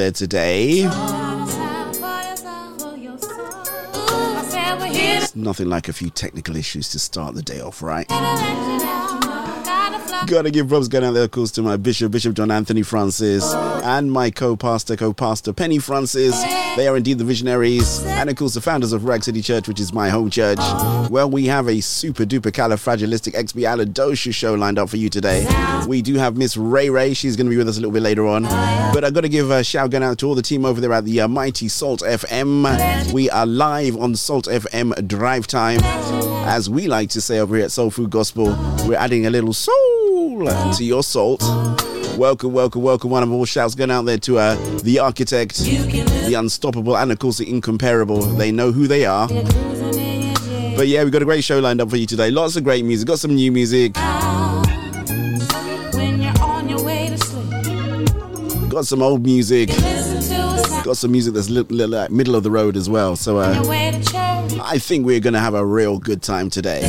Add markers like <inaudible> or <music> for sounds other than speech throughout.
there today. Nothing like a few technical issues to start the day off, right? Gotta give props going out there, of course, to my Bishop, Bishop John Anthony Francis, and my co pastor, co pastor Penny Francis. They are indeed the visionaries, and of course, the founders of Ruach City Church, which is my home church. Well, we have a super duper califragilistic expialidocious show lined up for you today. We do have Miss Ray Ray, she's going to be with us a little bit later on. But I got to give a shout out to all the team over there at the uh, mighty Salt FM. We are live on Salt FM Drive Time. As we like to say over here at Soul Food Gospel, we're adding a little soul to your salt. Welcome, welcome, welcome. One of all shouts going out there to uh, the architect, the unstoppable, and of course the incomparable. They know who they are. But yeah, we've got a great show lined up for you today. Lots of great music. Got some new music. Got some old music. Got some music that's li- li- like middle of the road as well. So uh, I think we're going to have a real good time today.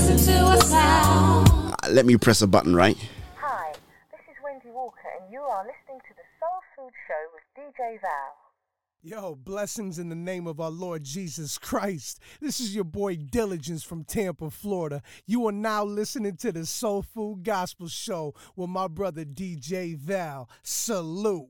Let me press a button, right? Hi, this is Wendy Walker, and you are listening to the Soul Food Show with DJ Val. Yo, blessings in the name of our Lord Jesus Christ. This is your boy Diligence from Tampa, Florida. You are now listening to the Soul Food Gospel Show with my brother DJ Val. Salute.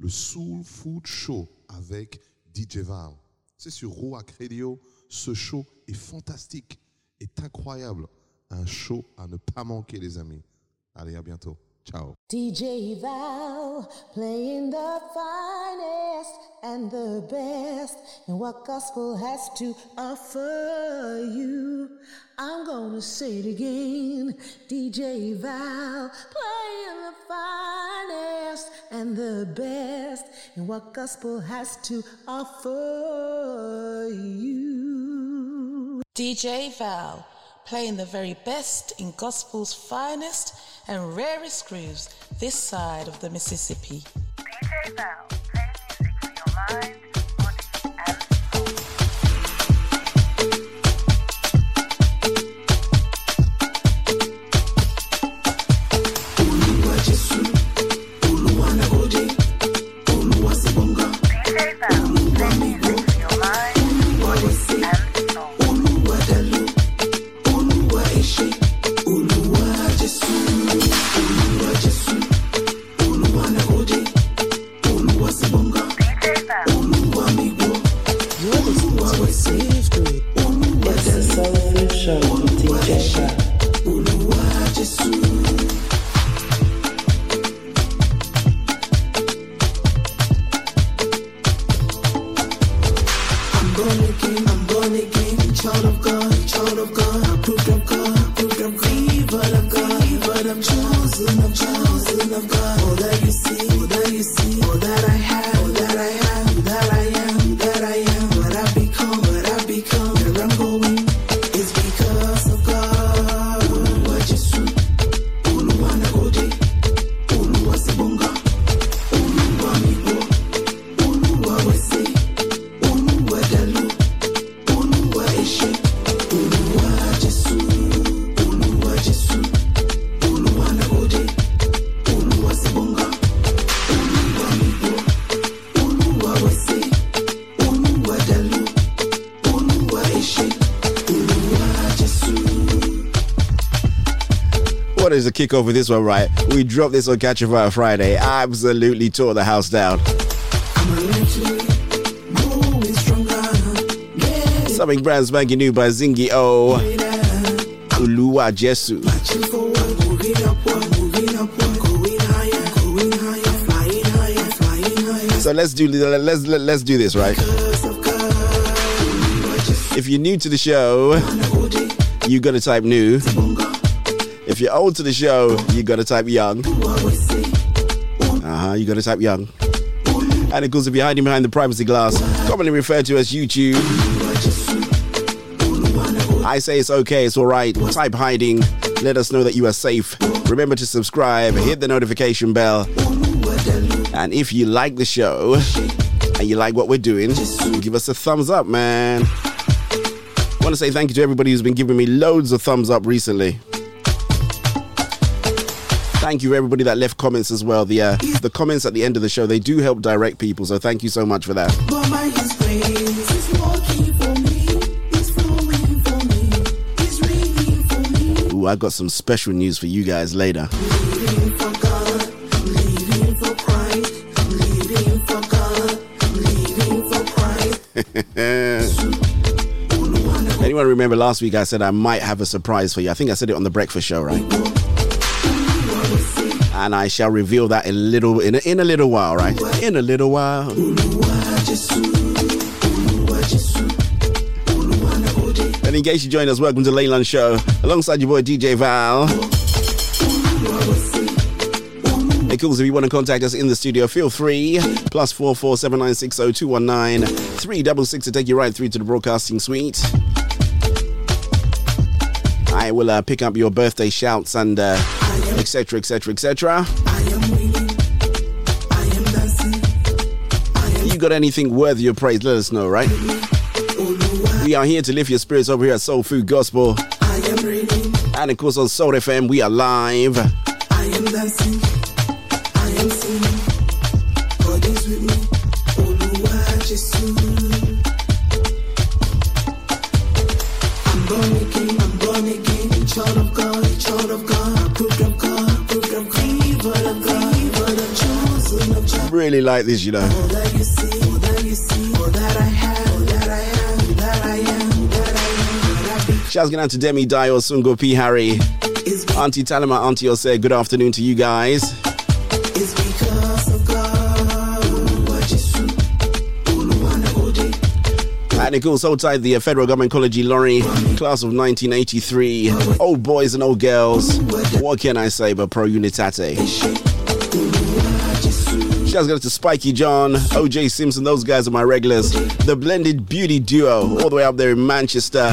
le Soul Food Show avec DJ Val. C'est sur Rouac Radio. Ce show est fantastique, est incroyable. Un show à ne pas manquer, les amis. Allez, à bientôt. Ciao. DJ Val playing the finest and the best in what gospel has to offer you. I'm gonna say it again. DJ Val playing the finest and the best in what gospel has to offer you. DJ Val, playing the very best in gospel's finest and rarest grooves this side of the Mississippi. DJ playing music for your mind, It's Show with DJ. I'm The kickoff with this one, right? We dropped this on Catch a Fire Friday. Absolutely tore the house down. Something brand spanking new by Zingy O. Uluwa Jesu. So let's do let's let's do this, right? Because of God, If you're new to the show, you gotta type new. If you're old to the show, you gotta type young. Uh huh. You gotta type young. And of course, if you're hiding behind the privacy glass, commonly referred to as YouTube, I say it's okay, it's alright. Type hiding, let us know that you are safe. Remember to subscribe, hit the notification bell. And if you like the show and you like what we're doing, give us a thumbs up, man. I want to say thank you to everybody who's been giving me loads of thumbs up recently. Thank you everybody that left comments as well. The uh, the comments at the end of the show they do help direct people, so thank you so much for that. But by His grace is working for me, it's flowing for me, it's raining for me. Ooh, I got some special news for you guys later. Living for God, I'm living for Christ, I'm living for God, I'm living for Christ. <laughs> Anyone remember last week I said I might have a surprise for you? I think I said it on the breakfast show, right? And I shall reveal that in a little in a, in a little while, right? In a little while. And in case you joined us, welcome to Leyland Show alongside your boy DJ Val. Hey, cool. If you want to contact us in the studio, feel free. Plus four four seven nine six zero two one nine three double six to take you right through to the broadcasting suite. I will uh, pick up your birthday shouts and etc. etc. etc. You got anything worthy of praise? Let us know, right? We are here to lift your spirits over here at Soul Food Gospel. And of course on Soul FM, we are live. I am I am, that I be. Shouts going out to Demi Dio, Sungo P. Harry, Auntie Talima, Auntie Ose. Good afternoon to you guys. And it goes outside the Federal Government College Warri, class of 1983. Old boys and old girls. What can I say but pro unitate? Shouts go to Spiky John, OJ Simpson, those guys are my regulars. The blended beauty duo, all the way up there in Manchester.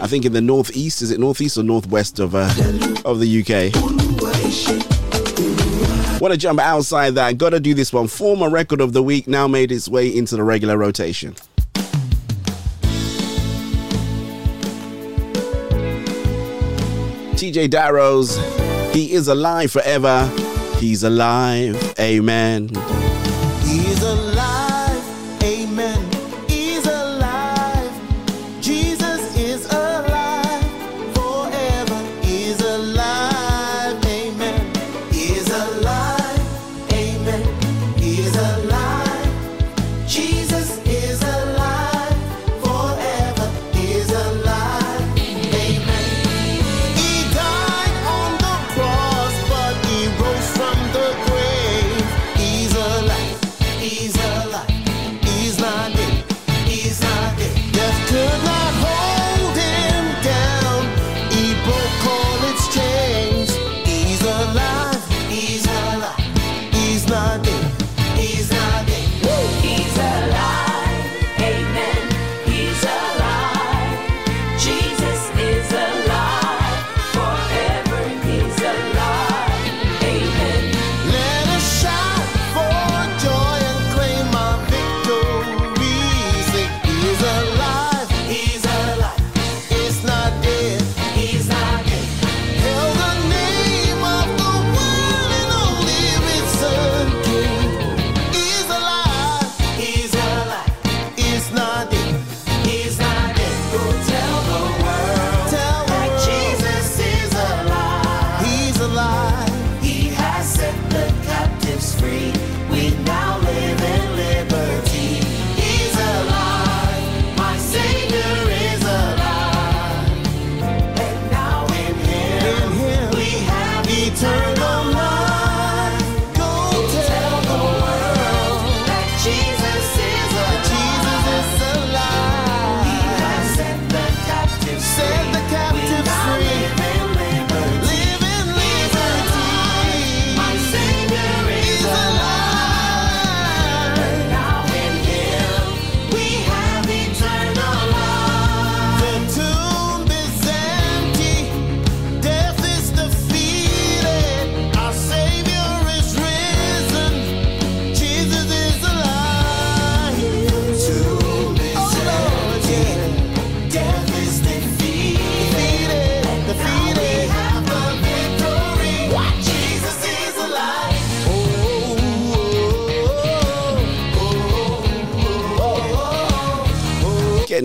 I think in the northeast, is it northeast or northwest of uh, of the UK? Want to jump outside that? Gotta do this one. Former record of the week now made its way into the regular rotation. TJ Darrows, he is alive forever. He's alive. Amen.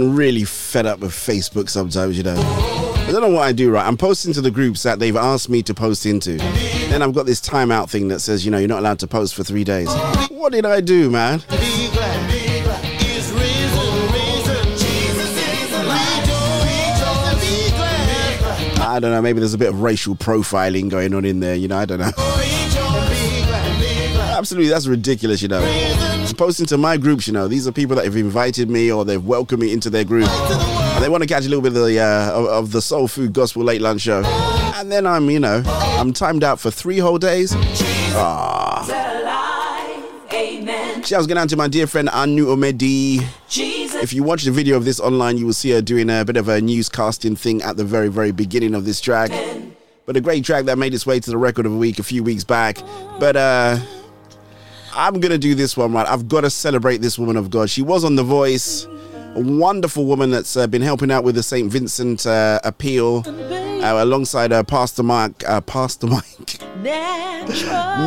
Getting really fed up with Facebook sometimes, you know. I don't know what I do right. I'm posting to the groups that they've asked me to post into. Then I've got this timeout thing that says, you know, you're not allowed to post for three days. What did I do, man? I don't know. Maybe there's a bit of racial profiling going on in there. You know, I don't know. Absolutely, that's ridiculous. You know, Posting to my groups. You know, these are people that have invited me or they've welcomed me into their group, and they want to catch a little bit of the uh, of, of the soul food gospel late lunch show. And then I'm, you know, I'm timed out for three whole days. Ah. Shouts going out to my dear friend Anu Omedi. If you watch the video of this online, you will see her doing a bit of a newscasting thing at the very, very beginning of this track. But a great track that made its way to the record of a week a few weeks back. But uh I'm gonna do this one right. I've got to celebrate this woman of God. She was on The Voice, a wonderful woman that's uh, been helping out with the St. Vincent uh, appeal uh, alongside uh, Pastor Mark, uh, Pastor <laughs> Mike.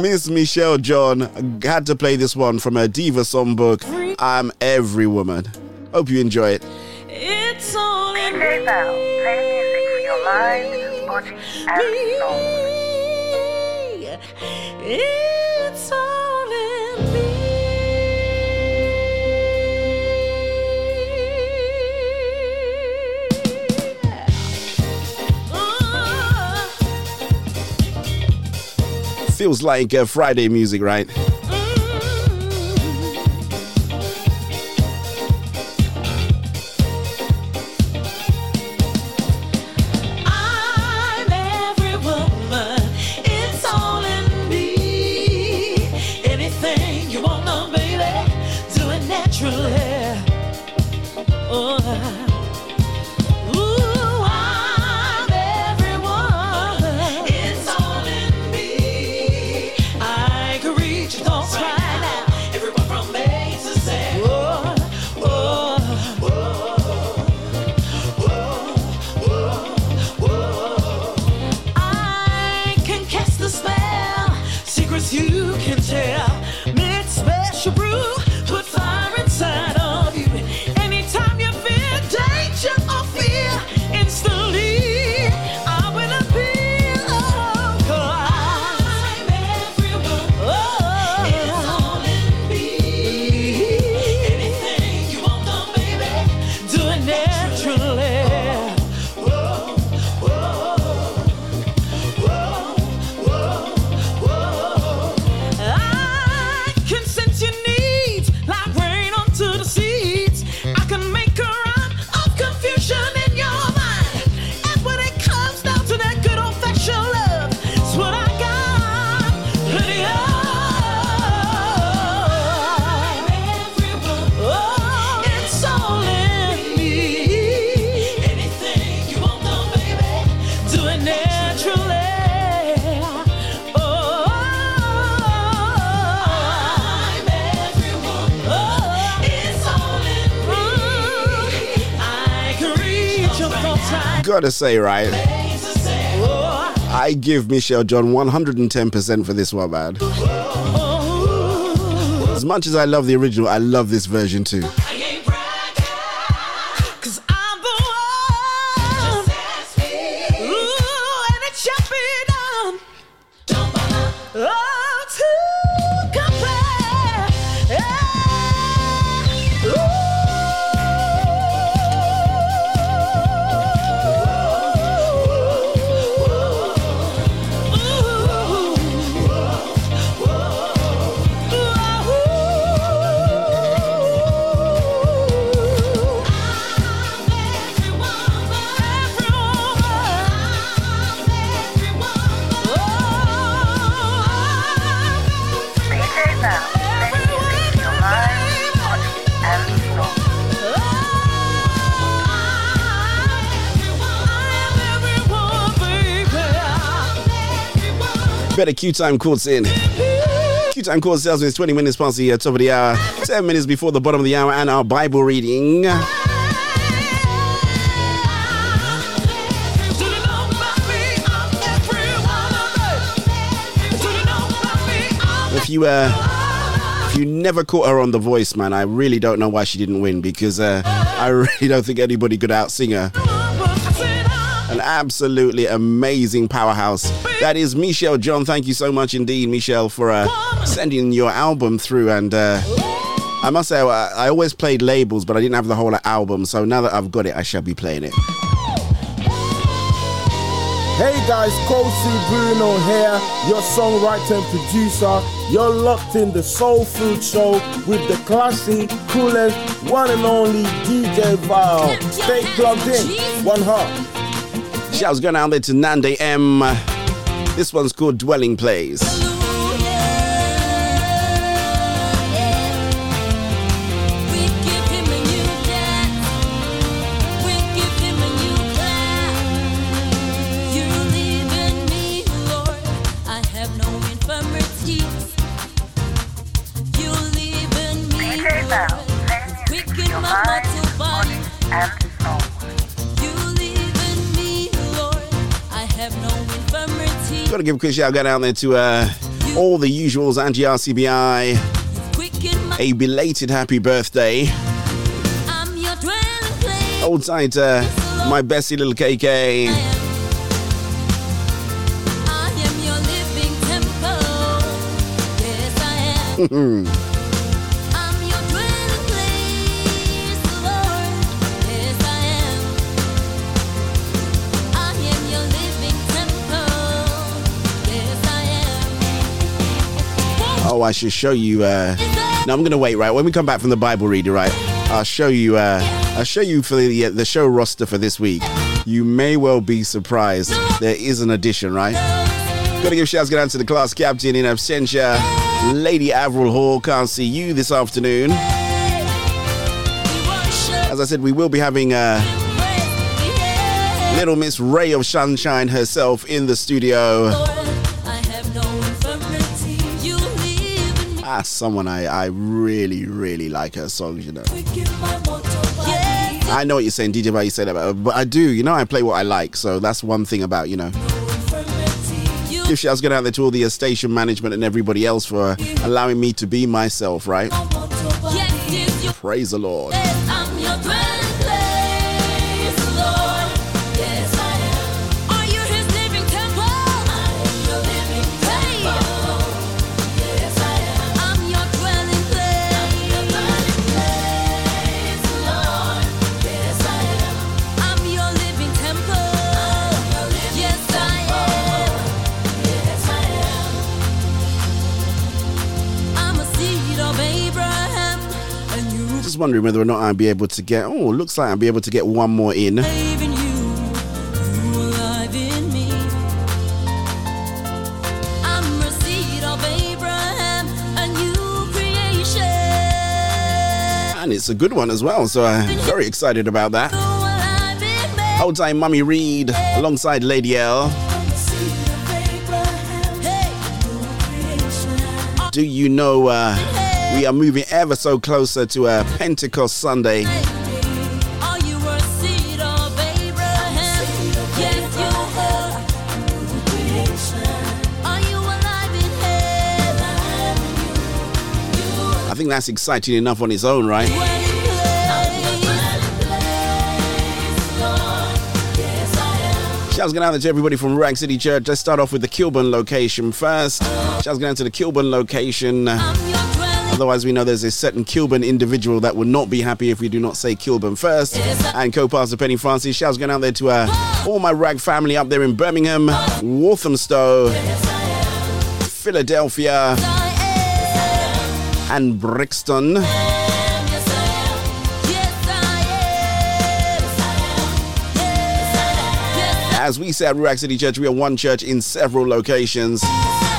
Miss Michelle John had to play this one from her Diva songbook. I'm every woman. Hope you enjoy it. It's all in DJ Val, playing music for your mind, body, and soul. Feels like uh, Friday music, right? Right? place to say. Oh, I give Michelle John 110% for this one, man. As much as I love the original, I love this version too. Q time courts in. Q time tells me it's 20 minutes past the uh, top of the hour, 10 minutes before the bottom of the hour, and our Bible reading. If you uh, if You never caught her on The Voice, man. I really don't know why she didn't win because uh, I really don't think anybody could outsing her. Absolutely amazing powerhouse. That is Michelle John. Thank you so much indeed, Michelle, for uh, sending your album through. And uh, I must say, I, I always played labels, but I didn't have the whole album. So now that I've got it, I shall be playing it. Hey guys, Kosi Bruno here, your songwriter and producer. You're locked in the Soul Food Show with the classy, coolest, one and only DJ Val. Stay plugged in. One heart. Shouts going out there to Nande M. This one's called Dwelling Place. Gotta give a quick shout out there to uh, all the usuals, Angie RCBI. A belated happy birthday. Old tight, uh, my bestie little KK. <laughs> Oh, I should show you. Uh, no, I'm gonna wait. Right when we come back from the Bible reader, right? I'll show you. Uh, I'll show you for the the show roster for this week. You may well be surprised. There is an addition, right? Gotta give shouts out to the class captain in absentia, Lady Avril Hall. Can't see you this afternoon. As I said, we will be having uh, Little Miss Ray of Sunshine herself in the studio. Ah, someone I, I really, really like her songs, you know. I know what you're saying, DJ, why you say that, but, but I do. You know, I play what I like, so that's one thing about, you know. Give shouts going out there to all the station management and everybody else for allowing me to be myself, right? Praise the Lord. Wondering whether or not I'll be able to get. Oh, looks like I'll be able to get one more in. And it's a good one as well, so I'm very excited about that. Old time Mummy Reed alongside Lady L. Do you know uh, we are moving ever so closer to a Pentecost Sunday? I think that's exciting enough on its own, right? Shouts going out to everybody from Ruach City Church. Let's start off with the Kilburn location first. Shouts going out to the Kilburn location. Otherwise, we know there's a certain Kilburn individual that would not be happy if we do not say Kilburn first. And co-pastor Penny Francis. Shouts going out there to uh, all my Ruach family up there in Birmingham, Walthamstow, Philadelphia, and Brixton. As we say at City Church, we are one church in several locations.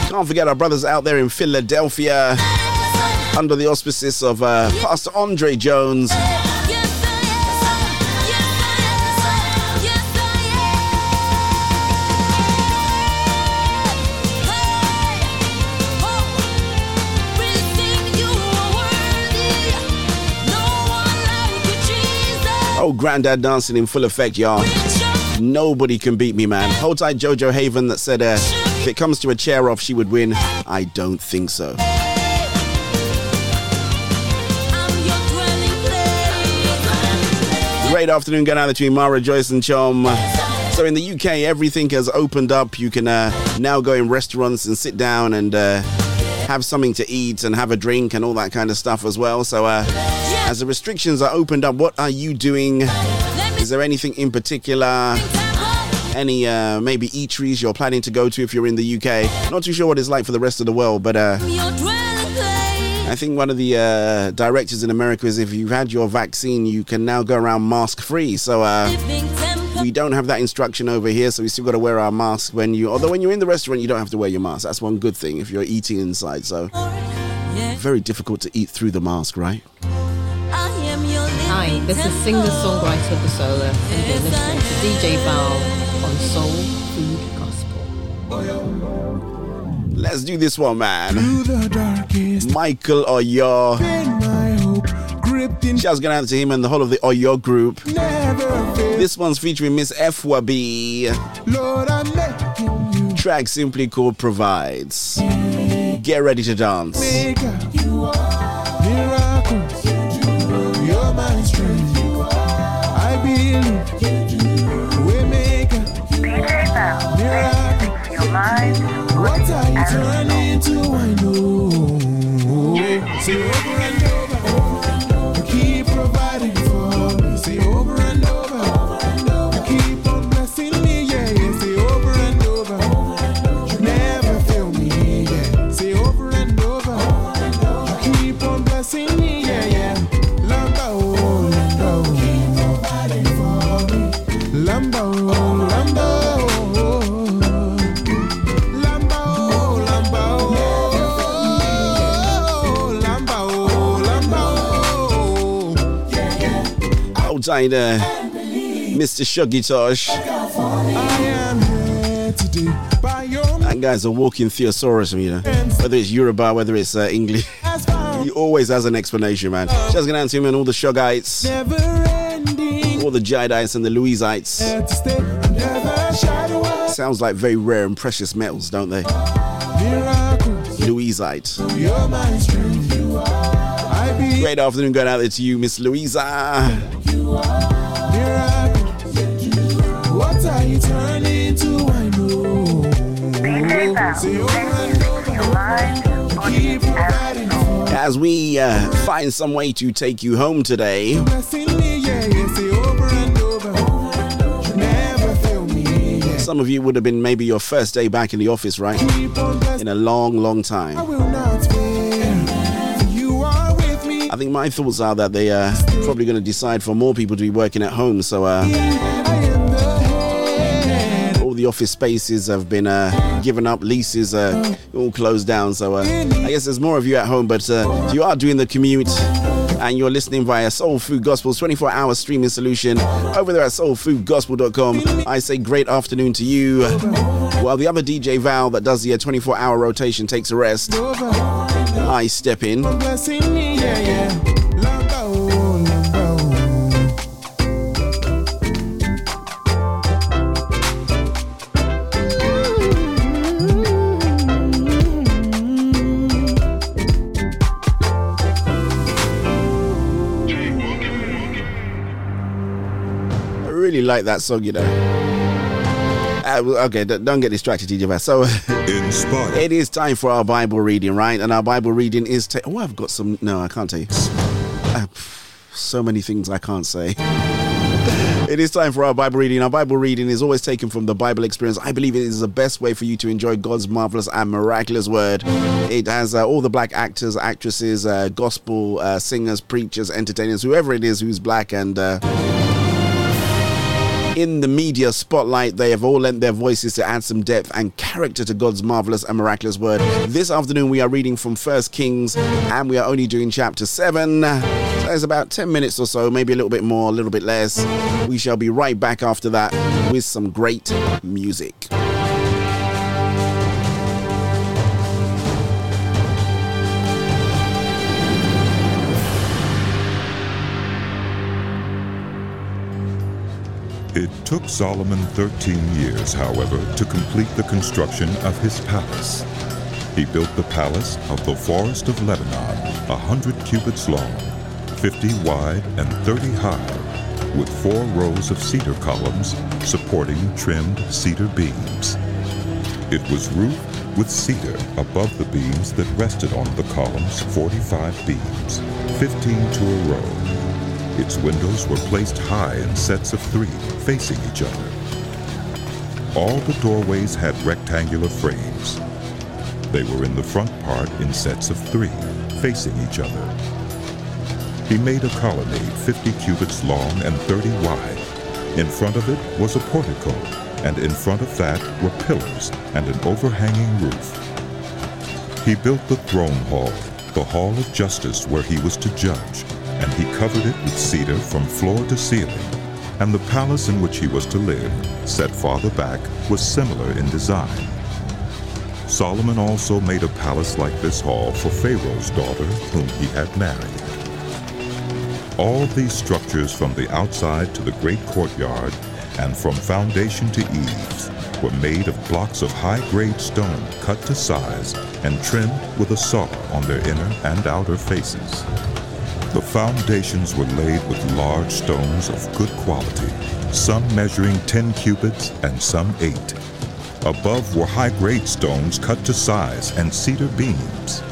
Can't forget our brothers out there in Philadelphia under the auspices of uh, Pastor Andre Jones. Oh, Grandad dancing in full effect, y'all. Nobody can beat me, man. Hold tight, Jojo Haven that said, uh, if it comes to a chair off, she would win. I don't think so. Great afternoon going out to you, Mara, Joyce, and Chom. So in the UK, everything has opened up. You can uh, now go in restaurants and sit down and uh, have something to eat and have a drink and all that kind of stuff as well. So uh, as the restrictions are opened up, what are you doing? Is there anything in particular? Any uh, maybe eateries you're planning to go to if you're in the UK? Not too sure what it's like for the rest of the world, but uh, I think one of the uh, in America is if you've had your vaccine, you can now go around mask free. So uh, we don't have that instruction over here, so we still got to wear our mask when you. Although when you're in the restaurant, you don't have to wear your mask. That's one good thing if you're eating inside. So very difficult to eat through the mask, right? Hi, this is singer-songwriter of the Solar, and you're listening to DJ Val on Soul Food Gospel. Let's do this one, man. The darkest, Michael Oyo. been my hope, gripped in Shouts going out to him and the whole of the Oyo group. never. This one's featuring Miss F-Wabi. Lord, I'm making you Track simply called Provides. Get ready to dance. What are you turning to? I know. Outside there, Mr. Shuggy Tosh. That guy's a walking thesaurus, you know. Whether it's Yoruba, whether it's uh, English, <laughs> he always has an explanation, man. Just gonna answer him and all the Shugites, all the Jedites and the Louisites. Sounds like very rare and precious metals, don't they? Louisite. Great afternoon going out there to you, Miss Louisa. As we uh, find some way to take you home today, some of you would have been maybe your first day back in the office, right? In a long, long time. I think my thoughts are that they are probably going to decide for more people to be working at home. So uh, all the office spaces have been uh, given up, leases are all closed down. So uh, I guess there's more of you at home, but if you are doing the commute and you're listening via Soul Food Gospel's 24 hour streaming solution over there at soulfoodgospel.com, I say great afternoon to you. While the other DJ Val that does the 24 hour rotation takes a rest, I step in. Like that song, you know. Uh, well, okay, don't get distracted, DJ So. Inspired. <laughs> It is time for our Bible reading, right? And our Bible reading is. Ta- oh, I've got some. No, I can't tell you. Uh, so many things I can't say. <laughs> It is time for our Bible reading. Our Bible reading is always taken from the Bible experience. I believe it is the best way for you to enjoy God's marvelous and miraculous word. It has uh, all the black actors, actresses, uh, gospel uh, singers, preachers, entertainers, whoever it is who's black and. In the media spotlight, they have all lent their voices to add some depth and character to God's marvelous and miraculous word. This afternoon, we are reading from First Kings, and we are only doing chapter 7. So there's about 10 minutes or so, maybe a little bit more, a little bit less. We shall be right back after that with some great music. It took Solomon 13 years, however, to complete the construction of his palace. He built the palace of the forest of Lebanon, a hundred cubits long, fifty wide, and thirty high, with four rows of cedar columns supporting trimmed cedar beams. It was roofed with cedar above the beams that rested on the columns 45 beams, 15 to a row. Its windows were placed high in sets of three, facing each other. All the doorways had rectangular frames. They were in the front part in sets of three, facing each other. He made a colonnade 50 cubits long and 30 wide. In front of it was a portico, and in front of that were pillars and an overhanging roof. He built the throne hall, the hall of justice where he was to judge, and he covered it with cedar from floor to ceiling. And the palace in which he was to live, set farther back, was similar in design. Solomon also made a palace like this hall for Pharaoh's daughter, whom he had married. All these structures from the outside to the great courtyard and from foundation to eaves were made of blocks of high-grade stone cut to size and trimmed with a saw on their inner and outer faces. The foundations were laid with large stones of good quality, some measuring 10 cubits and some 8. Above were high-grade stones cut to size and cedar beams.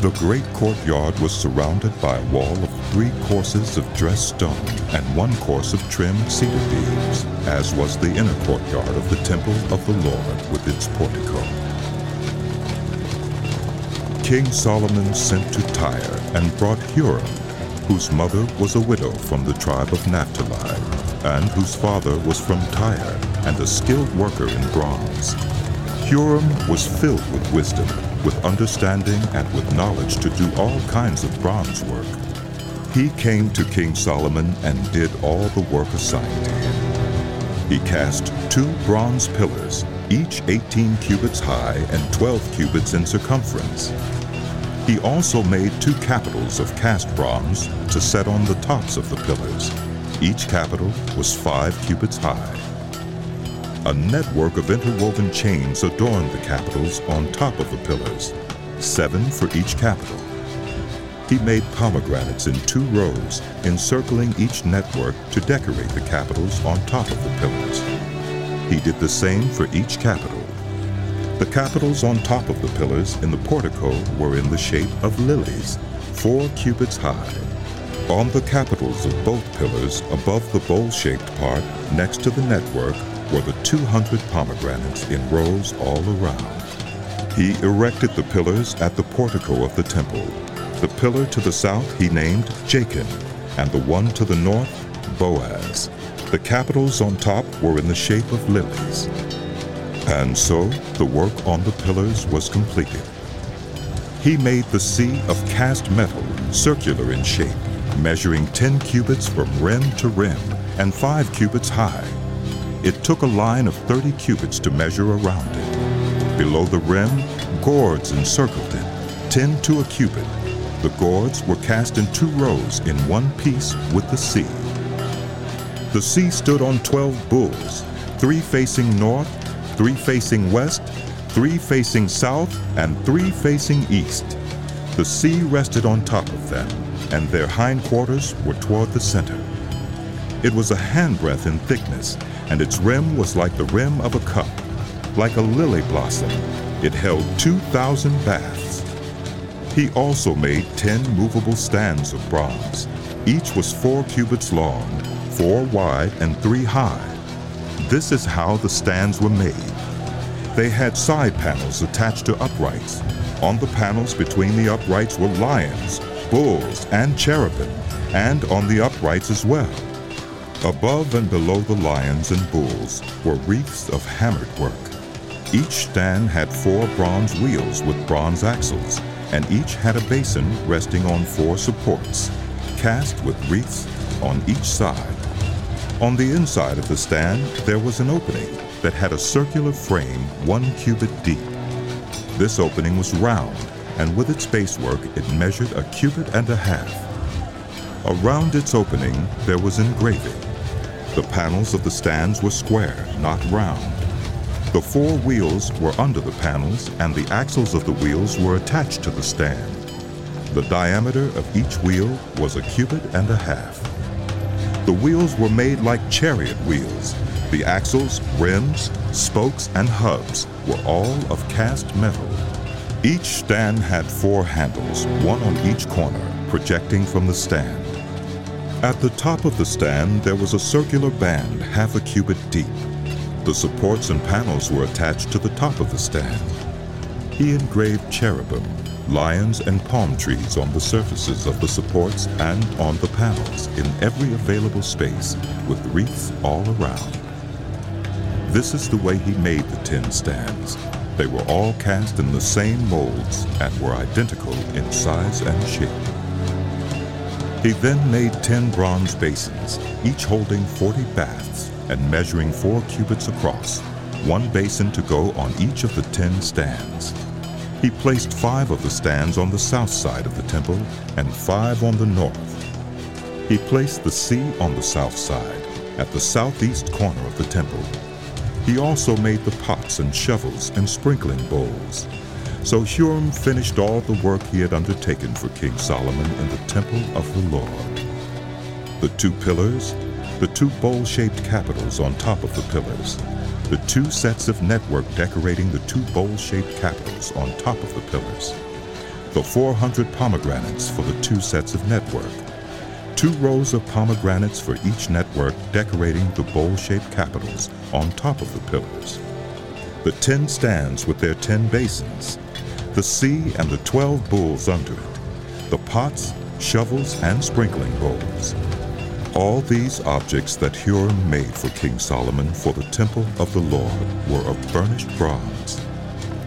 The great courtyard was surrounded by a wall of three courses of dressed stone and one course of trimmed cedar beams, as was the inner courtyard of the temple of the Lord with its portico. King Solomon sent to Tyre and brought Huram, whose mother was a widow from the tribe of Naphtali, and whose father was from Tyre and a skilled worker in bronze. Huram was filled with wisdom, with understanding, and with knowledge to do all kinds of bronze work. He came to King Solomon and did all the work assigned to him. He cast two bronze pillars, each 18 cubits high and 12 cubits in circumference. He also made two capitals of cast bronze to set on the tops of the pillars. Each capital was five cubits high. A network of interwoven chains adorned the capitals on top of the pillars, seven for each capital. He made pomegranates in two rows, encircling each network to decorate the capitals on top of the pillars. He did the same for each capital. The capitals on top of the pillars in the portico were in the shape of lilies, four cubits high. On the capitals of both pillars, above the bowl-shaped part, next to the network, were the 200 pomegranates in rows all around. He erected the pillars at the portico of the temple. The pillar to the south he named Jachin, and the one to the north, Boaz. The capitals on top were in the shape of lilies. And so the work on the pillars was completed. He made the sea of cast metal, circular in shape, measuring 10 cubits from rim to rim and 5 cubits high. It took a line of 30 cubits to measure around it. Below the rim, gourds encircled it, 10 to a cubit. The gourds were cast in two rows in one piece with the sea. The sea stood on 12 bulls, three facing north, three facing west, three facing south, and three facing east. The sea rested on top of them, and their hindquarters were toward the center. It was a handbreadth in thickness, and its rim was like the rim of a cup, like a lily blossom. It held 2,000 baths. He also made 10 movable stands of bronze. Each was four cubits long, four wide, and three high. This is how the stands were made. They had side panels attached to uprights. On the panels between the uprights were lions, bulls, and cherubim, and on the uprights as well. Above and below the lions and bulls were wreaths of hammered work. Each stand had four bronze wheels with bronze axles, and each had a basin resting on four supports, cast with wreaths on each side. On the inside of the stand, there was an opening that had a circular frame one cubit deep. This opening was round, and with its basework, it measured a cubit and a half. Around its opening, there was engraving. The panels of the stands were square, not round. The four wheels were under the panels, and the axles of the wheels were attached to the stand. The diameter of each wheel was a cubit and a half. The wheels were made like chariot wheels. The axles, rims, spokes, and hubs were all of cast metal. Each stand had four handles, one on each corner, projecting from the stand. At the top of the stand, there was a circular band half a cubit deep. The supports and panels were attached to the top of the stand. He engraved cherubim, lions, and palm trees on the surfaces of the supports and on the panels in every available space, with wreaths all around. This is the way he made the tin stands. They were all cast in the same molds and were identical in size and shape. He then made ten bronze basins, each holding 40 baths and measuring four cubits across, one basin to go on each of the ten stands. He placed five of the stands on the south side of the temple and five on the north. He placed the sea on the south side, at the southeast corner of the temple. He also made the pots and shovels and sprinkling bowls. So Huram finished all the work he had undertaken for King Solomon in the temple of the Lord. The two pillars, the two bowl shaped capitals on top of the pillars, the two sets of network decorating the two bowl shaped capitals on top of the pillars, the 400 pomegranates for the two sets of network, two rows of pomegranates for each network decorating the bowl shaped capitals on top of the pillars, the 10 stands with their 10 basins, the sea and the 12 bulls under it, the pots, shovels, and sprinkling bowls. All these objects that Huram made for King Solomon for the temple of the Lord were of burnished bronze.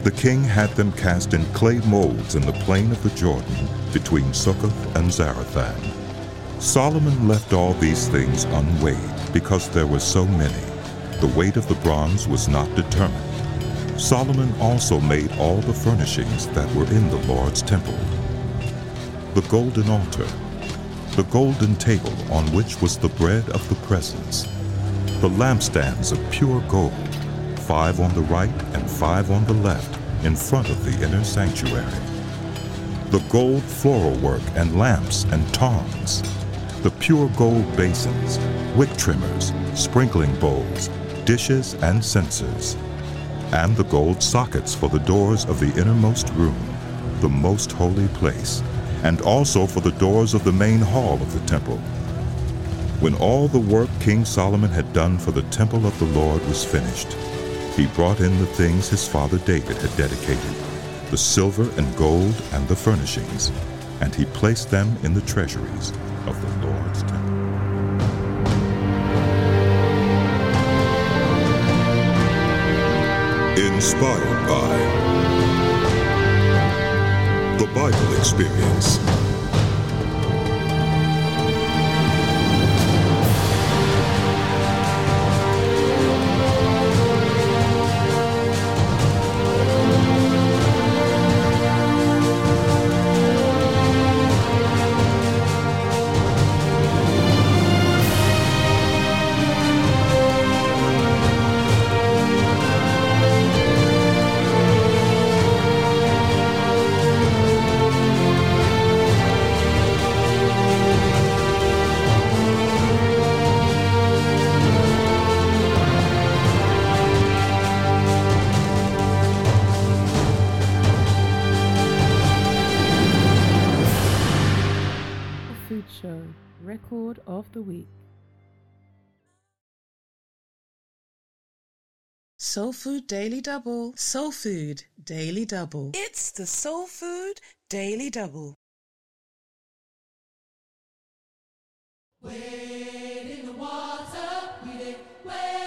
The king had them cast in clay molds in the plain of the Jordan between Succoth and Zarethan. Solomon left all these things unweighed because there were so many. The weight of the bronze was not determined. Solomon also made all the furnishings that were in the Lord's temple. The golden altar, the golden table on which was the bread of the presence, the lampstands of pure gold, five on the right and five on the left in front of the inner sanctuary, the gold floral work and lamps and tongs, the pure gold basins, wick trimmers, sprinkling bowls, dishes, and censers, and the gold sockets for the doors of the innermost room, the most holy place, and also for the doors of the main hall of the temple. When all the work King Solomon had done for the temple of the Lord was finished, he brought in the things his father David had dedicated, the silver and gold and the furnishings, and he placed them in the treasuries Inspired by the Bible Experience. Soul Food Daily Double. Soul Food Daily Double. It's the Soul Food Daily Double. Wade in the water, we did wade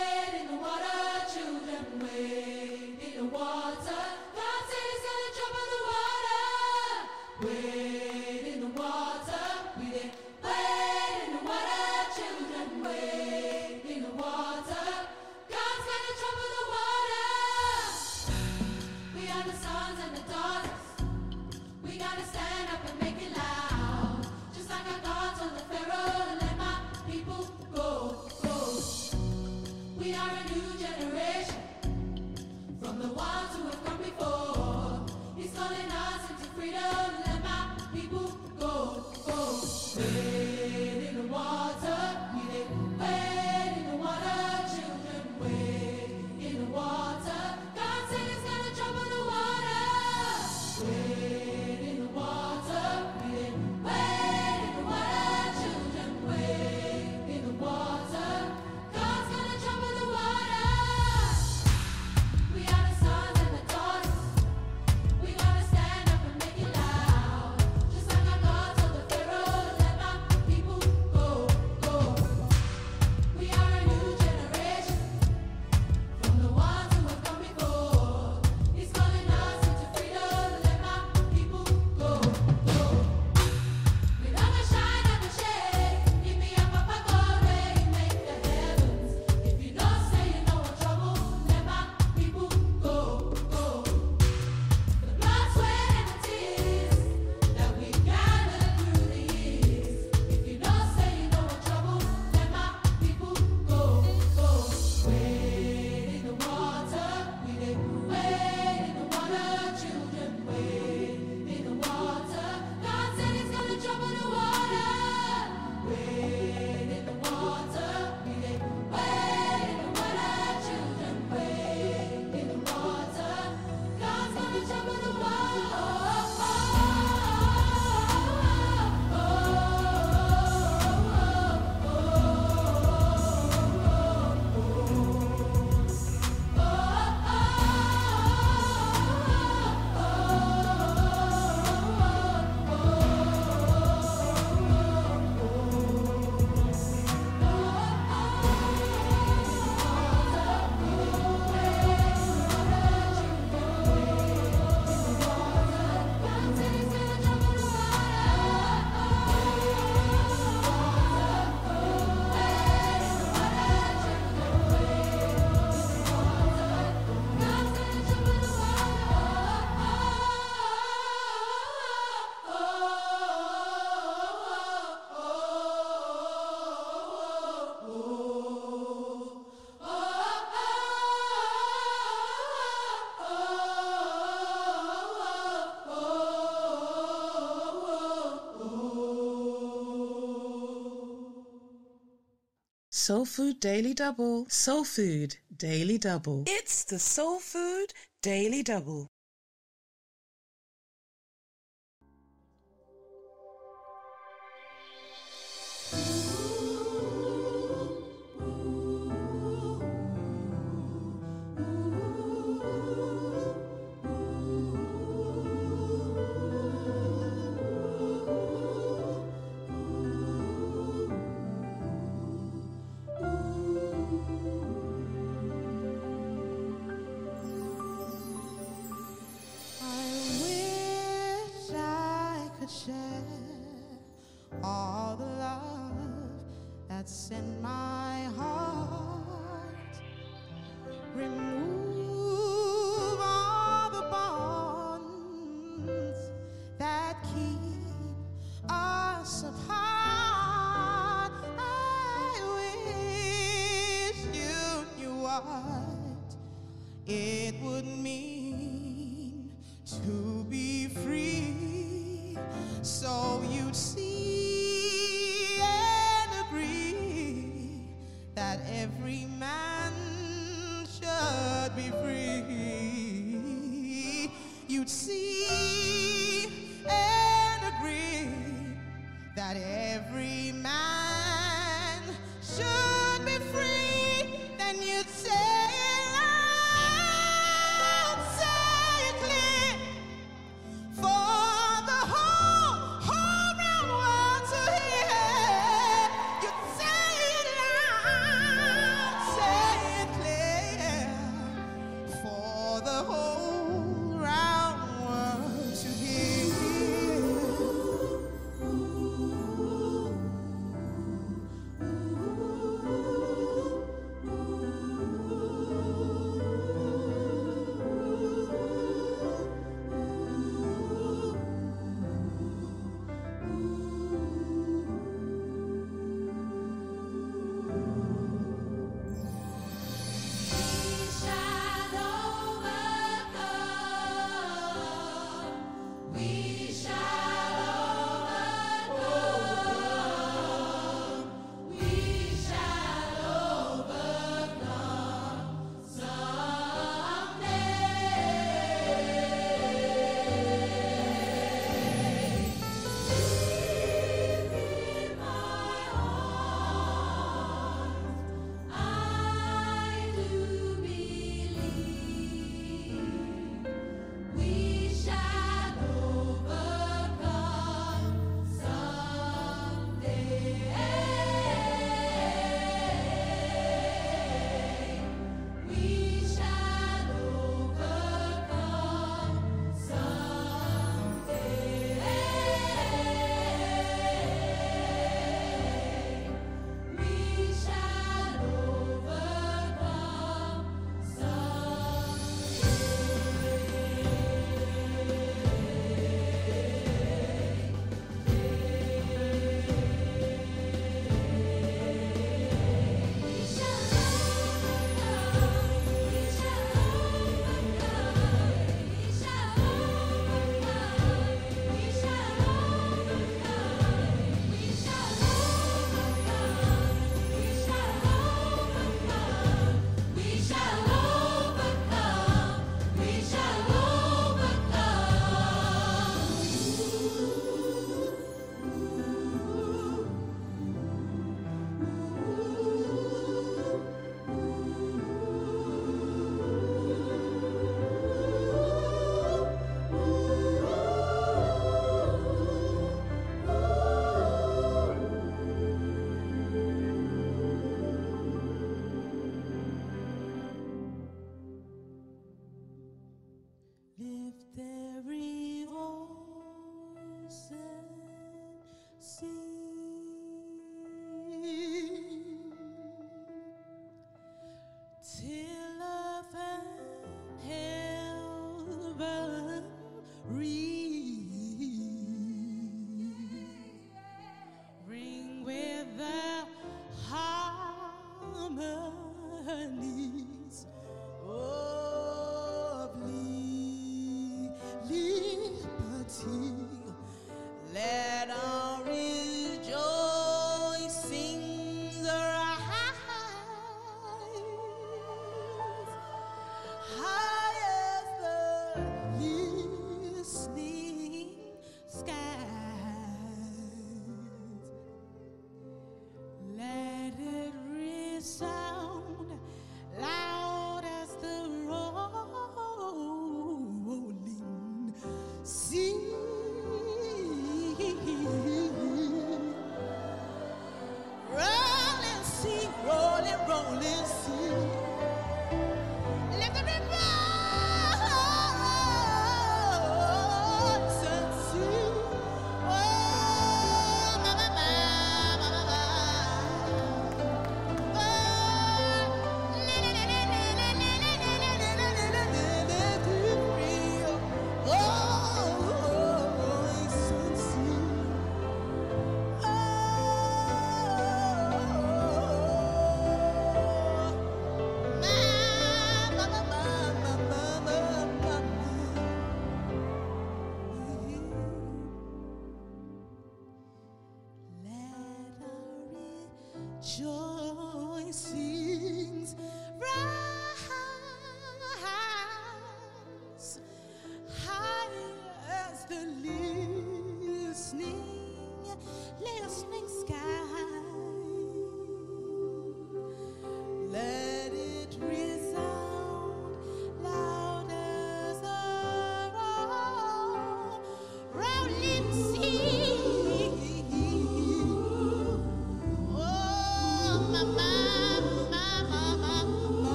Soul Food Daily Double. Soul Food Daily Double. It's the Soul Food Daily Double.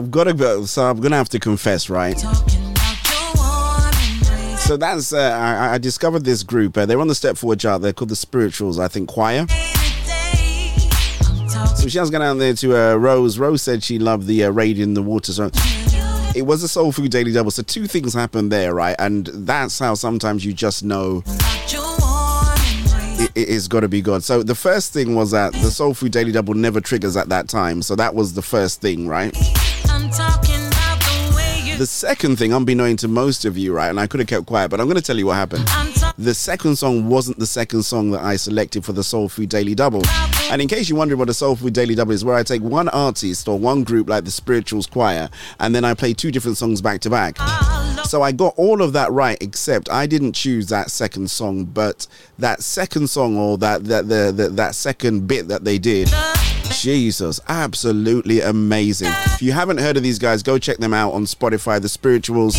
I've got to go, so I'm gonna have to confess, right? So that's uh, I, I discovered this group. Uh, they're on the Step Forward chart. They're called the Spirituals, I think, choir. So she has gone down there to uh, Rose. Rose said she loved the uh, radio in the water song. It was a Soul Food Daily Double. So two things happened there, right? And that's how sometimes you just know it, it's got to be God. So the first thing was that the Soul Food Daily Double never triggers at that time. So that was the first thing, right? The second thing, unbeknown to most of you, right? And I could have kept quiet, but I'm going to tell you what happened. The second song wasn't the second song that I selected for the Soul Food Daily Double. And in case you're wondering what a Soul Food Daily Double is, where I take one artist or one group like the Spirituals Choir, and then I play two different songs back to back. So I got all of that right, except I didn't choose that second song, but that second song or that that the, the that second bit that they did. Jesus, absolutely amazing. If you haven't heard of these guys, go check them out on Spotify, The Spirituals.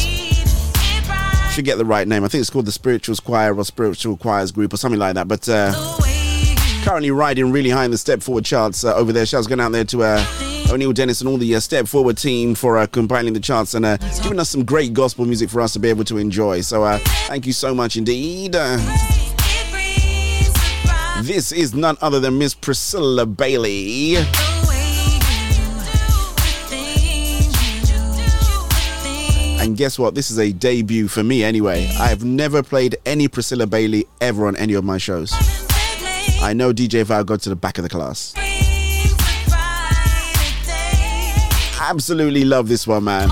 Should get the right name. I think it's called the Spirituals Choir or Spiritual Choirs Group or something like that. But uh, currently riding really high in the Step Forward charts uh, over there. Shouts going out there to uh, O'Neill Dennis and all the uh, Step Forward team for uh, compiling the charts and uh, giving us some great gospel music for us to be able to enjoy. So uh, thank you so much indeed. This is none other than Miss Priscilla Bailey. And guess what? This is a debut for me anyway. I have never played any Priscilla Bailey ever on any of my shows. I know DJ Val got to the back of the class. Absolutely love this one, man.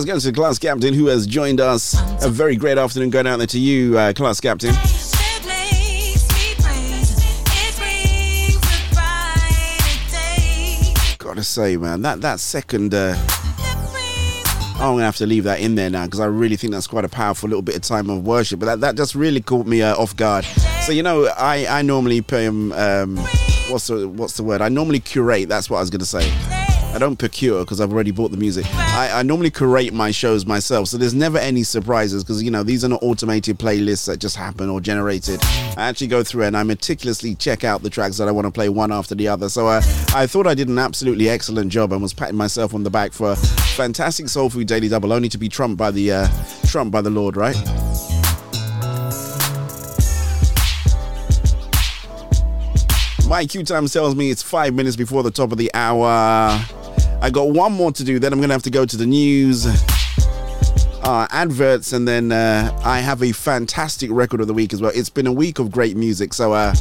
Shouts going to the class captain who has joined us. A very great afternoon going out there to you, uh, class captain. Gotta say, man, that that second. Uh, I'm gonna have to leave that in there now because I really think that's quite a powerful little bit of time of worship. But that, that just really caught me uh, off guard. So you know, I I normally pay um, um what's the what's the word? I normally curate. That's what I was gonna say. I don't procure because I've already bought the music. I, I normally curate my shows myself, so there's never any surprises because you know these are not automated playlists that just happen or generated. I actually go through and I meticulously check out the tracks that I want to play one after the other. So uh, I thought I did an absolutely excellent job and was patting myself on the back for a fantastic Soul Food Daily Double, only to be trumped by the uh, trumped by the Lord, right? My queue time tells me it's five minutes before the top of the hour. I got one more to do, then I'm going to have to go to the news, uh, adverts, and then uh, I have a fantastic record of the week as well. It's been a week of great music, so uh,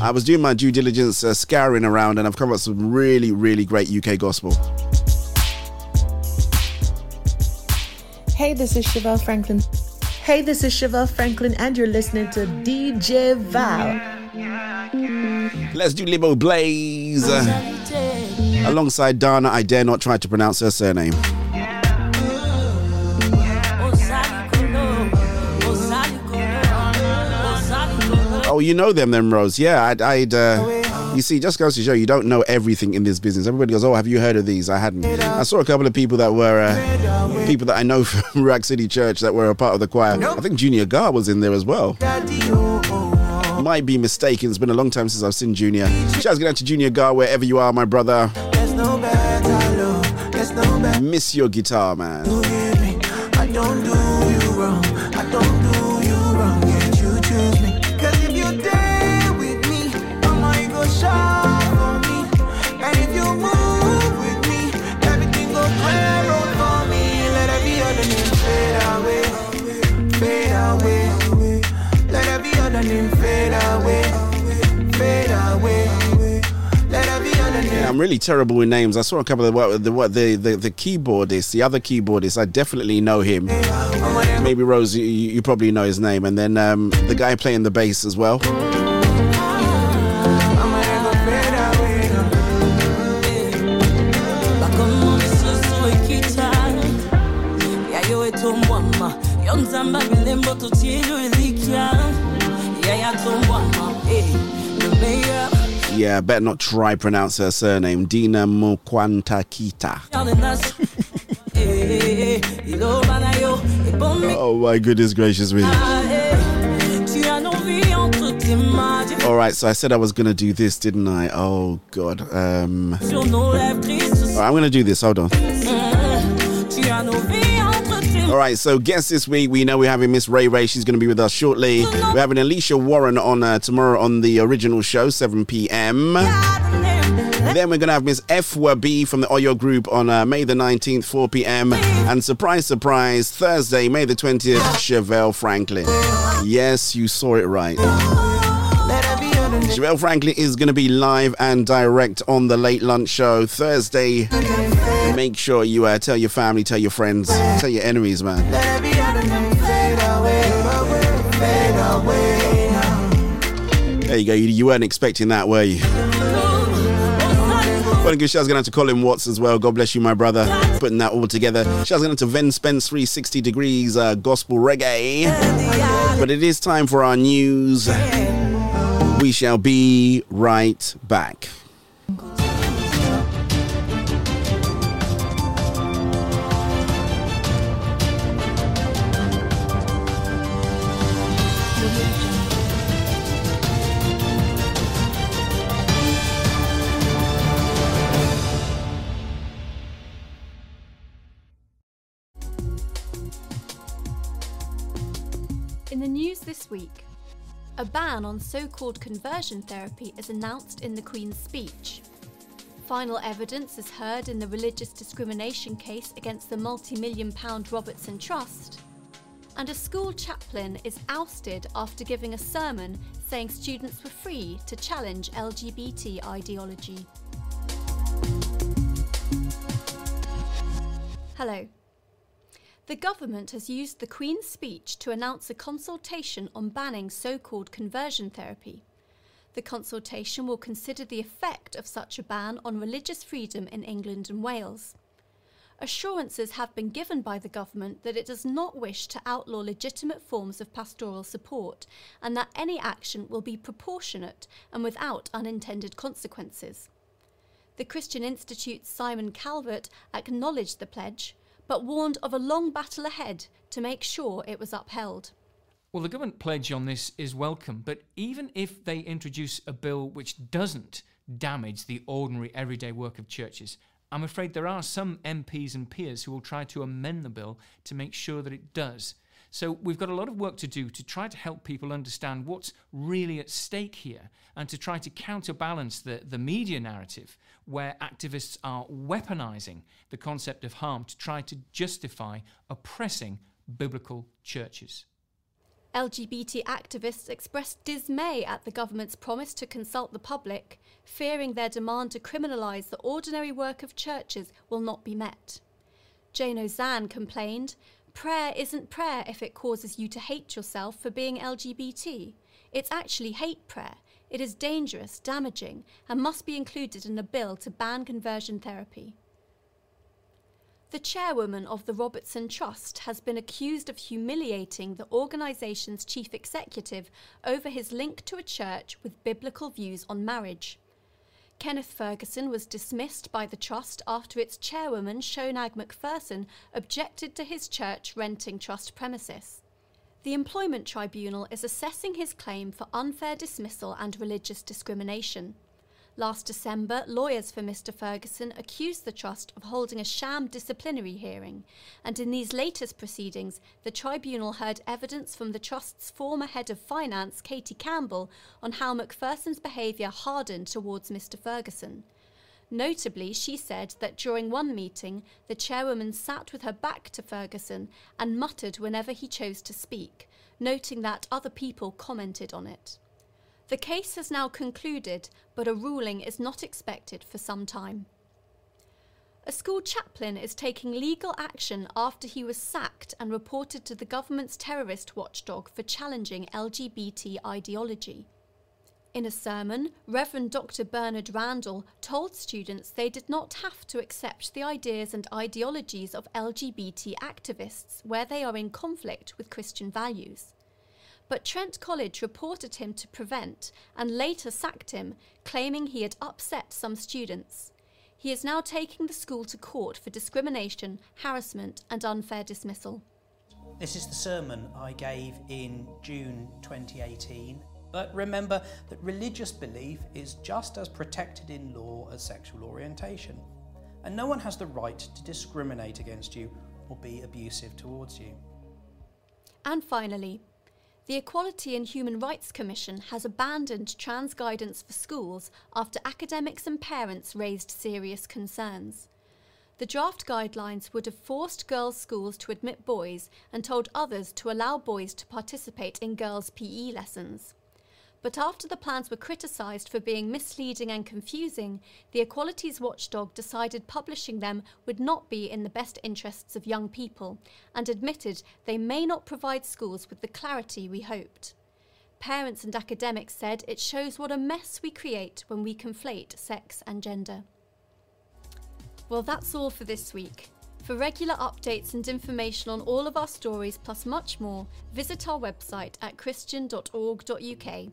I was doing my due diligence, uh, scouring around, and I've come up with some really, really great UK gospel. Hey, this is Chevelle Franklin. Hey, this is Chevelle Franklin, and you're listening to DJ Val. Let's do Limoblaze. Alongside Dana, I dare not try to pronounce her surname. Oh, you know them, them Rose. Yeah, I'd. I'd uh, you see, just goes to show you don't know everything in this business. Everybody goes, "Oh, have you heard of these?" I hadn't. I saw a couple of people that were uh, people that I know <laughs> from Ruach City Church that were a part of the choir. I think Junior Gar was in there as well. Might be mistaken. It's been a long time since I've seen Junior. Shouts going out to Junior Gar wherever you are, my brother. Miss your guitar, man. I'm really terrible with names. I saw a couple of what the what the the, the keyboardist, the other keyboardist. I definitely know him. Maybe Rose, you, you probably know his name, and then um, the guy playing the bass as well. Yeah, better not try pronounce her surname. Dina ilobanayo <laughs> ebombi Oh my goodness gracious me. tu as nos vies entre tes mains Tu All right, so I said I was gonna do this, didn't I? Oh god. Um, sur nos lèvres Christ all right, I'm gonna do this. Hold on. All right, so guests this week, we know we're having Miss Ray Ray. She's going to be with us shortly. We're having Alicia Warren on uh, tomorrow on the original show, 7 p.m. Then we're going to have Miss F.W.B. from the Oyo Group on uh, May the 19th, 4 p.m. And surprise, surprise, Thursday, May the 20th, Chevelle Franklin. Yes, you saw it right. Chevelle Franklin is going to be live and direct on the Late Lunch Show Thursday. Make sure you uh, tell your family, tell your friends, tell your enemies, man. There you go. You, you weren't expecting that, were you? Well, good shout's going out to Colin Watts as well. God bless you, my brother, putting that all together. Shout's going out to Ven Spence 360 Degrees uh, Gospel Reggae. But it is time for our news. We shall be right back. A ban on so called conversion therapy is announced in the Queen's speech. Final evidence is heard in the religious discrimination case against the multi million pound Robertson Trust. And a school chaplain is ousted after giving a sermon saying students were free to challenge LGBT ideology. Hello. The government has used the Queen's speech to announce a consultation on banning so called conversion therapy. The consultation will consider the effect of such a ban on religious freedom in England and Wales. Assurances have been given by the government that it does not wish to outlaw legitimate forms of pastoral support and that any action will be proportionate and without unintended consequences. The Christian Institute's Simon Calvert acknowledged the pledge, but warned of a long battle ahead to make sure it was upheld. Well, the government pledge on this is welcome, but even if they introduce a bill which doesn't damage the ordinary everyday work of churches, I'm afraid there are some MPs and peers who will try to amend the bill to make sure that it does. So we've got a lot of work to do to try to help people understand what's really at stake here and to try to counterbalance the, the media narrative where activists are weaponizing the concept of harm to try to justify oppressing biblical churches. LGBT activists expressed dismay at the government's promise to consult the public, fearing their demand to criminalise the ordinary work of churches will not be met. Jayne Ozanne complained, Prayer isn't prayer if it causes you to hate yourself for being LGBT. It's actually hate prayer. It is dangerous, damaging, and must be included in a bill to ban conversion therapy. The chairwoman of the Robertson Trust has been accused of humiliating the organisation's chief executive over his link to a church with biblical views on marriage. Kenneth Ferguson was dismissed by the trust after its chairwoman, Shonaig Macpherson, objected to his church renting trust premises. The Employment Tribunal is assessing his claim for unfair dismissal and religious discrimination. Last December, lawyers for Mr. Ferguson accused the Trust of holding a sham disciplinary hearing, and in these latest proceedings, the tribunal heard evidence from the Trust's former head of finance, Katie Campbell, on how Macpherson's behaviour hardened towards Mr. Ferguson. Notably, she said that during one meeting, the chairwoman sat with her back to Ferguson and muttered whenever he chose to speak, noting that other people commented on it. The case has now concluded, but a ruling is not expected for some time. A school chaplain is taking legal action after he was sacked and reported to the government's terrorist watchdog for challenging LGBT ideology. In a sermon, Reverend Dr. Bernard Randall told students they did not have to accept the ideas and ideologies of LGBT activists where they are in conflict with Christian values but Trent College reported him to Prevent and later sacked him, claiming he had upset some students. He is now taking the school to court for discrimination, harassment, and unfair dismissal. This is the sermon I gave in June 2018. But remember that religious belief is just as protected in law as sexual orientation. And no one has the right to discriminate against you or be abusive towards you. And finally, the Equality and Human Rights Commission has abandoned trans guidance for schools after academics and parents raised serious concerns. The draft guidelines would have forced girls' schools to admit boys and told others to allow boys to participate in girls' PE lessons. But after the plans were criticised for being misleading and confusing, the Equalities Watchdog decided publishing them would not be in the best interests of young people and admitted they may not provide schools with the clarity we hoped. Parents and academics said it shows what a mess we create when we conflate sex and gender. Well, that's all for this week. For regular updates and information on all of our stories, plus much more, visit our website at christian.org.uk.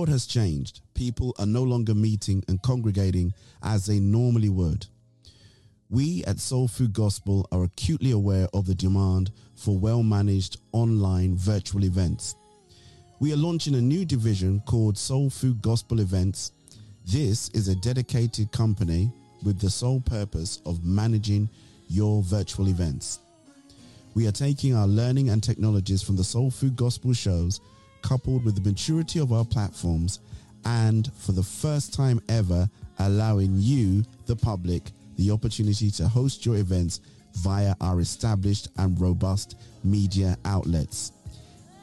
World has changed. People are no longer meeting and congregating as they normally would. We at Soul Food Gospel are acutely aware of the demand for well managed online virtual events. We are launching a new division called Soul Food Gospel Events. This is a dedicated company with the sole purpose of managing your virtual events. we are taking our learning and technologies from the Soul Food Gospel shows, coupled with the maturity of our platforms, and for the first time ever, allowing you, the public, the opportunity to host your events via our established and robust media outlets.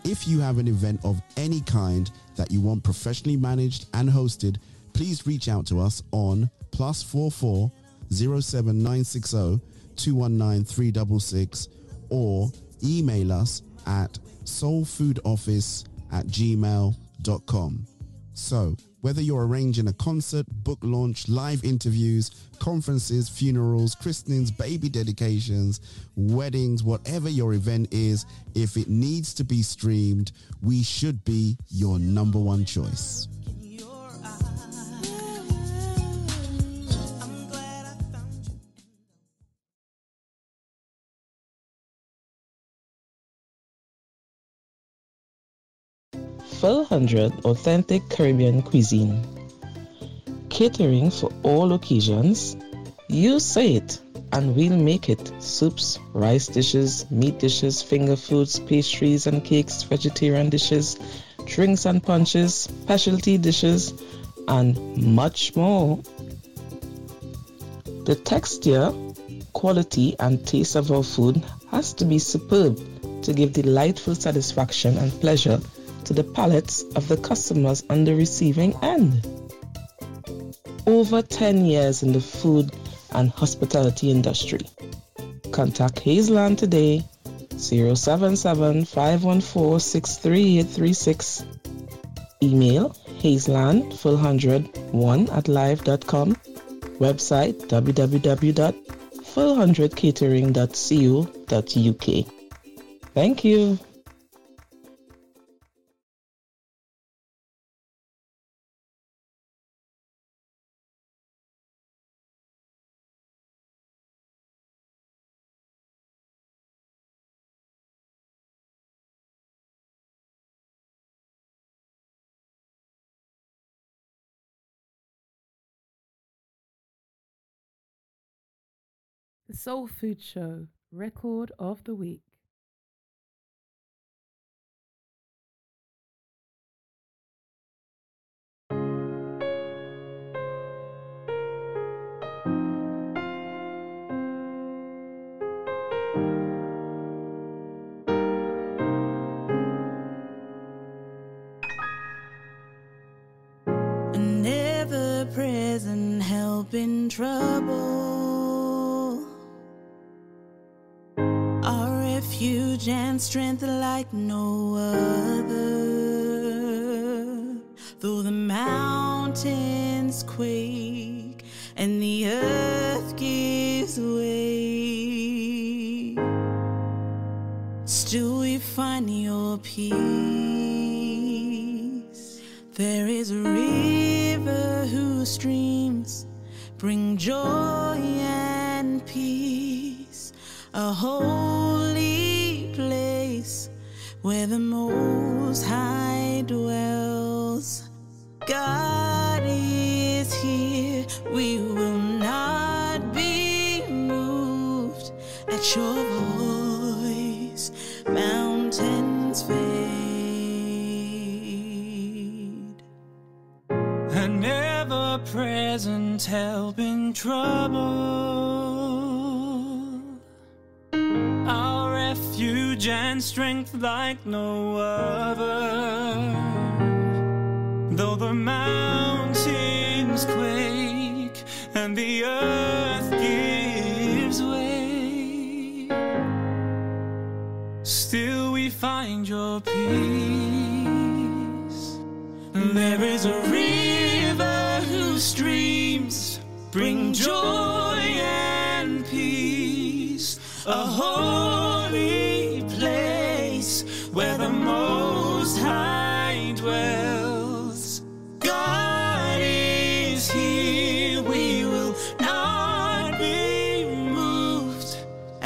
If you have an event of any kind that you want professionally managed and hosted, please reach out to us on plus 44 07960 219 366 or email us at soulfoodoffice at gmail.com. So, whether you're arranging a concert, book launch, live interviews, conferences, funerals, christenings, baby dedications, weddings, whatever your event is, if it needs to be streamed, we should be your number one choice. Full 100 Authentic Caribbean Cuisine. Catering for all occasions. You say it, and we'll make it. Soups, rice dishes, meat dishes, finger foods, pastries and cakes, vegetarian dishes, drinks and punches, specialty dishes, and much more. The texture, quality, and taste of our food has to be superb to give delightful satisfaction and pleasure to the palates of the customers on the receiving end. Over 10 years in the food and hospitality industry. Contact Hazeland today 077 514 63836. Email hazeland full100 at live.com. Website www.full100catering.co.uk. Thank you. Soul Food Show Record of the Week. Strength like no other. Trouble. Our refuge and strength like no other.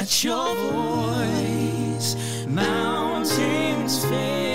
At your voice. Mountains fade.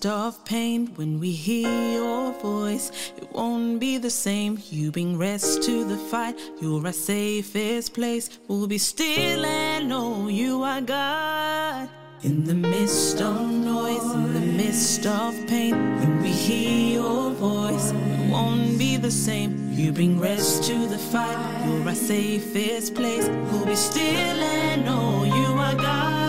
Midst of pain, when we hear your voice, it won't be the same. You bring rest to the fight, you're our safest place. We'll be still and know you are God. In the midst of noise, in the midst of pain, when we hear your voice, it won't be the same. You bring rest to the fight, you're our safest place. We'll be still and know you are God.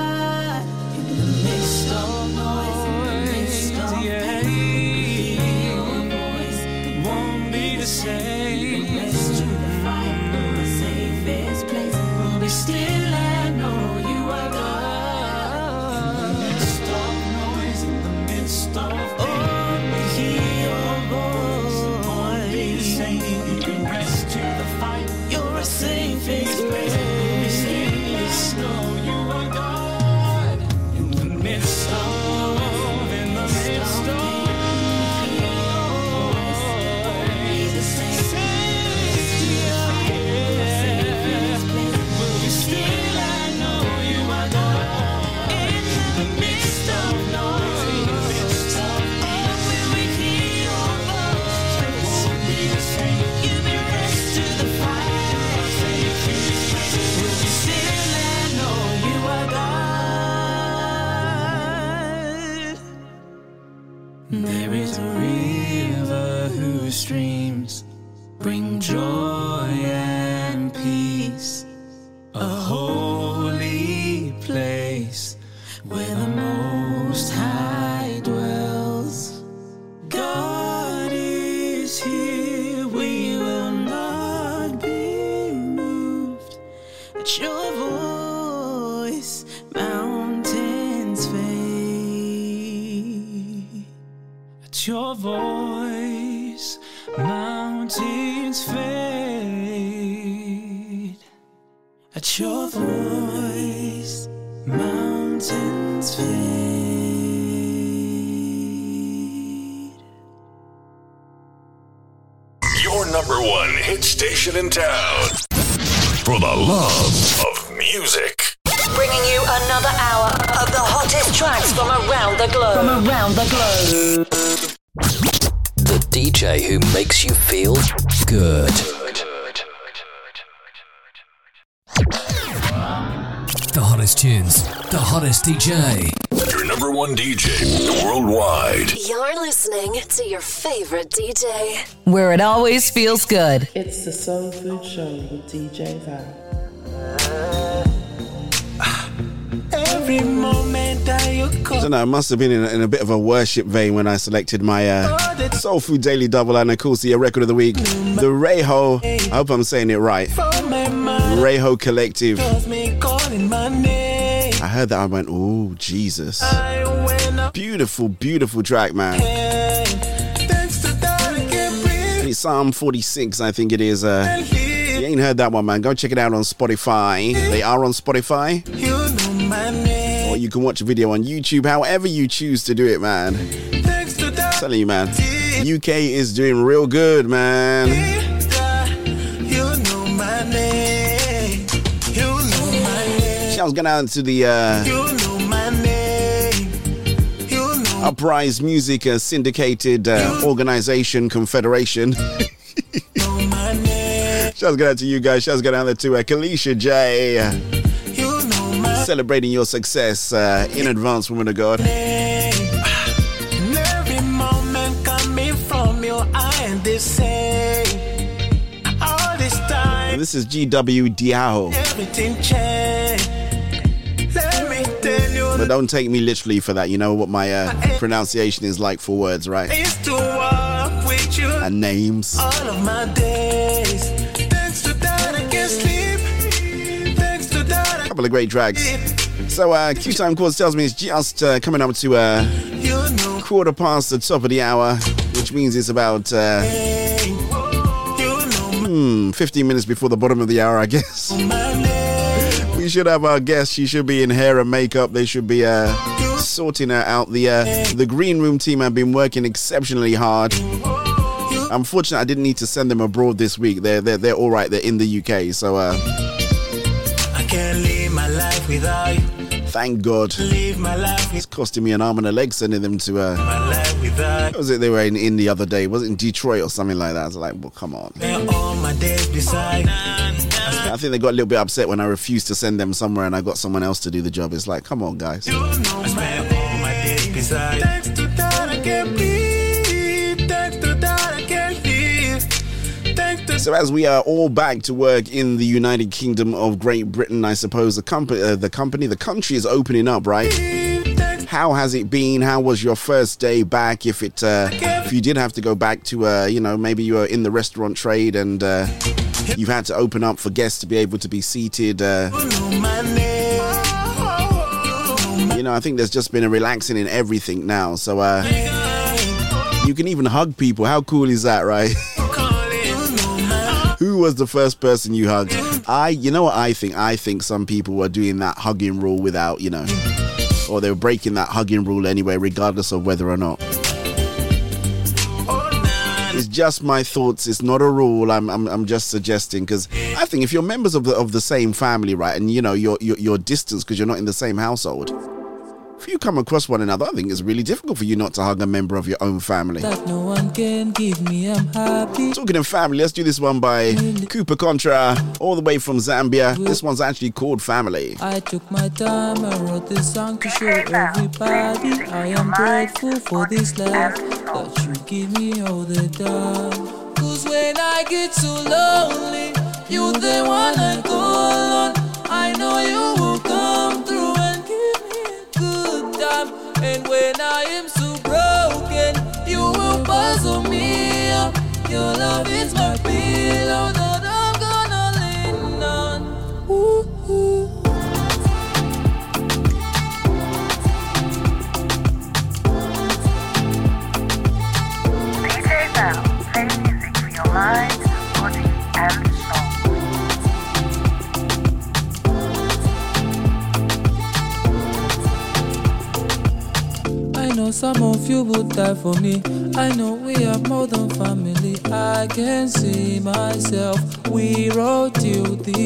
The. Bring rest to the you're our safest place. We'll be still At your voice, mountains fade. Your number one hit station in town. For the love of music. Bringing you another hour of the hottest tracks from around the globe. From around the globe. The DJ who makes you feel good. Hottest tunes, the hottest DJ. Your number one DJ worldwide. You're listening to your favorite DJ. Where it always feels good. It's the Soul Food Show with DJ Val. Every moment that you I call. don't know, I must have been in a, in a bit of a worship vein when I selected my uh, Soul Food Daily Double and, of course, the record of the week, the Rayho. I hope I'm saying it right. Rayho Collective. Calling my name. I heard that, I went, oh, Jesus. Beautiful, beautiful track, man. Thanks to that I can breathe. It's Psalm 46, I think it is. Uh, you ain't heard that one, man. Go check it out on Spotify. They are on Spotify. You know my name. Or you can watch a video on YouTube, however you choose to do it, man. Thanks to that. telling you, man. UK is doing real good, man. Shouts going out to the uh, You know Uprise Music uh, Syndicated uh, Organization Confederation. <laughs> Shouts going out to you guys. Shouts going out to uh, Kalisha J. You know Celebrating your success uh, in advance, woman of God. this is GW Diao. But don't take me literally for that. You know what my uh, pronunciation is like for words, I right? used to walk with you And names. all of my days. Thanks to that I can sleep. Thanks to that I couple of great tracks. So, uh, Q Time Chords tells me it's just uh, coming up to uh, you know quarter past the top of the hour, which means it's about uh, hmm, 15 minutes before the bottom of the hour, I guess. We should have our guest. She should be in hair and makeup. They should be uh, sorting her out. The uh, the green room team have been working exceptionally hard. Unfortunately, I didn't need to send them abroad this week. They're they're they're all right. They're in the UK, so uh, I can't live my life without you. thank God. Live my life It's costing me an arm and a leg sending them to uh, my life without what was it they were in, in the other day? Was it in Detroit or something like that? I was like, well, come on. I think they got a little bit upset when I refused to send them somewhere and I got someone else to do the job. It's like, come on, guys. I spend all my days beside. Thanks to that I can breathe. Thanks to that I can live. Thanks to So as we are all back to work in the United Kingdom of Great Britain, I suppose the company, uh, the company, the country is opening up, right? How has it been? How was your first day back? If it, uh, if you did have to go back to, uh, you know, maybe you were in the restaurant trade and uh, you've had to open up for guests to be able to be seated. Uh, you know, I think there's just been a relaxing in everything now. So uh, you can even hug people. How cool is that, right? Who was the first person you hugged? I, you know what I think? I think some people were doing that hugging rule without, you know, or they were breaking that hugging rule anyway, regardless of whether or not. It's just my thoughts. It's not a rule. I'm, I'm, I'm just suggesting because I think if you're members of the of the same family, right, and you know you're you're, you're distant because you're not in the same household. If you come across one another, I think it's really difficult for you not to hug a member of your own family. that no one can give me. I'm happy. Talking of family, let's do this one by Cooper Contra, all the way from Zambia. This one's actually called Family. I took my time, I wrote this song to show everybody I am grateful for this love that you give me all the time. Cause when I get so lonely, you the one I call on. I know you will come through good. And when I am so broken, you will puzzle me up. Your love is my pillow that I'm gonna lean on. DJ Bell, play music for your mind, body, and know some of you would die for me. I know we are more than family. I can see myself. We rode till the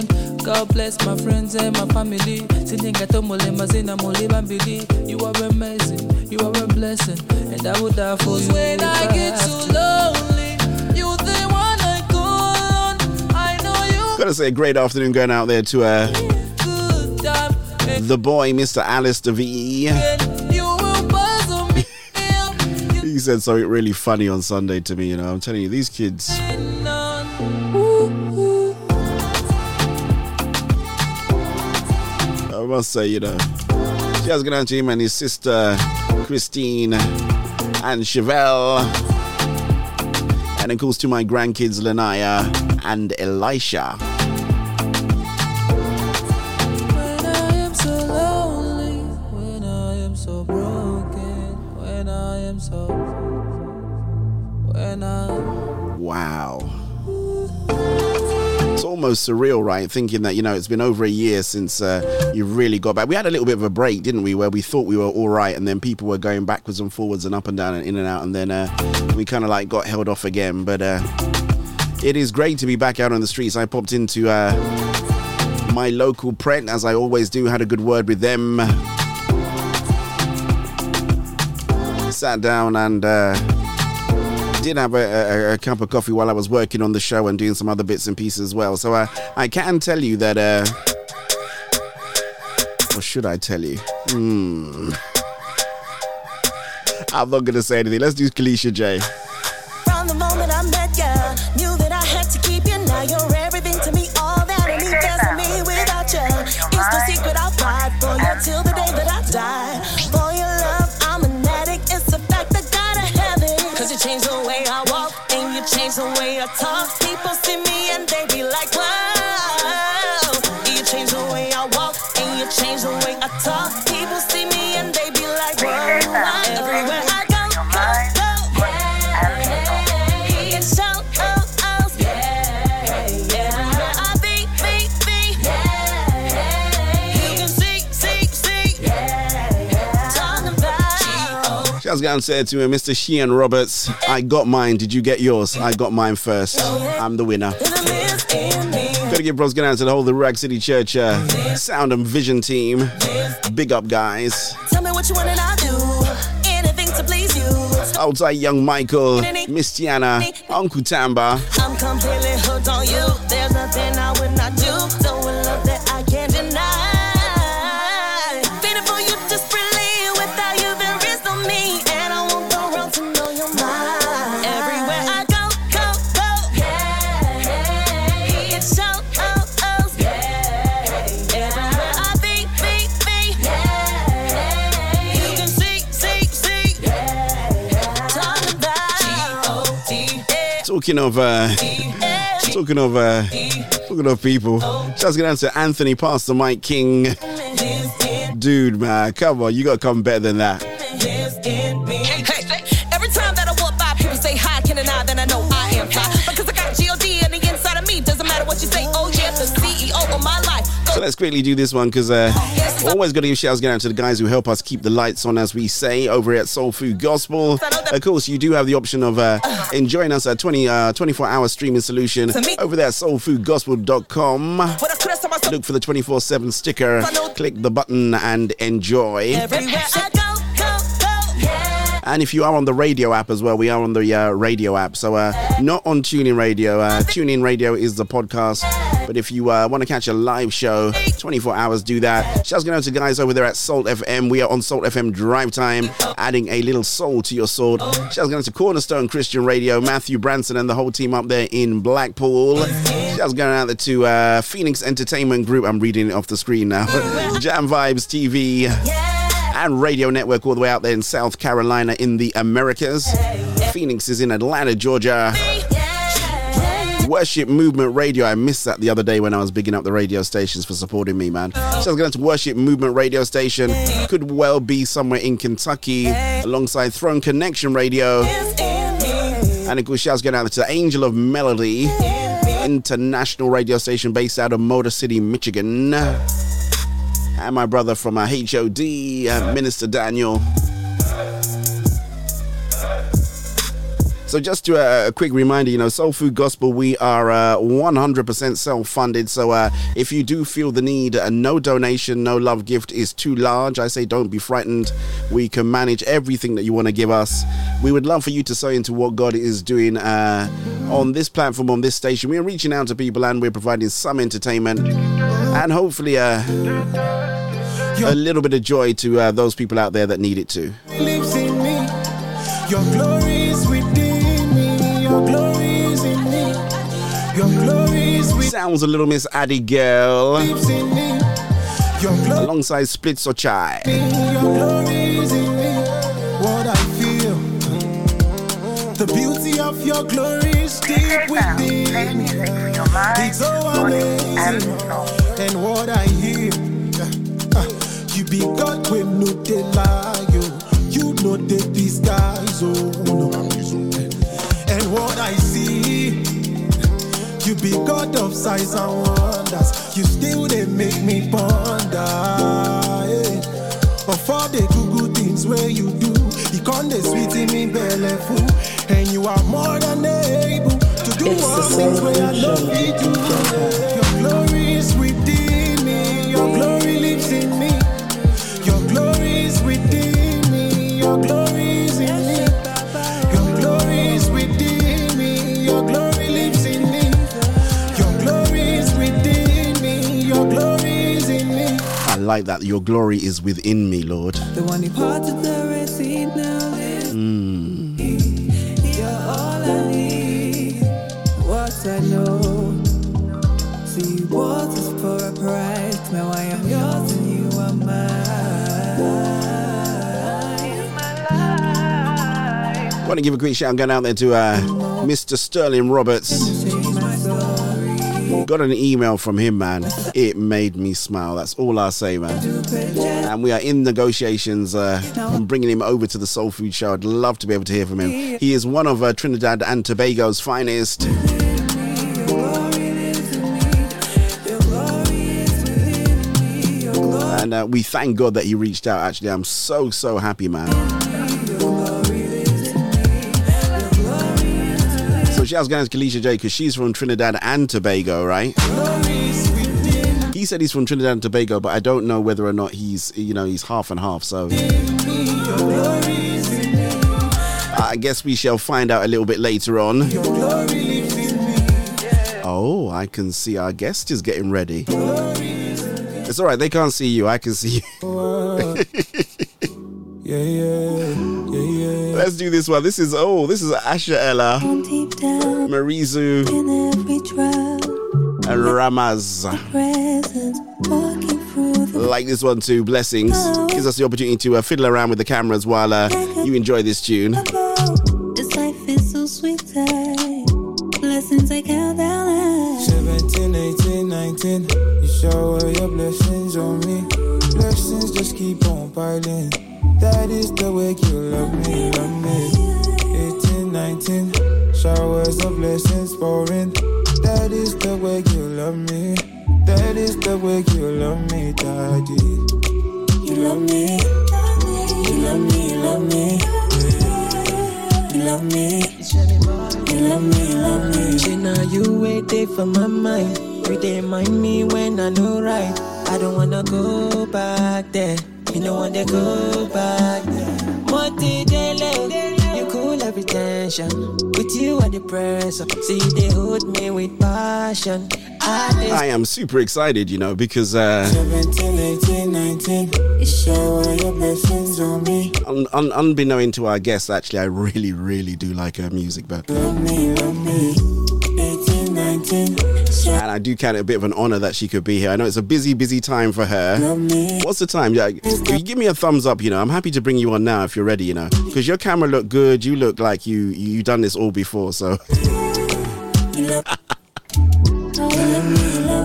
end. God bless my friends and my family. Siningato mole mazina mole bambili. You are amazing. You are a blessing. And I would die for you. When I get too lonely, you the one I call on. I know you Gotta say, great afternoon going out there to uh, good time. the boy, Mr. Alistair V. He said something really funny on Sunday to me. You know, I'm telling you, these kids. I must say, you know, to him and his sister Christine and Chevelle. And of course to my grandkids Lanaya and Elisha. Wow. It's almost surreal, right? Thinking that, you know, it's been over a year since uh, you really got back. We had a little bit of a break, didn't we, where we thought we were all right, and then people were going backwards and forwards and up and down and in and out, and then uh, we kind of like got held off again. But uh, it is great to be back out on the streets. I popped into uh, my local print, as I always do, had a good word with them. Sat down and. Did have a, a, a cup of coffee while I was working on the show and doing some other bits and pieces as well. So uh, I can tell you that, uh, or should I tell you? Hmm. I'm not gonna say anything. Let's do Kalisha J. the way I talk. Down there to uh, Mr. Sheehan Roberts. I got mine. Did you get yours? I got mine first. I'm the winner. Gotta give bros going out to the whole the Ruach City Church uh, sound and vision team. Big up, guys. Tell me what you want and I'll do anything to please you. Outside Young Michael, Miss Tiana, Uncle Tamba. I'm completely hooked on you. There's nothing I would not do. So Talking of uh, talking of uh, talking of people. Going out to Anthony Pastor Mike King. Dude, man, come on, you gotta come better than that. Every time that I walk by, people say hi, can and I, then I know I am fly. Because I got G-O-D on the inside of me. Doesn't matter what you say, oh yeah, the CEO of my life. So let's quickly do this one because uh, always got to give shouts out to the guys who help us keep the lights on, as we say, over at Soul Food Gospel. Of course, you do have the option of uh, <sighs> enjoying us at 20, uh, 24 hour streaming solution over there at soulfoodgospel.com. Look for the 24 7 sticker, click the button, and enjoy. And if you are on the radio app as well, we are on the uh, radio app. So uh, not on TuneIn Radio. Uh, TuneIn Radio is the podcast. But if you uh, want to catch a live show, 24 hours, do that. Shouts going out to guys over there at Salt FM. We are on Salt FM Drive Time, adding a little soul to your sword. Shouts going out to Cornerstone Christian Radio, Matthew Branson, and the whole team up there in Blackpool. Shouts going out to uh, Phoenix Entertainment Group. I'm reading it off the screen now. <laughs> Jam Vibes TV and Radio Network all the way out there in South Carolina in the Americas. Phoenix is in Atlanta, Georgia. Worship Movement Radio. I missed that the other day when I was bigging up the radio stations for supporting me, man. So I was going to Worship Movement Radio Station. Could well be somewhere in Kentucky alongside Throne Connection Radio. And of course, shouts going out to Angel of Melody, international radio station based out of Motor City, Michigan. And my brother from uh, HOD, uh, Minister Daniel. So just to, uh, a quick reminder, you know, Soul Food Gospel, we are uh, 100% self-funded. So uh, if you do feel the need, uh, no donation, no love gift is too large. I say don't be frightened. We can manage everything that you want to give us. We would love for you to sow into what God is doing uh, on this platform, on this station. We're reaching out to people and we're providing some entertainment and hopefully uh, a little bit of joy to uh, those people out there that need it too. Sounds a little Miss Addy Girl lives in me. Your glory, alongside Splits or Chai. your glory is in me. What I feel, the beauty of your glory is deep within me. It's so amazing, and what I hear, uh, you be God when no they lie, you. You know they disguise, oh no. And what I see, you be God of signs and wonders. You still they make me ponder. Yeah. Of all the good, good things where you do, you can't they sweet in me belly full. And you are more than able to do It's all things where I love you like that. Your glory is within me, Lord. The one who parted the Red Sea now lives. Mm. You're all I need. What I know. See, what is for a price? Now I am yours and you are mine. Want to give a quick shout going out there to uh, Mr. Sterling Roberts. Got an email from him, man. It made me smile. That's all I say, man. And we are in negotiations uh, on bringing him over to the Soul Food Show. I'd love to be able to hear from him. He is one of uh, Trinidad and Tobago's finest. And uh, we thank God that he reached out. Actually, I'm so, so happy, man. Shout out to Kalisha J because she's from Trinidad and Tobago, right? He said he's from Trinidad and Tobago, but I don't know whether or not he's, you know, he's half and half. So I guess we shall find out a little bit later on. Oh, I can see our guest is getting ready. It's all right. They can't see you. I can see you. <laughs> Yeah, yeah, yeah, yeah. Let's do this one. This is oh, this is Asha Ella, Marizu, and Ramaz. Like this one too. Blessings gives us the opportunity to uh, fiddle around with the cameras while uh, you enjoy this tune. This life is so sweet, blessings I count down. I 17, 18, 19. You shower your blessings on me. Blessings just keep on piling. That is the way you love me, Showers of blessings pouring. That is the way you love me. That is the way you love me, daddy. You love me. You love me, you love me. You love me. You love me, you love me. Say now you wait there for my mind. You remind me when I know right. I don't wanna go back there. You don't wanna go back there. Moti dele, you cool every tension. With you at the press. See they hold me with passion. I I am super excited, you know, because uh, 17, 18, 19. Shower your blessings on me. un- un- unbeknown to our guests, actually, I really, really do like her music, but Love me, love me. 18, 19. and I do count it a bit of an honor that she could be here. I know it's a busy, busy time for her. What's the time? Yeah, you give me a thumbs up, you know, I'm happy to bring you on now if you're ready, you know, because your camera looked good. You look like you you done this all before, so. <laughs>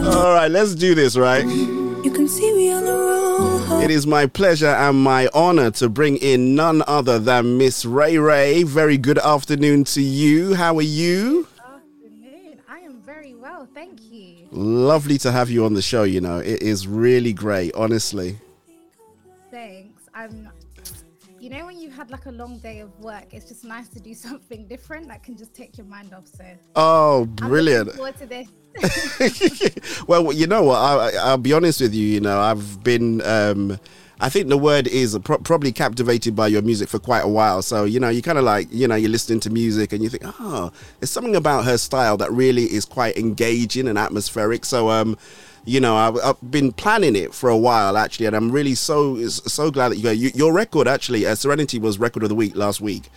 All right, let's do this, right? You can see we on the road. It is my pleasure and my honor to bring in none other than Miss Ray Ray. Very good afternoon to you. How are you? I am very well, thank you. Lovely to have you on the show, you know. It is really great, honestly. Thanks. Um, you know when you've had like a long day of work, it's just nice to do <laughs> something different that can just take your mind off. So Oh, I'm brilliant. looking forward to this. <laughs> well, you know what? I, I'll be honest with you. You know, I've been. Um, I think the word is pro- probably captivated by your music for quite a while. So you know, you kind of like you know, you're listening to music and you think, oh, there's something about her style that really is quite engaging and atmospheric. So um. You know, I've, I've been planning it for a while actually, and I'm really so so glad that you go. You, your record actually, uh, Serenity was record of the week last week.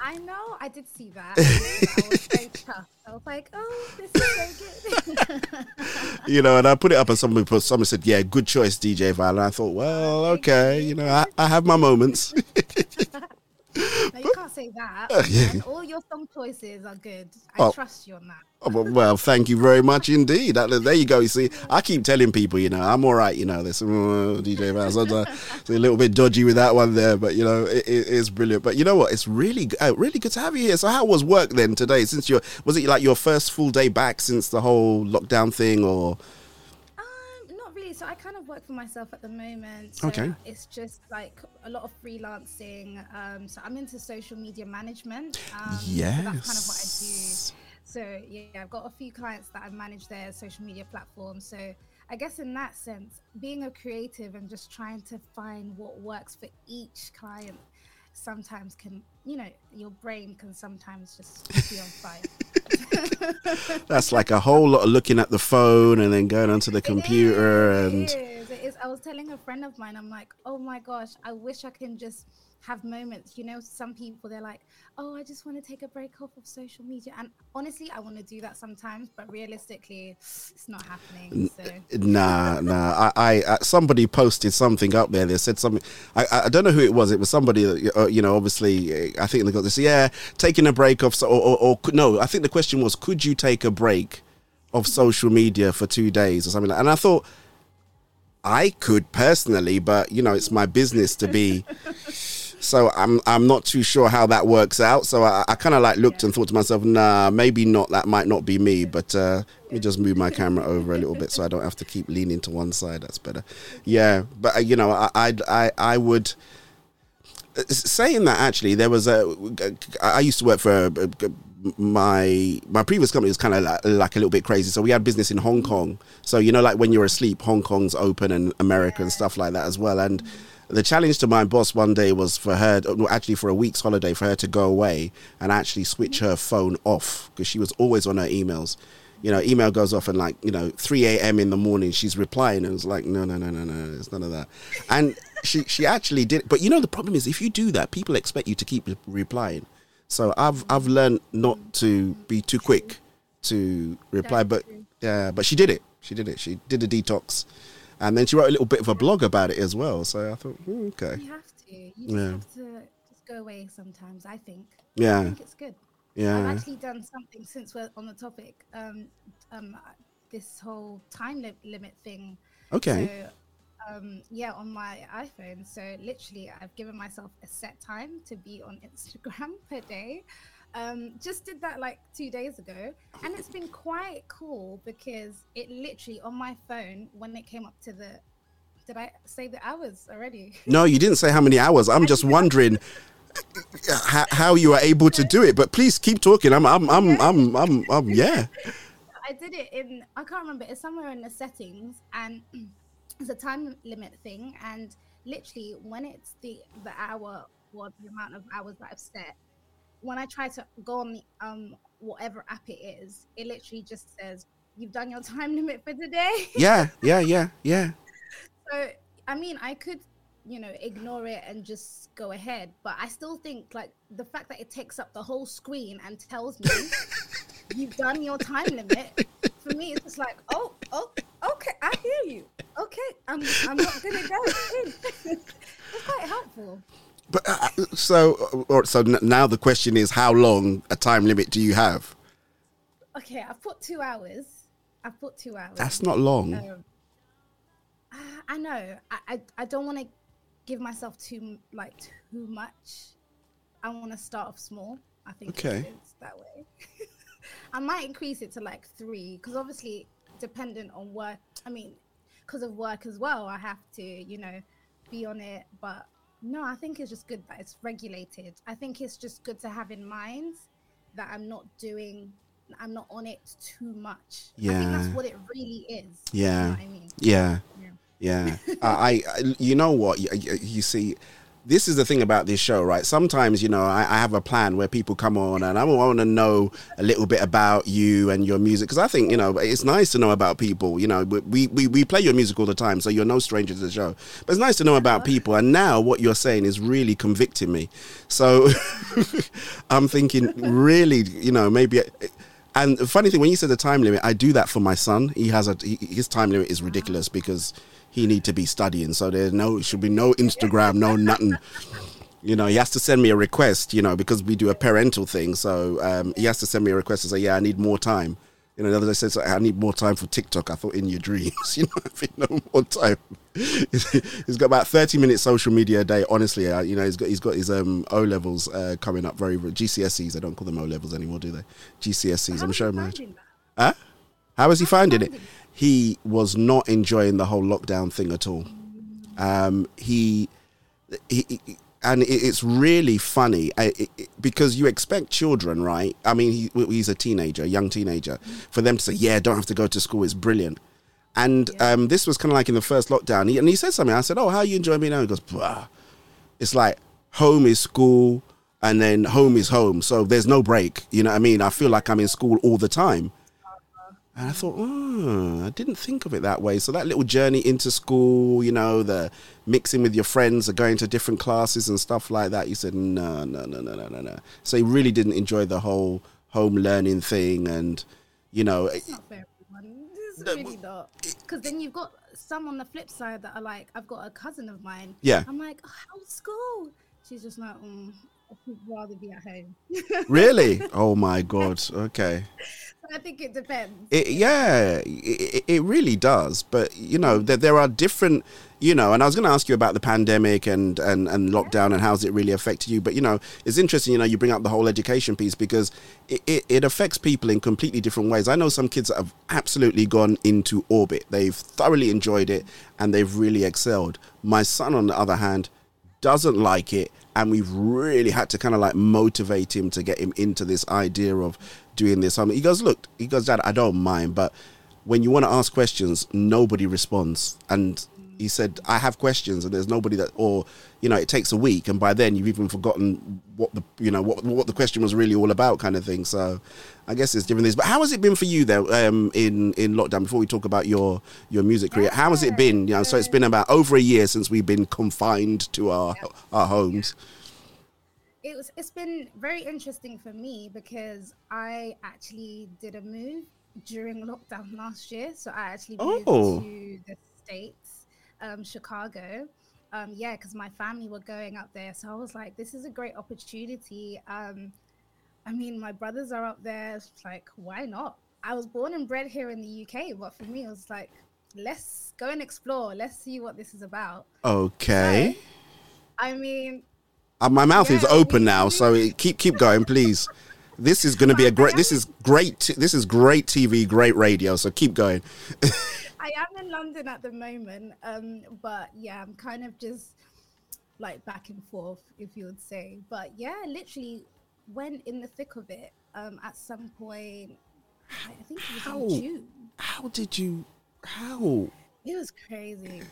I know, I did see that. I was. <laughs> I was like, oh, this is so good. <laughs> you know, and I put it up, and somebody put, someone said, "Yeah, good choice, DJ Val." And I thought, well, oh, okay, you know, I, I have my moments. <laughs> <laughs> no, you can't say that. Uh, yeah. And all your song choices are good. I Oh. trust you on that. Oh, well, thank you very much indeed. There you go. You see, I keep telling people, you know, I'm all right. You know, some uh, DJ Val. Sometimes a little bit dodgy with that one there, but you know, it, it, it's brilliant. But you know what? It's really, uh, really good to have you here. So, how was work then today? Since your was it like your first full day back since the whole lockdown thing, or Not really. So I kind of work for myself at the moment. So Okay. It's just like a lot of freelancing. Um, so I'm into social media management. Um, So that's kind of what I do. So yeah, I've got a few clients that I manage their social media platforms. So I guess in that sense, being a creative and just trying to find what works for each client sometimes can, you know, your brain can sometimes just <laughs> be on fire. <laughs> that's like a whole lot of looking at the phone and then going onto the computer and. It is. It is. I was telling a friend of mine, I'm like, oh my gosh, I wish I can just have moments. You know, some people they're like, oh, I just want to take a break off of social media, and honestly, I want to do that sometimes, but realistically, it's not happening. So Nah, nah. I, I, uh, somebody posted something up there. They said something. I, I don't know who it was. It was somebody. that, Uh, you know, obviously, uh, I think they got this. Yeah, taking a break off. So, or, or, or no, I think the question was, could you take a break of social media for two days or something? Like, and I thought I could personally, but you know, it's my business to be. <laughs> So I'm I'm not too sure how that works out. So I, I kind of like looked and thought to myself, nah, maybe not. That might not be me. But uh, let me just move my camera over a little bit so I don't have to keep leaning to one side. That's better. Yeah, but uh, you know, I I I, I would. uh, Saying that, actually, there was a. I used to work for m- my my previous company was kind of like, like a little bit crazy. So we had business in Hong Kong. So you know, like when you're asleep, Hong Kong's open and America and stuff like that as well. And the challenge to my boss one day was for her, actually for a week's holiday, for her to go away and actually switch her phone off because she was always on her emails. You know, email goes off and like you know, 3 a.m. in the morning, she's replying and it's like, no, no, no, no, no, it's none of that. And she she actually did, but you know, the problem is if you do that, people expect you to keep replying. So I've I've learned not to be too quick to reply, but yeah, but she did it. She did it. She did a detox, and then she wrote a little bit of a blog about it as well. So I thought, hmm, okay, You have to. You just Yeah. have to just go away sometimes. I think. Yeah. I think it's good. Yeah. I've actually done something since we're on the topic. Um, um, this whole time li- limit thing. Okay. So, um, yeah, on my iPhone. So literally, I've given myself a set time to be on Instagram <laughs> per day. Um, just did that like two days ago, and it's been quite cool because it literally on my phone when it came up to the. Did I say the hours already? no, you didn't say how many hours. I'm just wondering how, how you are able to do it. But please keep talking. I'm I'm I'm I'm I'm, I'm yeah. <laughs> I did it in I can't remember. It's somewhere in the settings, and <clears throat> it's a time limit thing. And literally, when it's the the hour or the amount of hours that I've set, when I try to go on the um whatever app it is, it literally just says you've done your <laughs> time limit for today. Yeah, yeah, yeah, yeah. <laughs> So I mean, I could, you know, ignore it and just go ahead, but I still think like the fact that it takes up the whole screen and tells me <laughs> you've done your time limit. For me, it's just like, oh, oh, okay, I hear you. Okay, I'm, I'm not gonna go. in. it's quite helpful. But uh, so or, so now the question is, how long a time limit do you have? Okay, I've put two hours. I've put two hours. That's not long. Um, I- I know. I, I, I don't want to give myself too like too much. I want to start off small. I think Okay. it's that way. <laughs> I might increase it to like three because obviously dependent on work. I mean, because of work as well, I have to you know be on it. But no, I think it's just good that it's regulated. I think it's just good to have in mind that I'm not doing. I'm not on it too much. I think that's what it really is. You Yeah. know what I mean? Yeah. Yeah. I, I, I- you know what? You, you- you see, this is the thing about this show, right? Sometimes, you know, I, I have a plan where people come on and I want to know a little bit about you and your music. Because I think, you know, it's nice to know about people. You know, we, we, we play your music all the time, so you're no stranger to the show. But it's nice to know about people. And now what you're saying is really convicting me. So <laughs> I'm thinking, really, you know, maybe. And the funny thing, when you said the time limit, I do that for my son. He has a he, his time limit is ridiculous because he need to be studying. So there's no should be no Instagram, no nothing. You know, he has to send me a request. You know, because we do a parental thing. So um, he has to send me a request and say, "Yeah, I need more time." You know, the other day says, "I need more time for TikTok." I thought in your dreams, <laughs> you know, I think no more time. <laughs> he's got about thirty minutes social media a day. Honestly, uh, you know, he's got he's got his um, O levels uh, coming up very GCSEs. I don't call them O levels anymore, do they? GCSEs. I'm sure. man. Huh? How is he finding it? He was not enjoying the whole lockdown thing at all. Um, he, he, he- and it's really funny because you expect children, right? I mean, he, he's a teenager, a young teenager, for them to say, "Yeah, don't have to go to school. It's brilliant." And um, this was kind of like in the first lockdown. He, and he said something. I said, "Oh, how are you enjoying being home?" He goes, "Bah." It's like home is school, and then home is home. So there's no break. You know what I mean? I feel like I'm in school all the time. And I thought, oh, I didn't think of it that way. So that little journey into school, you know, the mixing with your friends, or going to different classes and stuff like that. You said, no, no, no, no, no, no, no. So he really didn't enjoy the whole home learning thing, and you know, It's not for everyone. It's really not. Because then you've got some on the flip side that are like, I've got a cousin of mine. Yeah. I'm like, oh, how's school? She's just like, mm, I'd rather be at home. really, <laughs> oh my god, okay. I think it depends. It, yeah, it, it really does. But you know, there, there are different. You know, and I was going to ask you about the pandemic and, and, and lockdown and how's it really affected you. But you know, it's interesting. You know, you bring up the whole education piece because it, it, it affects people in completely different ways. I know some kids that have absolutely gone into orbit. They've thoroughly enjoyed it and they've really excelled. My son, on the other hand, doesn't like it and we've really had to kind of like motivate him to get him into this idea of doing this. I mean, he goes, look, he goes, Dad, I don't mind, but when you want to ask questions, nobody responds. And he said, I have questions, and there's nobody that, or you know, it takes a week, and by then you've even forgotten what the, you know, what what the question was really all about, kind of thing. So, I guess it's different things. But how has it been for you though, um, in in lockdown? Before we talk about your your music career, how has it been? You know, so it's been about over a year since we've been confined to our our homes. It was it's been very interesting for me because I actually did a move during lockdown <laughs> last year. So I actually moved Oh. to the States, um, Chicago. Um, yeah, because my family were going up there. So I was like, this is a great opportunity. Um, I mean, my brothers are up there. It's like, why not? I was born and bred here in the UK, but for me, it was like, let's go and explore. Let's see what this is about. Okay. I mean, Uh, my mouth is open now, so it- keep keep going, please. This is going to be a great. This is great. This is great TV, great radio. So keep going. I am in London at the moment, um, but yeah, I'm kind of just like back and forth, if you would say. But yeah, literally went in the thick of it. Um, at some point, I I think it was How? in June. How did you? How? It was crazy.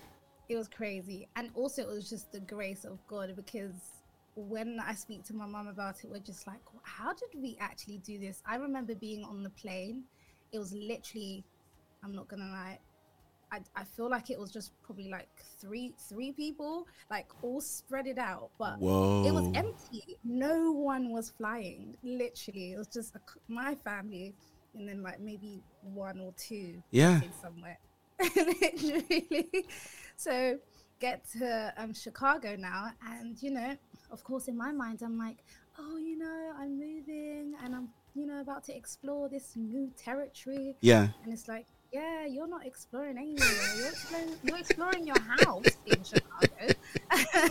It was crazy, and also it was just the grace of God because when I speak to my mum about it, we're just like, how did we actually do this? I remember being on the plane. It was literally, I'm not gonna lie, I, I feel like it was just probably like three three people, like all spread it out, but it was empty. No one was flying. Literally, it was just a my family, and then like maybe one or two. Yeah. somewhere. <laughs> Literally. So get to um, Chicago now, and you know, of course, in my mind, I'm like, oh, you know, I'm moving, and I'm you know about to explore this new territory. Yeah. And it's like, yeah, you're not exploring anywhere. You're exploring, you're exploring your house in Chicago. and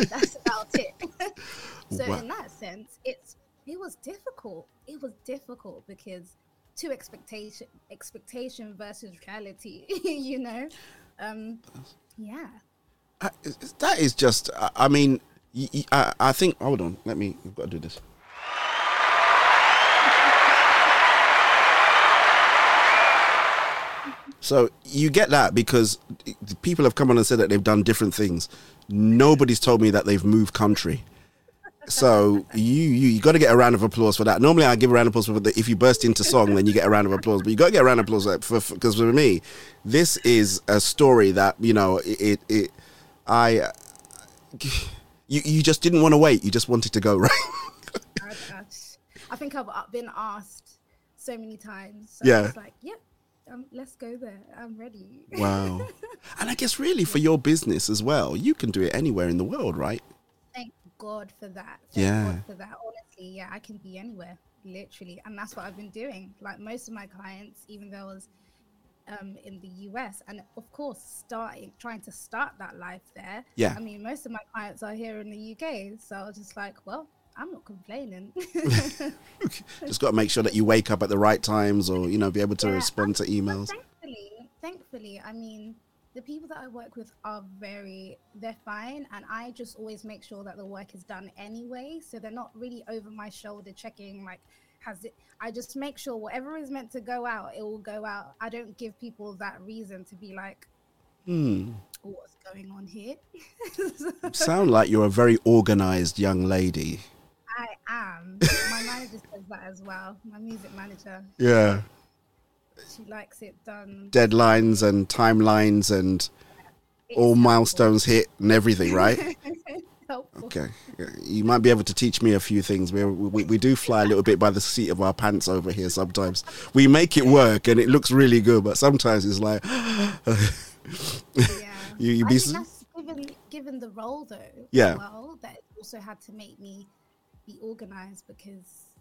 <laughs> that's about it. <laughs> so Wow. in that sense, it's it was difficult. It was difficult because to expectation expectation versus reality, <laughs> you know? Um yeah. I- That is just. I- I mean, I, I think. Hold on. Let me. I've got to do this. So you get that because people have come on and said that they've done different things. Nobody's told me that they've moved country. So you you, you got to get a round of applause for that. Normally I give a round of applause for the, if you burst into song, then you get a round of applause. But you got to get a round of applause for because for, me, this is a story that you know it it, it I you you just didn't want to wait. You just wanted to go <laughs> right. I, I, think I've uh, been asked so many times. So Yeah. I was like, yep, um, let's go there. I'm ready. Wow. <laughs> And I guess really for your business as well, you can do it anywhere in the world, right? God for that. Thank Yeah. God for that. Honestly, yeah, I can be anywhere, literally, and that's what I've been doing. Like most of my clients, even though I was um, in the US, and of course, starting trying to start that life there. Yeah. I mean, most of my clients are here in the UK, so I was just like, well, I'm not complaining. <laughs> <laughs> Just got to make sure that you wake up at the right times or, you know, be able to Yeah, respond to emails. thankfully, thankfully, I mean, the people that I work with are very, they're fine. And I just always make sure that the work is done anyway. So they're not really over my shoulder checking, like, has it, I just make sure whatever is meant to go out, it will go out. I don't give people that reason to be like, Hmm. what's going on here? Sound like you're a very organized young lady. I am. My manager says that as well. My music manager. Yeah. She likes it done. Deadlines and timelines and all milestones hit and everything, right? <laughs> Okay. You might be able to teach me a few things. We, we, we do fly a little bit by the seat of our pants over here sometimes. We make it work and it looks really good, but sometimes it's like. <laughs> you, you I be. given given the role though. as Yeah. Well, that also had to make me be organized because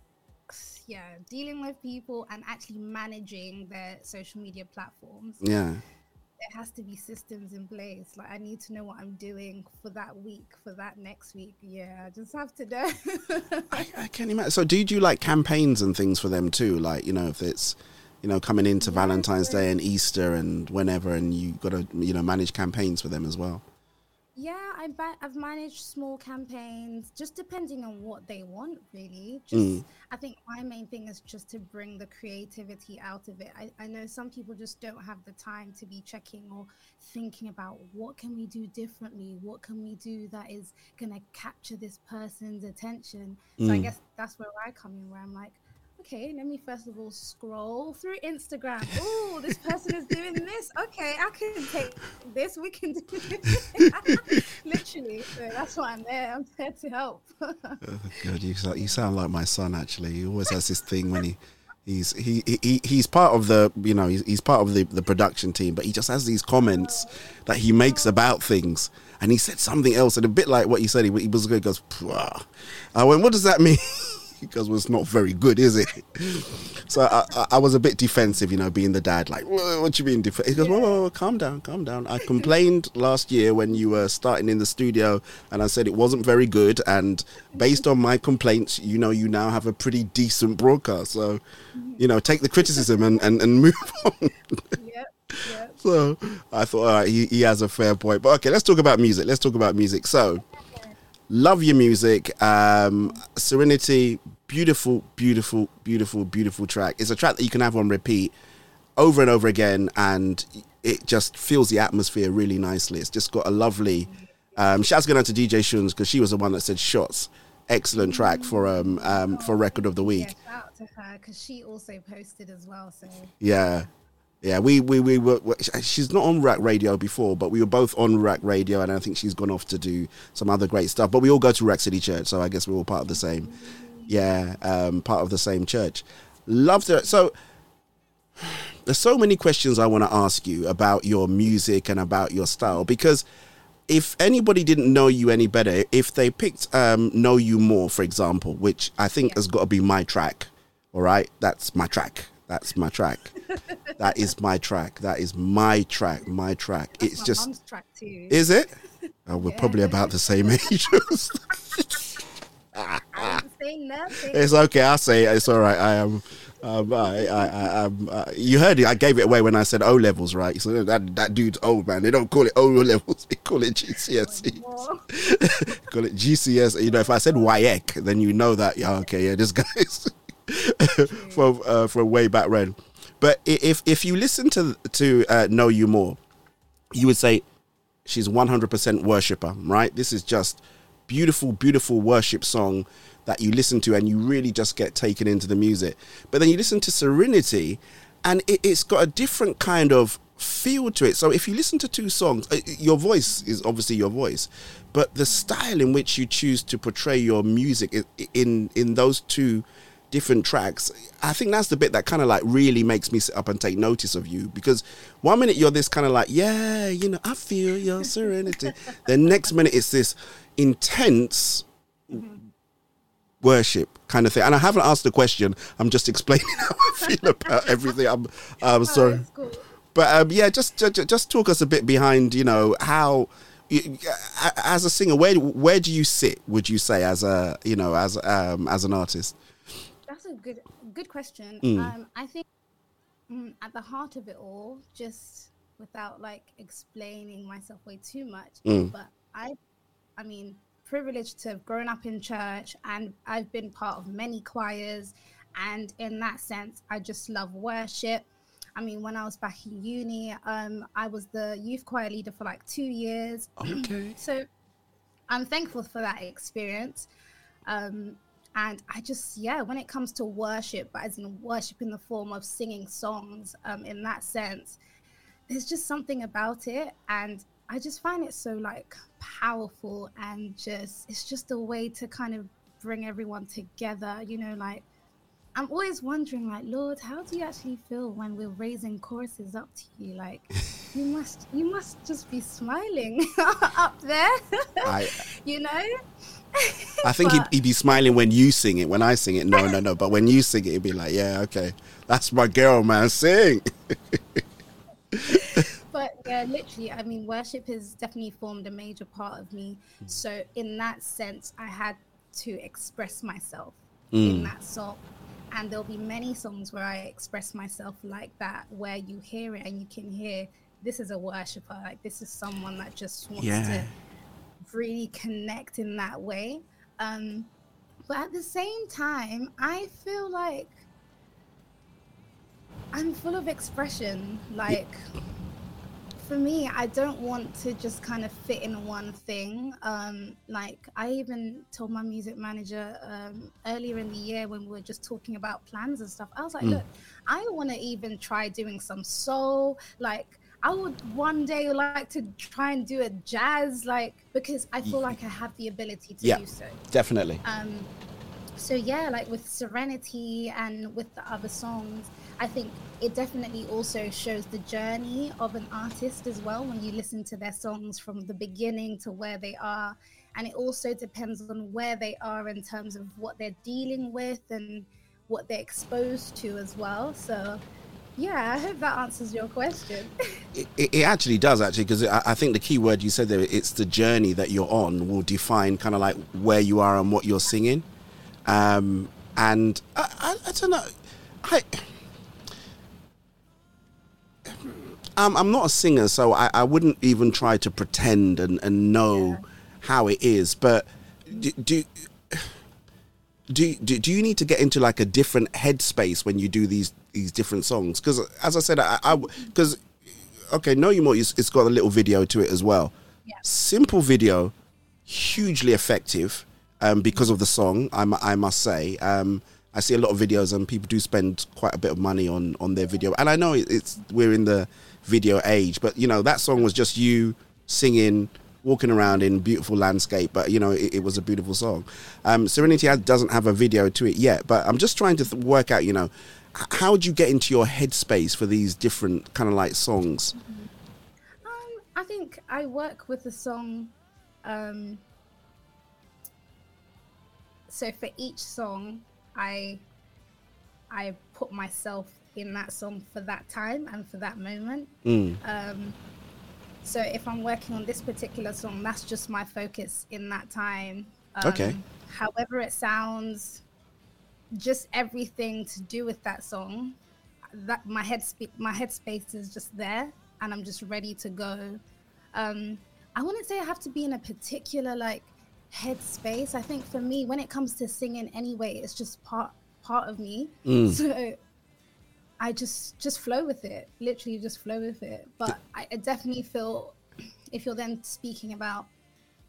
yeah, dealing with people and actually managing their social media platforms. Yeah. There has to be systems in place. Like I need to know what I'm doing for that week, for that next week. Yeah, I just have to know. <laughs> I can't imagine. So, do you do like campaigns and things for them too? Like, you know, if it's, you know, coming into Valentine's Day and Easter and whenever, and you got to, you know, manage campaigns for them as well. Yeah, I ba- I've managed small campaigns, just depending on what they want, really. Just, Mm. I think my main thing is just to bring the creativity out of it. I, I know some people just don't have the time to be checking or thinking about what can we do differently, what can we do that is gonna capture this person's attention. So I Mm. guess that's where I come in, where I'm like, okay, let me first of all scroll through Instagram. Oh, this person is doing this. Okay, I can take this. We can do this. <laughs> Literally. So that's why I'm there. I'm there to help. <laughs> Oh, God, you sound, you sound like my son. Actually, he always has this thing when he. He's he, he he's part of the you know he's, he's part of the, the production team, but he just has these comments that he makes about things, and he said something else, and a bit like what you said, he, he was good. Goes, "Pwah." I went, what does that mean? <laughs> well, it's not very good, is it? so I, I, I was a bit defensive, you know, being the dad. Like, what you mean defensive? He goes, whoa, whoa, whoa, calm down, calm down. I complained last year when you were starting in the studio, and I said it wasn't very good. And based on my complaints, you know, you now have a pretty decent broadcast. So, you know, take the criticism and, and, and move <laughs> on. So I thought, all right, he, he has a fair point. But okay, let's talk about music. Let's talk about music. So, love your music. Um, Serenity, beautiful, beautiful, beautiful, beautiful track. It's a track that you can have on repeat over and over again, and it just feels the atmosphere really nicely. It's just got a lovely. Um, shouts going out to DJ Shuns because she was the one that said shots. Excellent track for um, um for record of the week. Yeah, shout out to her because she also posted as well. So Yeah. Yeah, we, we, we were, she's not on Ruach Radio before, but we were both on Ruach Radio, and I think she's gone off to do some other great stuff. But we all go to Ruach City Church, so I guess we're all part of the same, yeah, um, part of the same church. Loved it. So, there's so many questions I want to ask you about your music and about your style because if anybody didn't know you any better, if they picked um, Know You More, for example, which I think has got to be my track, all right? That's my track. That's my track. That is my track. That is my track. My track. that's it's my just. track too. Is it? <laughs> Oh, we're probably about the same age. I didn't say nothing. it's okay. I'll say it. It's all right. I am. Um, I, I, I, um, uh, you heard it. I gave it away when I said O levels, right? So that that dude's old man. They don't call it O levels. <laughs> They call it GCSE. call it GCS. <laughs> You know, if I said WJEC, then you know that. Yeah, okay, yeah, this guy's from uh, from way back when. But if if you listen to to uh, Know You More, you would say she's 100% worshiper, right? This is just beautiful, beautiful worship song that you listen to and you really just get taken into the music. But then you listen to Serenity and it, it's got a different kind of feel to it. So if you listen to two songs, uh, your voice is obviously your voice, but the style in which you choose to portray your music in in those two different tracks i think that's the bit that kind of like really makes me sit up and take notice of you because one minute you're this kind of like yeah you know i feel your serenity. <laughs> The next minute it's this intense worship kind of thing and i haven't asked the question i'm just <laughs> explaining how i feel about everything. I'm i'm sorry. but um, yeah just, just just talk us a bit behind you know how as a singer where where do you sit would you say as a you know as um as an artist good good question. Mm. Um, I think mm, at the heart of it all, just without like explaining myself way too much, Mm. but I, I mean, privileged to have grown up in church, and I've been part of many choirs, and in that sense, I just love worship. I mean, when I was back in uni, um, I was the youth choir leader for like two years. Okay. <clears throat> so I'm thankful for that experience. Um, and I just, yeah, when it comes to worship, but as in worship in the form of singing songs, um, in that sense, there's just something about it. And I just find it so like powerful and just, it's just a way to kind of bring everyone together, you know, like I'm always wondering, like, Lord, how do you actually feel when we're raising choruses up to you? Like, <laughs> you must, you must just be smiling <laughs> up there, I <laughs> you know? <laughs> I think he'd, he'd be smiling when you sing it. When I sing it, no, no, no. But when you sing it, he'd be like, "Yeah, okay, that's my girl, man. Sing." <laughs> but yeah, literally, I mean, worship has definitely formed a major part of me. Mm. So in that sense, I had to express myself in Mm. that song. And there'll be many songs where I express myself like that, where you hear it and you can hear this is a worshiper, like this is someone that just wants Yeah. to really connect in that way. Um, but at the same time, I feel like I'm full of expression. Like, for me, I don't want to just kind of fit in one thing. Um, like, I even told my music manager um, earlier in the year when we were just talking about plans and stuff, I was like, Mm. look, I want to even try doing some soul. Like, I would one day like to try and do a jazz, like, because I feel like I have the ability to Yeah, do so. definitely. Um, so yeah, like with Serenity and with the other songs, I think it definitely also shows the journey of an artist as well when you listen to their songs from the beginning to where they are. And it also depends on where they are in terms of what they're dealing with and what they're exposed to as well. So yeah, I hope that answers your question. <laughs> It, it actually does actually because I, I think the key word you said there it's the journey that you're on will define kind of like where you are and what you're singing um and i, I, I don't know i um, i'm not a singer so I, I wouldn't even try to pretend and, and know how it is but do, do do, do do you need to get into like a different headspace when you do these these different songs? Because as I said, I because okay, know you more. It's, it's got a little video to it as well. Simple video, hugely effective um, because of the song. I, I must say. Um, I see a lot of videos and people do spend quite a bit of money on on their video. And I know it's we're in the video age, but you know that song was just you singing walking around in beautiful landscape but you know it, it was a beautiful song um, serenity doesn't have a video to it yet but i'm just trying to th- work out you know how would you get into your headspace for these different kind of like songs I think I work with the song. Um, so for each song, I I put myself in that song for that time and for that moment. Mm. Um, so if I'm working on this particular song, that's just my focus in that time. Um, Okay. However it sounds, just everything to do with that song, that my head sp- my headspace is just there, and I'm just ready to go. Um, I wouldn't say I have to be in a particular like headspace. I think for me, when it comes to singing, anyway, it's just part part of me. Mm. So I just just flow with it. Literally, just flow with it. But I, I definitely feel if you're then speaking about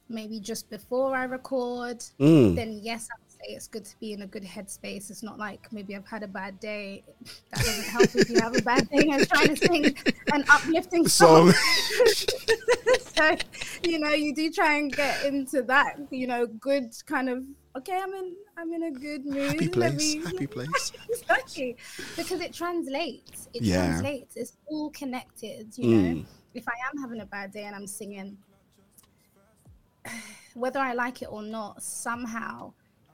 maybe just before I record, Mm. then yes, I would say it's good to be in a good headspace. It's not like maybe I've had a bad day. That doesn't help if you have a bad day and trying to sing an uplifting song. <laughs> so, you know, you do try and get into that, you know, good kind of okay, I'm in I'm in a good mood. happy place me- happy place <laughs> exactly because it translates it Yeah. translates it's all connected you know Mm. if i am having a bad day and i'm singing <sighs> whether i like it or not somehow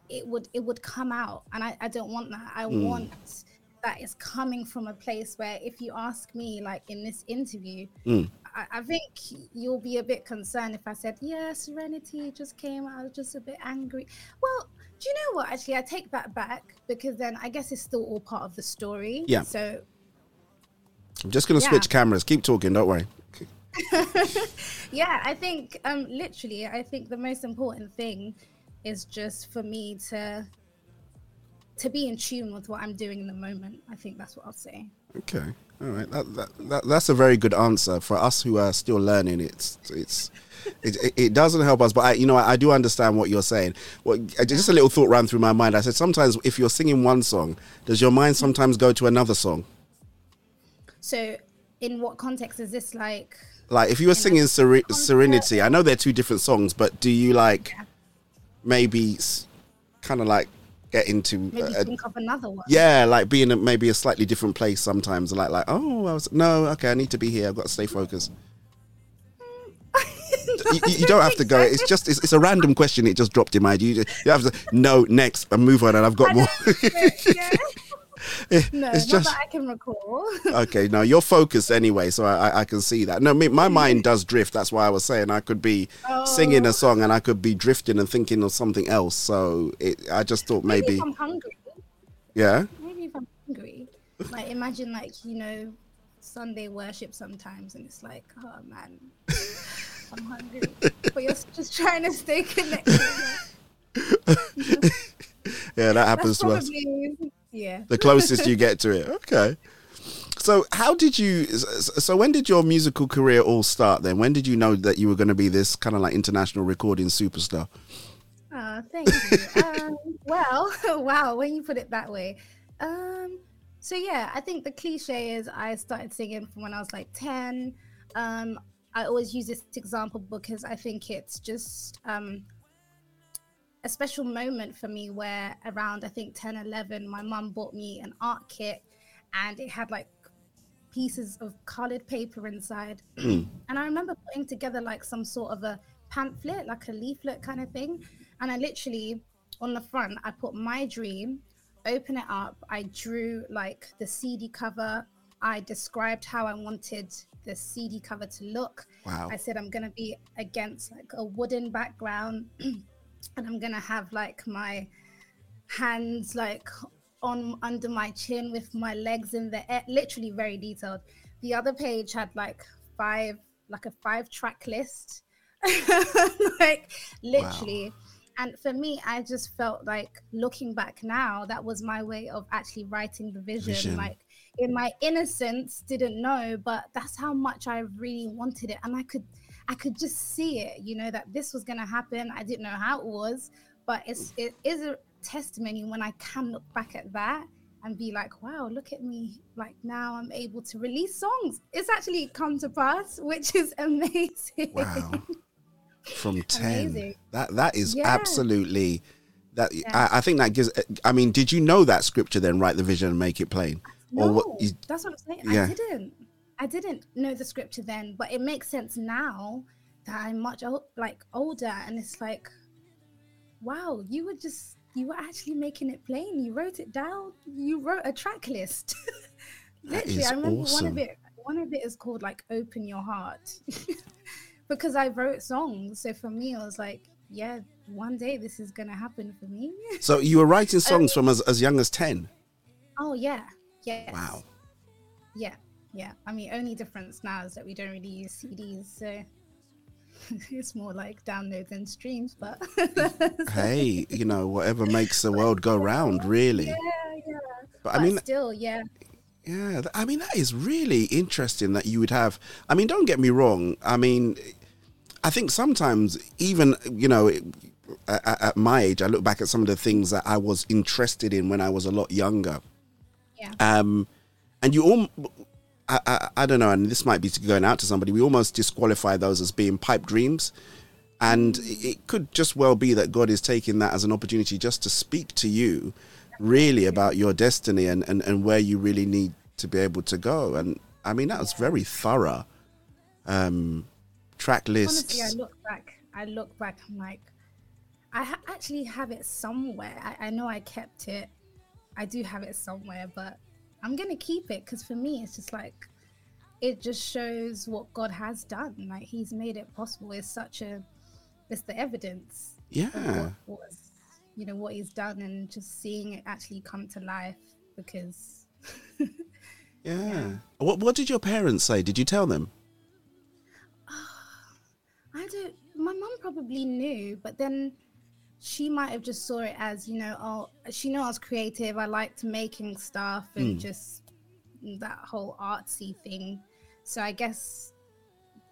it would it would come out and i, I don't want that i Mm. want that is coming from a place where if you ask me like in this interview Mm. I, I think you'll be a bit concerned if I said, yeah, Serenity just came. I was just a bit angry. Well, do you know what? Actually, I take that back because then I guess it's still all part of the story. Yeah. So, i'm just gonna Yeah. switch cameras keep talking don't worry <laughs> yeah, I think um, literally, I think the most important thing is just for me to to be in tune with what I'm doing in the moment. I think that's what I'll say. Okay, all right. That, that, that, that's a very good answer for us who are still learning. It's it's it, it, doesn't help us, but I, you know I, do understand what you're saying. Well, just a little thought ran through my mind. I said sometimes if you're singing one song, does your mind sometimes go to another song? So, in what context is this like? Like if you were singing Sere- Serenity, I know they're two different songs, but do you like maybe kind of like get into Maybe a, think of another one. yeah, like being in a, maybe a slightly different place sometimes. Like, like, oh, I was no, okay, I need to be here. I've got to stay focused. <laughs> you, you- you don't have to go. It's just it's, it's a random question. It just dropped in my head. You, you have to no next and move on, and I've got more. <laughs> <laughs> No, It's not just- that I can recall. <laughs> okay, no, you're focused anyway, so I, I, can see that. No, me, my mind does drift. That's why I was saying I could be singing Oh. a song and I could be drifting and thinking of something else. So it, I just thought Maybe maybe, if I'm hungry. yeah. Maybe if I'm hungry. Like imagine like, you know, Sunday worship sometimes and it's like, oh man. I'm hungry. <laughs> but you're just trying to stay connected. Yeah, that happens That's to us. Yeah. The closest you get to it. Okay. So how did you? So when did your musical career all start? Then when did you know that you were going to be this kind of like international recording superstar? Oh, thank you. um, well, <laughs> wow, when you put it that way. Um, so yeah, I think the cliche is I started singing from when I was like 10. Um, I always use this example because I think it's just um, a special moment for me where around I think 10, 11, my mum bought me an art kit and it had like pieces of colored paper inside. <clears throat> Hmm. And I remember putting together like some sort of a pamphlet, like a leaflet kind of thing. And I literally, on the front, I put my dream, open it up. I drew like the CD cover. I described how I wanted the CD cover to look. Wow. I said I'm going to be against like a wooden background <clears throat> and I'm to have like my hands like on under my chin with my legs in the air, literally very detailed. The other page had like five, like a five track list, <laughs> like literally. And for me, I just felt like looking back now, that was my way of actually writing the vision. Vision. Like in my innocence, didn't know, but that's how much I really wanted it. And I could, I could just see it, you know, that this was going to happen. I didn't know how it was, but it's, hmm. it is a testimony when I can look back at that and be like, wow, look at me. Like now I'm able to release songs. It's actually come to pass, which is <laughs> amazing. Wow. From <laughs> ten, Amazing. that that is Yeah. absolutely that. Yeah. I, I think that gives. I mean, did you know that scripture then? Write the vision and make it plain, No, what? You, that's what I'm saying. Yeah. I didn't. I didn't know the scripture then, but it makes sense now that I'm much like older, and it's like, wow, you were just you were actually making it plain. You wrote it down. You wrote a track list. <laughs> Literally, I remember one of it. One of it is called like "Open Your Heart," <laughs> because I wrote songs. So for me, I was like, yeah, one day this is gonna happen for me. <laughs> so you were writing songs Um, from as, as young as ten. Oh yeah, yes. Wow. Yeah, yeah. I mean, only difference now is that we don't really use CDs, so <laughs> it's more like downloads and streams. But <laughs> hey, you know, whatever makes the world go round, really. yeah, yeah. But I mean, still, yeah. Yeah, I mean that is really interesting that you would have. I mean, don't get me wrong. I mean, I think sometimes even you know, at my age, I look back at some of the things that I was interested in when I was a lot younger. Yeah. Um, and you all, I, I, I don't know, and this might be going out to somebody. We almost disqualify those as being pipe dreams. And it could just well be that God is taking that as an opportunity just to speak to you really about your destiny and, and, and where you really need to be able to go. And I mean, that was very thorough. Um, track list. Honestly, I look back. I look back. I'm like, I ha- actually have it somewhere. I-, I know I kept it. I do have it somewhere, but I'm gonna keep it because for me, it's just like it just shows what God has done. Like He's made it possible. It's such a, it's the evidence. Yeah. What, what's, you know what He's done, and just seeing it actually come to life because <laughs> Yeah. What What did your parents say? Did you tell them? Ah, I don't. My mum probably knew, but then she might have just saw it as you know. Oh, she knew I was creative. I liked making stuff and Hmm. just that whole artsy thing. So I guess,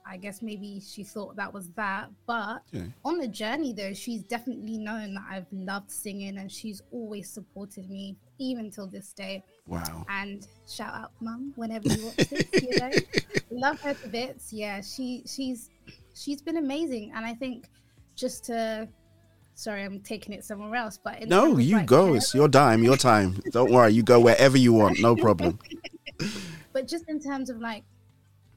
I guess maybe she thought that was that. But Okay. on the journey, though, she's definitely known that I've loved singing, and she's always supported me, even till this day. Wow. And shout out, mum, whenever you watch this. You know, <laughs> love her to bits. Yeah, she she's she's been amazing, and I think just to. Sorry, I'm taking it somewhere else, but No, you like, go. It's your dime, your time. Don't worry. You go wherever you want. No problem. <laughs> but just in terms of like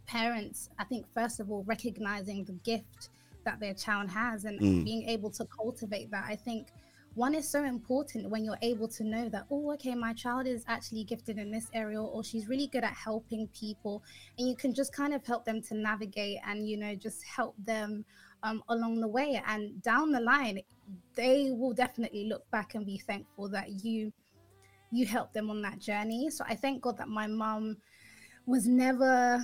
parents, I think first of all recognizing the gift that their child has and Mm. being able to cultivate that. I think one is so important when you're able to know that oh okay my child is actually gifted in this area or she's really good at helping people and you can just kind of help them to navigate and you know just help them um, along the way and down the line they will definitely look back and be thankful that you you helped them on that journey so i thank god that my mum was never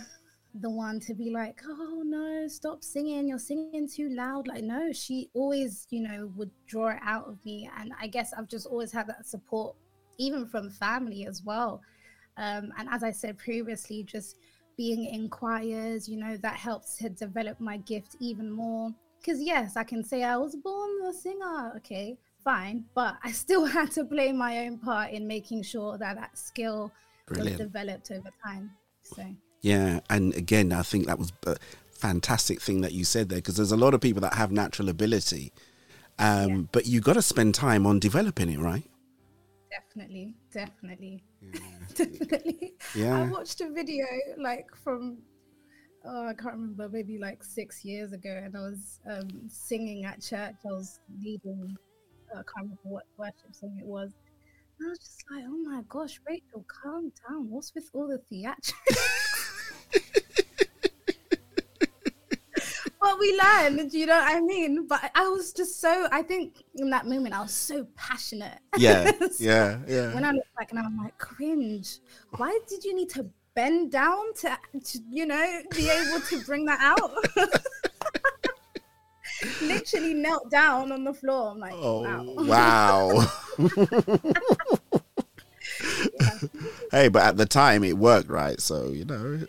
the one to be like, oh no, stop singing, you're singing too loud. Like, no, she always, you know, would draw it out of me. And I guess I've just always had that support, even from family as well. Um, and as I said previously, just being in choirs, you know, that helps to develop my gift even more. Because, yes, I can say I was born a singer, okay, fine, but I still <laughs> had to play my own part in making sure that that skill Brilliant. was developed over time. So, Yeah, and again, I think that was a fantastic thing that you said there because there's a lot of people that have natural ability, um, but you got to spend time on developing it, right? definitely, definitely, <laughs> definitely. Yeah. I watched a video like from oh I can't remember maybe like six years ago, and I was um, singing at church. I was leading. I can't remember what worship song it was. And I was just like, oh my gosh, Rachel, calm down. What's with all the theatrics? <laughs> but we learned, you know what I mean? But I was just so, I think in that moment, I was so passionate. Yeah, So <laughs> yeah, yeah. When I look back and I'm like, cringe. Why did you need to bend down to, to you know, be able to bring that out? <laughs> Literally knelt down on the floor. I'm like, Oh, wow. wow. <laughs> <laughs> hey, but at the time it worked, right? So, you know,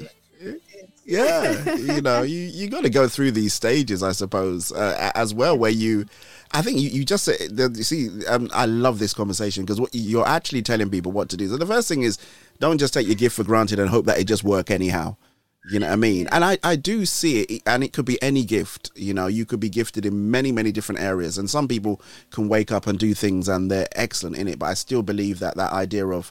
yeah, you know, you, you got to go through these stages, I suppose, uh, as well, where you, I think you, you just say, you see, um, I love this conversation because what you're actually telling people what to do. So the first thing is don't just take your gift for granted and hope that it just work anyhow. You know what I mean? And I, I do see it, and it could be any gift. You know, you could be gifted in many, many different areas. And some people can wake up and do things and they're excellent in it. But I still believe that that idea of,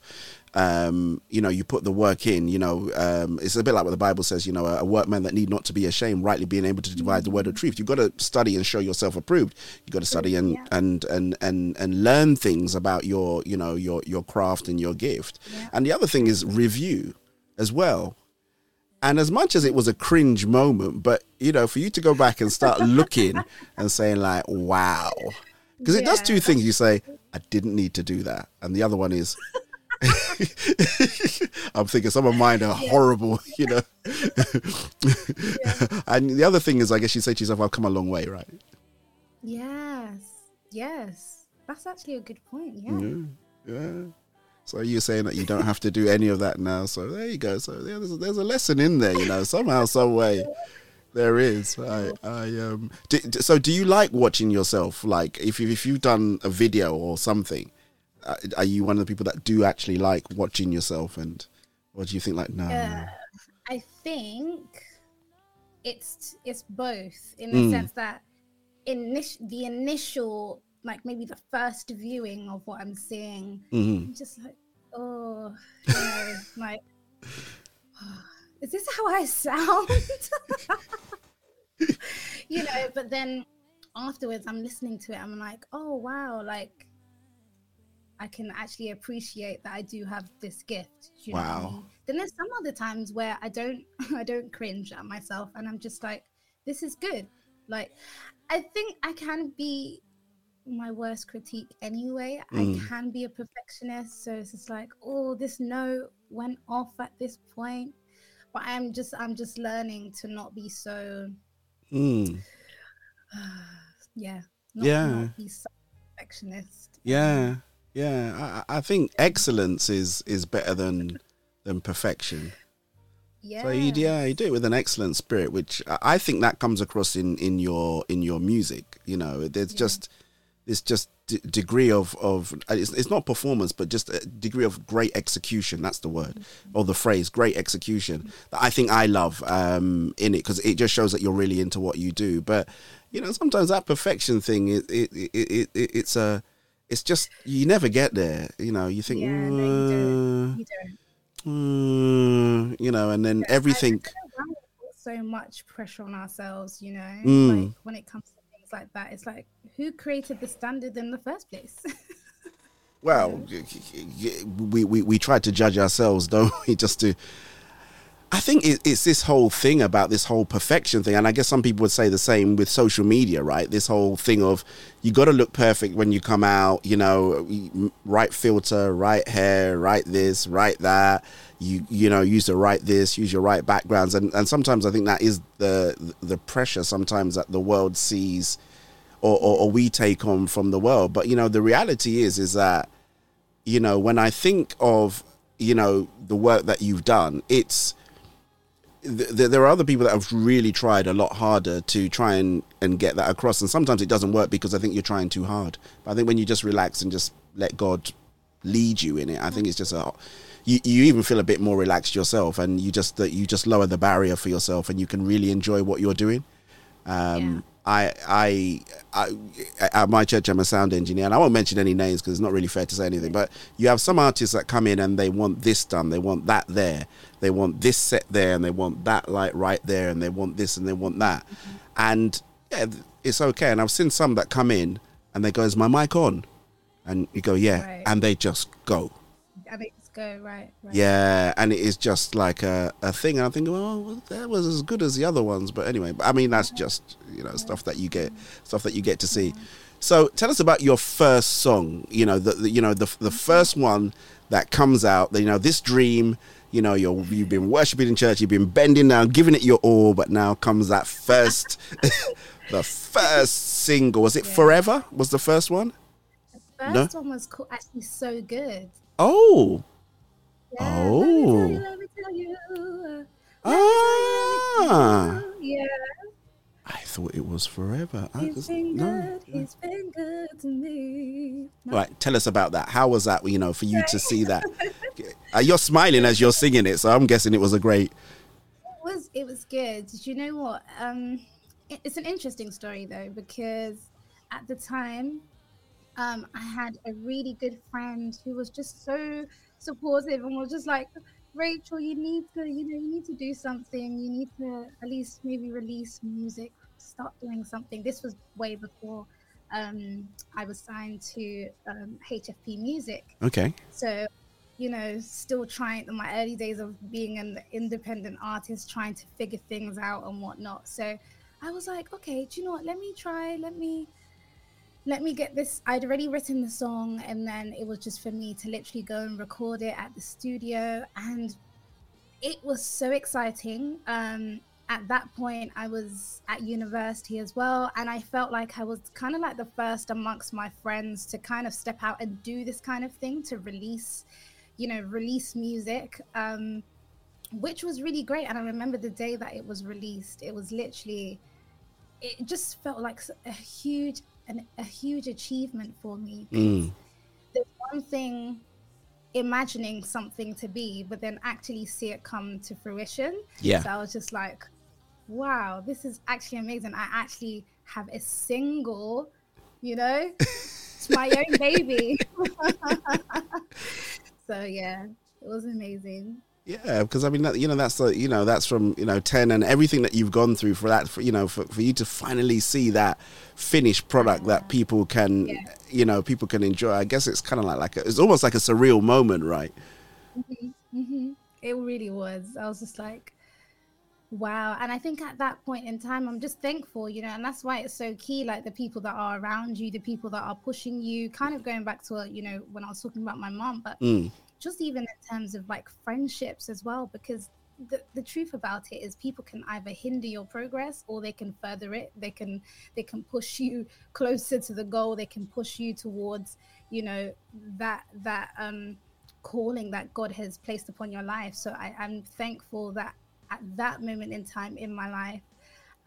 um, you know, you put the work in, you know, um, it's a bit like what the Bible says, you know, a, a workman that need not to be ashamed, rightly being able to divide the word of truth. You've got to study and show yourself approved. You've got to study and, and, and, and, and learn things about your, you know, your, your craft and your gift. And the other thing is review as well. And as much as it was a cringe moment, but you know, for you to go back and start looking <laughs> and saying like, "Wow," because it does two things. You say, "I didn't need to do that," and the other one is, <laughs> "I'm thinking some of mine are horrible," <laughs> you know. <laughs> and the other thing is, I guess you say to yourself, "I've come a long way," right? Yes, yes. That's actually a good point. Yeah. Yeah, yeah. So you're saying that you don't have to do any of that now. So there you go. So yeah, there's, a, there's a lesson in there, you know. Somehow, some way, there is. I, I um. Do, so do you like watching yourself? Like if you, if you've done a video or something, are you one of the people that do actually like watching yourself? And or do you think like no? Uh, I think it's it's both in the Mm. sense that init- the initial like maybe the first viewing of what I'm seeing, Mhm. I'm just like, oh, you know, <laughs> like, <sighs> is this how I sound? <laughs> you know, but then afterwards, I'm listening to it. I'm like, oh wow, like I can actually appreciate that I do have this gift. I Wow. mean? Then there's some other times where I don't, <laughs> I don't cringe at myself, and I'm just like, this is good. Like, I think I can be my worst critique anyway. Mm. I can be a perfectionist, so it's just like, oh, this note went off at this point. But I'm just, I'm just learning to not be so, Mm. <sighs> yeah, not, Yeah. not be so perfectionist. Yeah, yeah. I, I think excellence is is better than than perfection. Yeah. So you, yeah, you do it with an excellent spirit, which I think that comes across in in your in your music. You know, there's just this just d- degree of of it's, it's not performance, but just a degree of great execution. That's the word or the phrase, great execution. That I think I love um, in it because it just shows that you're really into what you do. But you know, sometimes that perfection thing, it, it, it, it it's a it's just you never get there. You know, you think, Yeah, no, you don't. "Mm, You don't. mm," you know, and then everything. why we put so much pressure on ourselves, you know, Mm. like when it comes to things like that, it's like who created the standard in the first place? <laughs> Well, we, we we try to judge ourselves, don't we? <laughs> Just to, I think it, it's this whole thing about this whole perfection thing, and I guess some people would say the same with social media, right? This whole thing of you got to look perfect when you come out, you know, right filter, right hair, right this, right that. You you know, use the right this, use your right backgrounds, and and sometimes I think that is the the pressure sometimes that the world sees, or or, or we take on from the world. But you know, the reality is is that you know when I think of you know the work that you've done, it's th- there are other people that have really tried a lot harder to try and, and get that across. And sometimes it doesn't work because I think you're trying too hard. But I think when you just relax and just let God lead you in it, I think it's just a you, you even feel a bit more relaxed yourself, and you just that you just lower the barrier for yourself, and you can really enjoy what you're doing. Um, I, I, I, at my church, I'm a sound engineer, and I won't mention any names because it's not really fair to say anything. But you have some artists that come in and they want this done, they want that there, they want this set there, and they want that light right there, and they want this and they want that, mm-hmm. and yeah, it's okay. And I've seen some that come in and they go, "Is my mic on?" And you go, "Yeah," Right. and they just go. Go right. right. Yeah, and it is just like a, a thing. And i think well, that was as good as the other ones. But anyway, I mean, that's just you know stuff that you get, stuff that you get to see. So tell us about your first song. You know, the, the you know the the first one that comes out. You know, this dream. You know, you're you've been worshiping in church. You've been bending down, giving it your all. But now comes that first, <laughs> the first single. Was it Forever? Was the first one? the First No? one was cool, actually so good. Oh. Yeah, oh. Let me tell you. Ah. Yeah. I thought it was forever. I He's just- been no. good. He's been good to me. Right, tell us about that. How was that? You know, for you to see that. <laughs> Uh, you're smiling as you're singing it, so I'm guessing it was a great. It was it was good. Did you know what? Um, it- it's an interesting story though because at the time, um, I had a really good friend who was just so supportive and was just like, Rachel, you need to, you know, you need to do something. You need to at least maybe release music, start doing something. This was way before um, I was signed to um, HFP Music. Okay. So, you know, still trying in my early days of being an independent artist, trying to figure things out and whatnot. So I was like, okay, do you know what? Let me try, let me let me get this. I'd already written the song, and then it was just for me to literally go and record it at the studio. And it was so exciting. Um, at that point, I was at university as well, and I felt like I was kind of like the first amongst my friends to kind of step out and do this kind of thing to release, you know, release music. Um, which was really great. And I remember the day that it was released, it was literally, it just felt like a huge, an, a huge achievement for me. Mm. There's one thing imagining something to be, but then actually see it come to fruition. Yeah. So I was just like, wow, this is actually amazing. I actually have a single, you know, it's my own baby. <laughs> so yeah, it was amazing. Yeah, because I mean, that, you know, that's the, you know, that's from you know ten and everything that you've gone through for that, for, you know, for, for you to finally see that finished product that people can, you know, people can enjoy. I guess it's kind of like like a, it's almost like a surreal moment, right? hmm It really was. I was just like, wow. And I think at that point in time, I'm just thankful, you know, and that's why it's so key. Like the people that are around you, the people that are pushing you, kind of going back to, you know, when I was talking about my mom, but Mm. Just even in terms of like friendships as well, because the, the truth about it is people can either hinder your progress or they can further it. They can they can push you closer to the goal. They can push you towards you know that that um calling that god has placed upon your life. So I, i'm thankful that at that moment in time in my life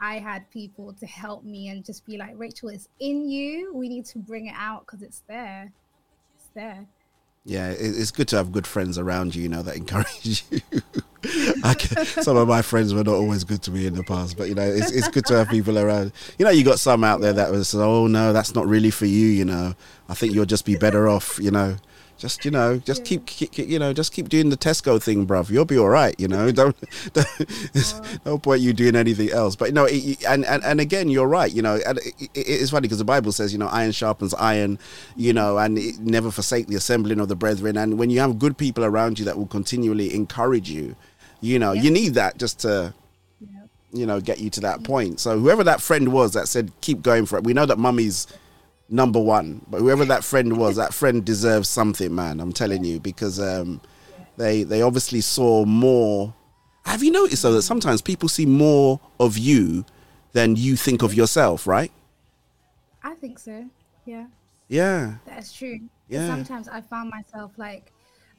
i had people to help me and just be like rachel it's in you. We need to bring it out because it's there. It's there Yeah, it's good to have good friends around you, you know, that encourage <laughs> you. I ca- some of my friends were not always good to me in the past, but you know, it's it's good to have people around. You know, you got some out there that was, oh no, that's not really for you. You know, I think you'll just be better off. You know, just you know, just keep, keep keep- you know, just keep doing the Tesco thing, bruv. You'll be all right. You know, don't <laughs> don't there's uh-huh. no point you doing anything else. But no, it, and, and and again, you're right. You know, and it, it- it's funny because the Bible says, you know, iron sharpens iron. You know, and it, never forsake the assembling of the brethren. And when you have good people around you that will continually encourage you. You know, you need that just to, you know, get you to that point. So whoever that friend was that said keep going for it, we know that mummy's number one, but whoever that friend was, that friend deserves something, man. I'm telling you because um, they they obviously saw more. Have you noticed though that sometimes people see more of you than you think of yourself, right? I think so. Yeah. Yeah. That's true. Yeah. Sometimes I found myself like,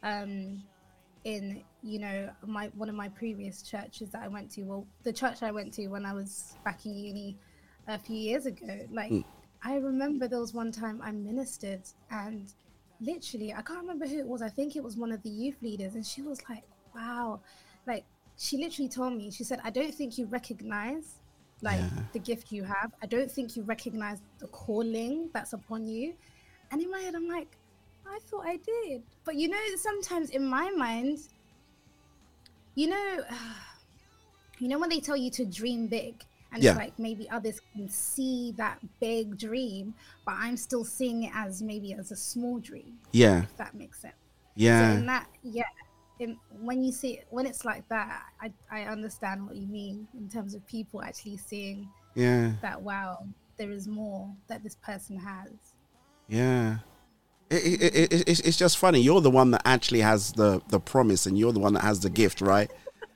um, in you know my one of my previous churches that I went to. Well, the church I went to when I was back in uni a few years ago. Like, Mm. I remember there was one time I ministered and literally I can't remember who it was. I think it was one of the youth leaders, and she was like, "Wow," like she literally told me. She said, "I don't think you recognize." Like the gift you have, I don't think you recognize the calling that's upon you. And in my head, I'm like, I thought I did. But you know, sometimes in my mind, you know, <sighs> you know when they tell you to dream big, and Yeah. it's like maybe others can see that big dream, but I'm still seeing it as maybe as a small dream. Yeah. If that makes sense. Yeah. So in that, yeah. In, when you see it, when it's like that, I, I understand what you mean in terms of people actually seeing Yeah. that wow, there is more that this person has. Yeah. It, it, it, it, it's- it's just funny. You're the one that actually has the, the promise and you're the one that has the gift, right?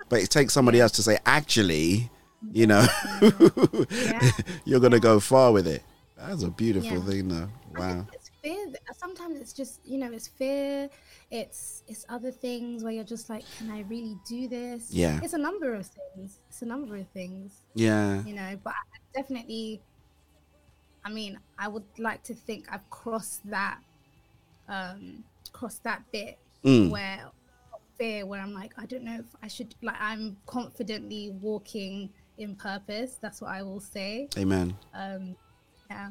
But it takes somebody else to say, actually, you know, <laughs> you're going to go far with it. That's a beautiful Yeah. thing, though. Wow. It's fear. Sometimes it's just you know, it's fear. It's it's other things where you're just like, can I really do this? Yeah. It's a number of things. It's a number of things. Yeah. You know, but I definitely. I mean, I would like to think I've crossed that, um, crossed that bit Mm. where fear, where I'm like, I don't know if I should. Like, I'm confidently walking in purpose. That's what I will say. Amen. Um, yeah.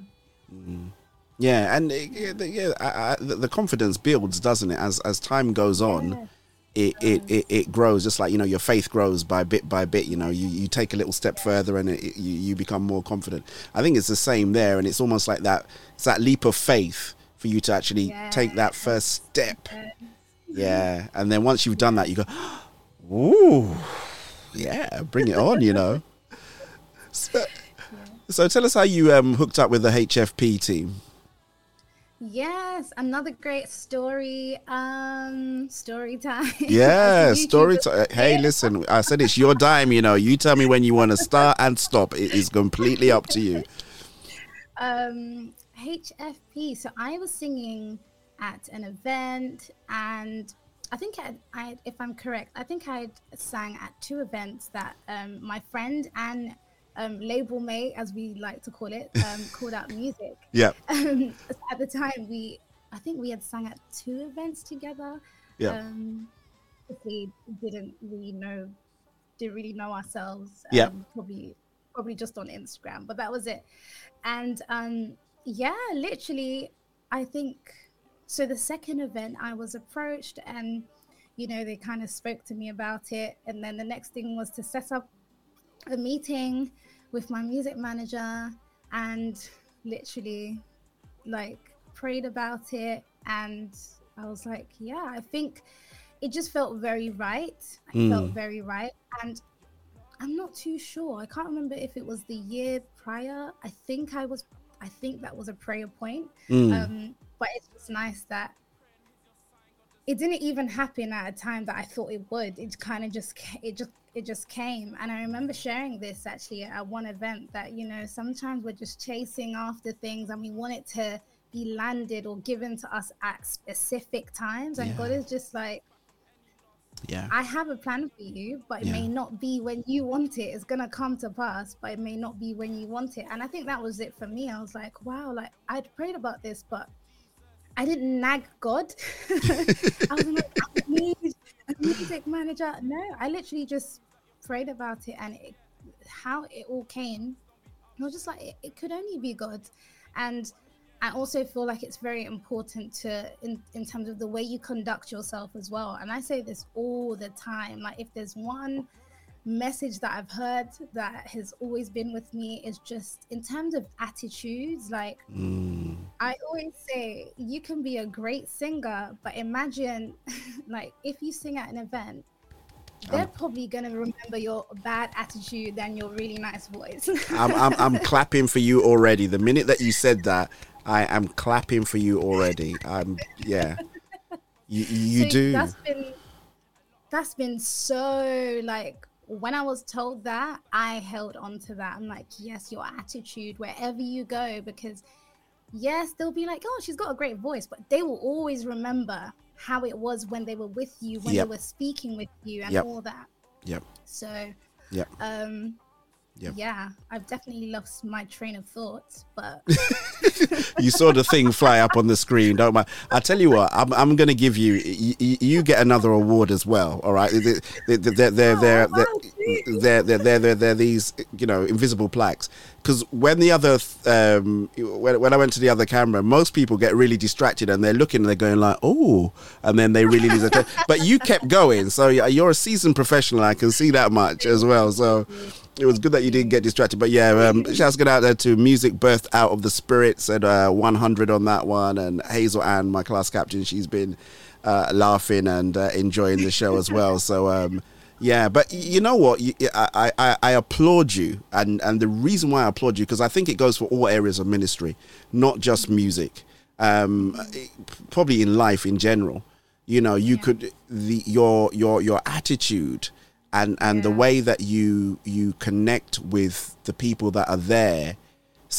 Mm. Yeah, and it, yeah, I, I, the, the confidence builds, doesn't it? As as time goes on, it, it, it, it grows. Just like you know, your faith grows by bit by bit. You know, you, you take a little step further, and it, you you become more confident. I think it's the same there, and it's almost like that. It's that leap of faith for you to actually take that first step. Yeah, and then once you've done that, you go, <gasps> "Ooh, yeah, bring it on," you know. <laughs> So, so tell us how you um, hooked up with the HFP team. Yes, another great story. Um, story time. <laughs> Yeah, story time. Hey, listen, I said it's your dime, you know. You tell me when you want to start and stop. It is completely up to you. um HFP. So I was singing at an event, and I think I, I if I'm correct, I think I sang at two events that um, my friend and um, label mate, as we like to call it, um, <laughs> CalledOut Music. Yep. <laughs> Um, at the time, we I think we had sung at two events together. Yeah. Um, we didn't really know, didn't really know ourselves. Yeah. Um, probably, probably just on Instagram, but that was it. And um, yeah, literally, I think so. The second event, I was approached, and you know, they kind of spoke to me about it, and then the next thing was to set up a meeting with my music manager and literally like prayed about it and I was like, yeah, I think it just felt very right. I felt Mm. very right. And I'm not too sure. I can't remember if it was the year prior. I think I was I think that was a prayer point. Mm. Um, but it's just nice that it didn't even happen at a time that I thought it would. It kind of just it just it just came. And I remember sharing this actually at one event that you know sometimes we're just chasing after things and we want it to be landed or given to us at specific times, and God is just like. Yeah. I have a plan for you, but it may not be when you want it. It's gonna come to pass, but it may not be when you want it. And I think that was it for me. I was like, wow, like I'd prayed about this, but I didn't nag God. <laughs> I was like, I need music manager. No, I literally just prayed about it, and it, how it all came. I was just like, it, it could only be God, and I also feel like it's very important to, in, in terms of the way you conduct yourself as well. And I say this all the time. Like, if there's one message that I've heard that has always been with me, is just in terms of attitudes. Like, Mm. I always say you can be a great singer, but imagine, <laughs> like, if you sing at an event they're probably gonna remember your bad attitude than your really nice voice. <laughs> I'm, I'm, I'm <laughs> clapping for you already. The minute that you said that, I am clapping for you already. I'm, yeah. You, you So do. That's been that's been so like when I was told that, I held on to that. I'm like, yes, your attitude wherever you go, because yes, they'll be like, oh, she's got a great voice, but they will always remember how it was when they were with you, when Yep. they were speaking with you, and Yep. all that. Yep. So, Yep. um, Yep. yeah, I've definitely lost my train of thought, but <laughs> you saw the thing fly up on the screen, don't mind. I tell you what, I'm, I'm going to give you, you, you get another award as well. All right, they're they're they're they're they're, they're, they're, they're, they're, they're these you know invisible plaques. Because when the other um, when, when I went to the other camera, most people get really distracted and they're looking and they're going like, oh, and then they really lose attention. But you kept going, so you're a seasoned professional. I can see that much as well. So it was good that you didn't get distracted. But yeah, um, shouts get out there to Music Birthed Out of the Spirits at uh, 100 on that one. And Hazel Ann, my class captain, she's been uh, laughing and uh, enjoying the show as well. So um, yeah, but you know what? You- I, I, I applaud you. And, and the reason why I applaud you, because I think it goes for all areas of ministry, not just music, um, probably in life in general. You know, you could, the, your, your, your attitude and and the way that you you connect with the people that are there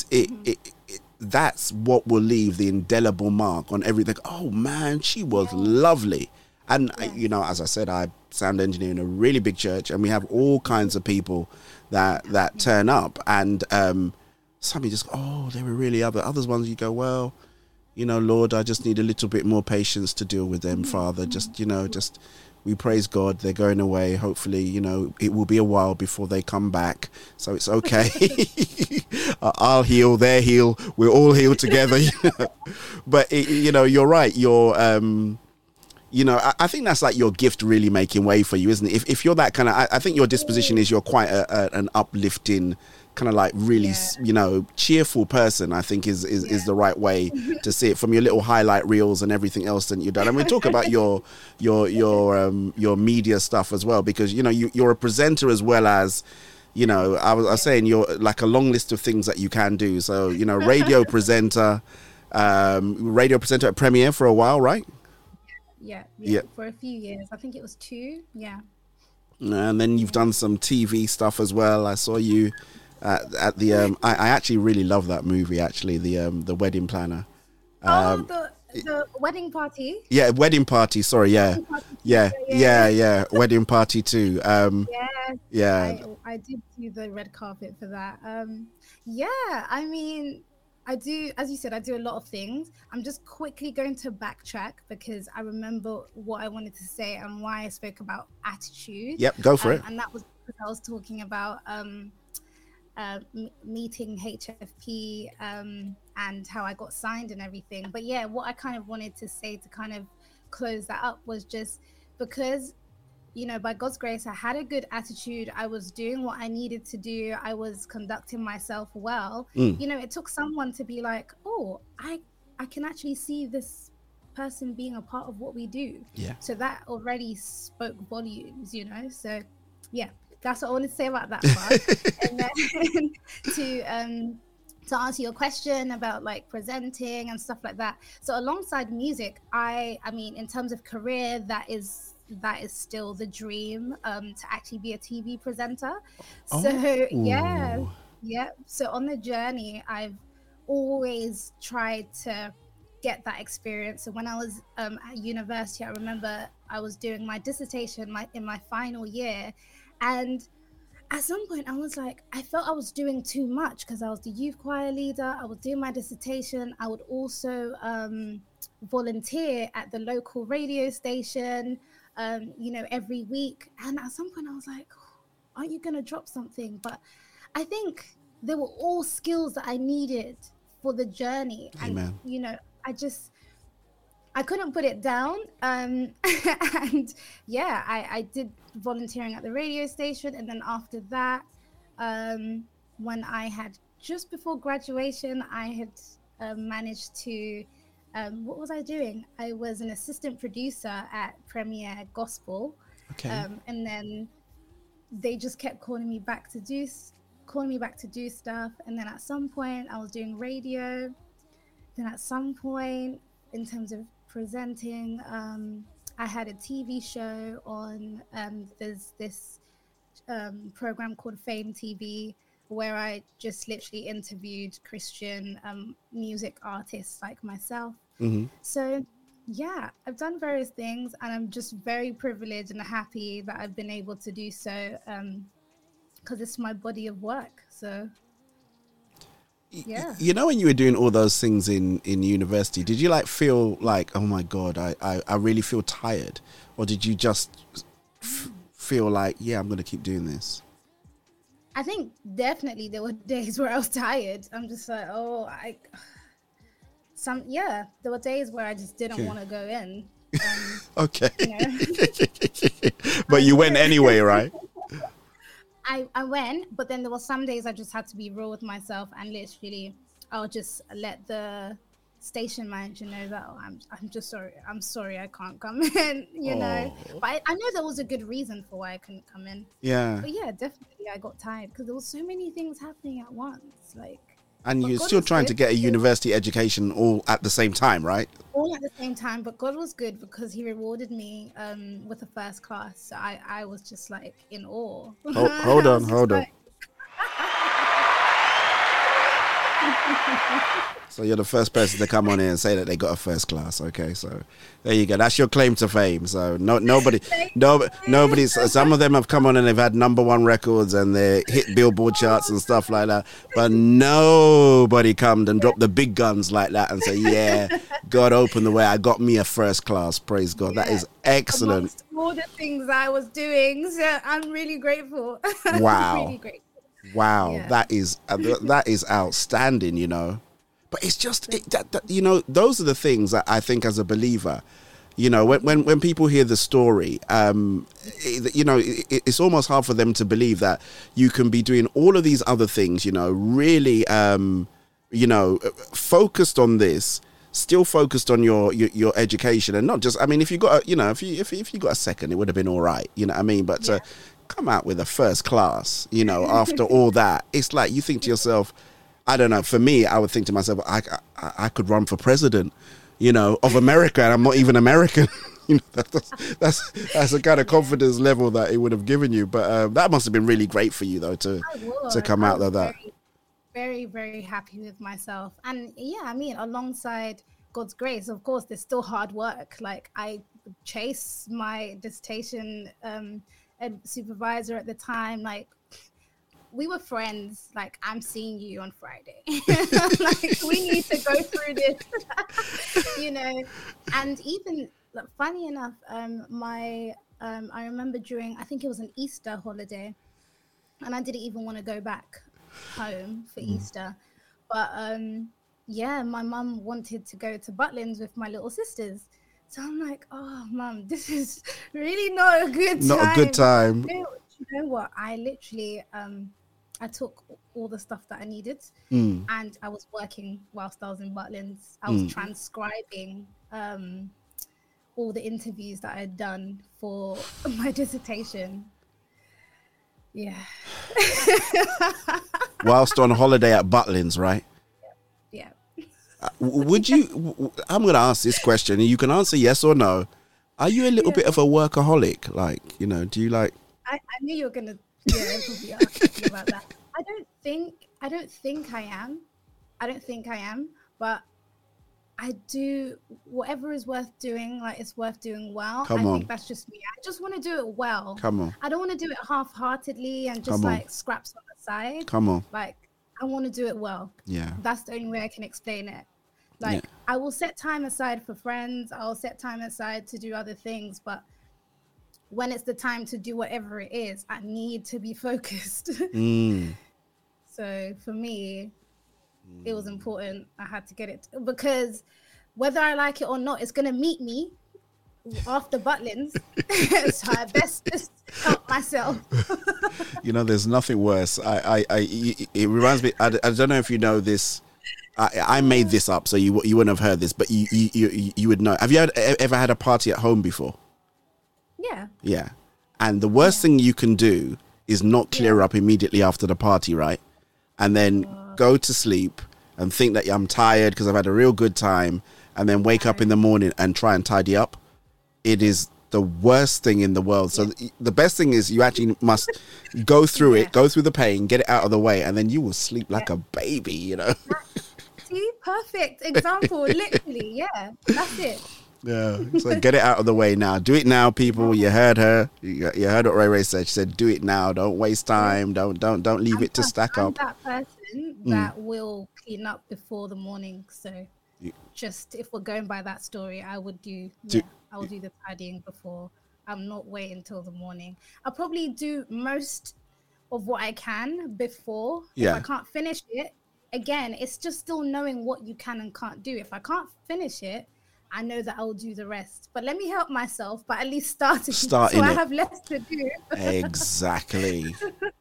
it, mm-hmm. it, it that's what will leave the indelible mark on everything. Oh man she was lovely. And I, you know as i said i sound engineer in a really big church and we have all kinds of people that that mm-hmm. turn up. And um some you just oh they were really other others ones you go well you know lord i just need a little bit more patience to deal with them mm-hmm. father. Just you know just we praise god they're going away. Hopefully you know it will be a while before they come back. So it's okay. <laughs> I'll heal they're heal. We're all healed together <laughs> but it, you know you're right. You're um you know, I, I think that's like your gift really making way for you, isn't it? If, if you're that kind of, I, I think your disposition is you're quite a, a, an uplifting, kind of like really, s you know, cheerful person. I think is is, is the right way to see it from your little highlight reels and everything else that you've done. And we talk about your your <laughs> your um your media stuff as well because you know you, you're a presenter as well as. You know, I was, I was saying you're like a long list of things that you can do. So, you know, radio <laughs> presenter, um, radio presenter at Premier for a while, right? yeah, Yeah. yeah, for a few years. I think it was two. Yeah. and then you've done some TV stuff as well. I saw you at, at the. Um, I, I actually really love that movie. Actually, the um, the Wedding Planner. Um, oh, the the wedding party. yeah, Wedding Party. Sorry, yeah, yeah, yeah, yeah. Wedding Party too. Um, <laughs> Yeah. yeah. I, I did do the red carpet for that. Um, yeah, I mean, I do, as you said, I do a lot of things. I'm just quickly going to backtrack because I remember what I wanted to say and why I spoke about attitude. Yep, go for Um, it. And that was because I was talking about um, uh, m- meeting HFP um, and how I got signed and everything. But yeah, what I kind of wanted to say to kind of close that up was just because you know, by God's grace, I had a good attitude. I was doing what I needed to do. I was conducting myself well. Mm. You know, it took someone to be like, "Oh, I I can actually see this person being a part of what we do." Yeah. So that already spoke volumes, you know. So, yeah, that's what I wanted to say about that <laughs> part. and then <laughs> to um to answer your question about like presenting and stuff like that. So alongside music, I I mean, in terms of career, that is that is still the dream um to actually be a TV presenter. So yeah, Oh. yeah. So on the journey, I've always tried to get that experience. So when I was um, at university, I remember I was doing my dissertation my, in my final year, and at some point I was like, I felt I was doing too much because I was the youth choir leader. I was doing my dissertation. I would also um, volunteer at the local radio station, um, you know, every week. And at some point I was like, aren't you going to drop something? But I think they were all skills that I needed for the journey. And, Amen. you know, I just, I couldn't put it down. Um, <laughs> and yeah, I, I did volunteering at the radio station. And then after that, um, when I had just before graduation, I had um, managed to, um, what was I doing? I was an assistant producer at Premier Gospel. Okay. Um, and then they just kept calling me back to do calling me back to do stuff. And then at some point, I was doing radio. Then at some point, in terms of presenting, um, I had a TV show on. Um, there's this um, program called Fame TV where I just literally interviewed Christian um, music artists like myself. Mm-hmm. So, yeah, I've done various things, and I'm just very privileged and happy that I've been able to do so because it's my body of work. So, yeah. You know, when you were doing all those things in in university, did you like feel like, oh my god, I I, I really feel tired, or did you just f- feel like, yeah, I'm gonna keep doing this? I think definitely there were <laughs> days where I was tired. I'm just like, oh, I. Some yeah, there were days where I just didn't Okay. want to go in. <laughs> Um, okay, You know? <laughs> but you went anyway, right? I, I went, but then there were some days I just had to be real with myself and literally I'll just let the station manager know that oh, I'm I'm just sorry. I'm sorry I can't come <laughs> in, you know. Oh. But I, I know there was a good reason for why I couldn't come in. Yeah. But yeah, definitely I got tired because there was so many things happening at once. Like And But you're God still trying to get a university education all at the same time, right? all at the same time, but God was good because He rewarded me um, with a first class. So I, I was just like in awe. Hold, <laughs> hold on, hold on. like- <laughs> <laughs> So you're the first person to come on here and say that they got a first class. Okay, so there you go. That's your claim to fame. So no, nobody, no, nobody's. Some of them have come on and they've had number one records and they hit Billboard charts and stuff like that. But nobody come and drop the big guns like that and say, "Yeah, God opened the way. I got me a first class. Praise God. That is excellent. amongst all the things I was doing. So I'm really grateful. <laughs> Wow. really grateful. Wow, Yeah. that is uh, th- <laughs> that is outstanding, you know. But it's just it, that, that you know those are the things that I think as a believer, you know, when when, when people hear the story, um, it, you know, it, it's almost hard for them to believe that you can be doing all of these other things, you know, really, um, you know, uh, focused on this. Still focused on your, your your education and not just. I mean, if you got a, you know if you if, if you got a second, it would have been all right. You know what I mean? But to come out with a first class, you know, <laughs> after all that, it's like you think to yourself, I don't know. For me, I would think to myself, I, I, I could run for president, you know, of America, and I'm not even American. <laughs> you know, that's, that's that's the kind of confidence level that it would have given you. But um, that must have been really great for you, though, to to come out of that. Very, very, very happy with myself. And yeah, I mean, alongside God's grace, of course, there's still hard work. Like I chase my dissertation um, supervisor at the time, like we were friends. Like I'm seeing you on Friday. <laughs> like we need to go through this, <laughs> you know. And even like, funny enough, um, my um, I remember during I think it was an Easter holiday, and I didn't even want to go back home for Mm. Easter, but um, yeah, my mum wanted to go to Butlins with my little sisters. So I'm like, oh, mom, this is really not a good time. Not a good time. You know, you know what? I literally, um, I took all the stuff that I needed, Mm. and I was working whilst I was in Butlins. I was Mm. transcribing um, all the interviews that I had done for <laughs> my dissertation. Yeah. <laughs> Whilst on holiday at Butlins, right? Yeah. Would you? I'm going to ask this question, and you can answer yes or no. Are you a little bit of a workaholic? Like, you know, do you like? I, I knew you were gonna yeah probably ask about that. I don't think I don't think I am. I don't think I am, but I do whatever is worth doing. Like it's worth doing well. Come I on. think that's just me. I just want to do it well. Come on. I don't want to do it half-heartedly and just like scraps on the side. Come on. Like I want to do it well. Yeah. That's the only way I can explain it. Like Yeah. I will set time aside for friends. I'll set time aside to do other things, but when it's the time to do whatever it is, I need to be <laughs> focused. Mm. <laughs> so for me, it was important. I had to get it because whether I like it or not, it's gonna meet me after Butlins. <laughs> so I best just help myself. You know, there's nothing worse. I, I, I it it reminds me. I, I don't know if you know this. I, I made this up, so you you wouldn't have heard this, but you you, you, you would know. Have you had, e- ever had a party at home before? yeah. Yeah. And the worst thing you can do is not clear up immediately after the party, right? And then oh. go to sleep and think that I'm tired because I've had a real good time, and then wake up in the morning and try and tidy up. It is the worst thing in the world. So th- the best thing is you actually must go through it, go through the pain, get it out of the way, and then you will sleep like a baby. You know. Perfect example. Literally, yeah, that's it. Yeah. So get it out of the way now. Do it now, people. You heard her. You, you heard what Ray Ray said. She said, "Do it now. Don't waste time. Don't don't don't leave it to stack I'm up." that person Mm. that will clean up before the morning. So, You- just if we're going by that story, I would do. Do- yeah, I will do the tidying before. I'm not waiting until the morning. I'll probably do most of what I can before. Yeah. If I can't finish it, again, it's just still knowing what you can and can't do. If I can't finish it, I know that I'll do the rest. But let me help myself, but at least starting. <laughs> Starting so I it. have less to do. exactly.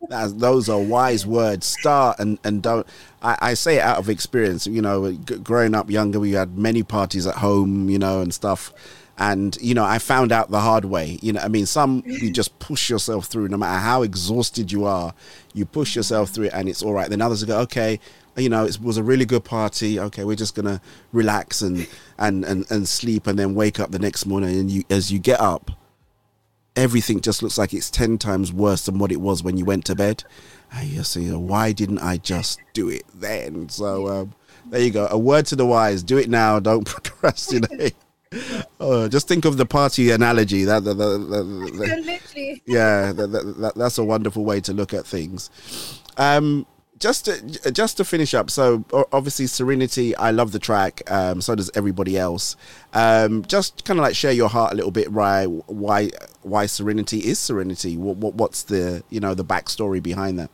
That's, those are wise words. Start and, and don't. I, I say it out of experience. You know, g- growing up younger, we had many parties at home, you know, and stuff. And, you know, I found out the hard way. You know, I mean, some you just push yourself through, no matter how exhausted you are, you push yourself through it and it's all right. Then others go, okay, you know, it was a really good party. Okay, we're just gonna relax and and and, and sleep, and then wake up the next morning. And you, as you get up, everything just looks like it's 10 times worse than what it was when you went to bed. And you say, why didn't I just do it then? So um, there you go. A word to the wise do it now, don't <laughs> procrastinate. Uh, just think of the party analogy. That, that, that, that- that- <laughs> Literally. yeah, that, that, that, that's a wonderful way to look at things. Um, just to, just to finish up, so obviously Serenity, I love the track. Um, so does everybody else. Um, just kind of like share your heart a little bit, right? Why why Serenity is Serenity? What, what what's the you know the backstory behind that?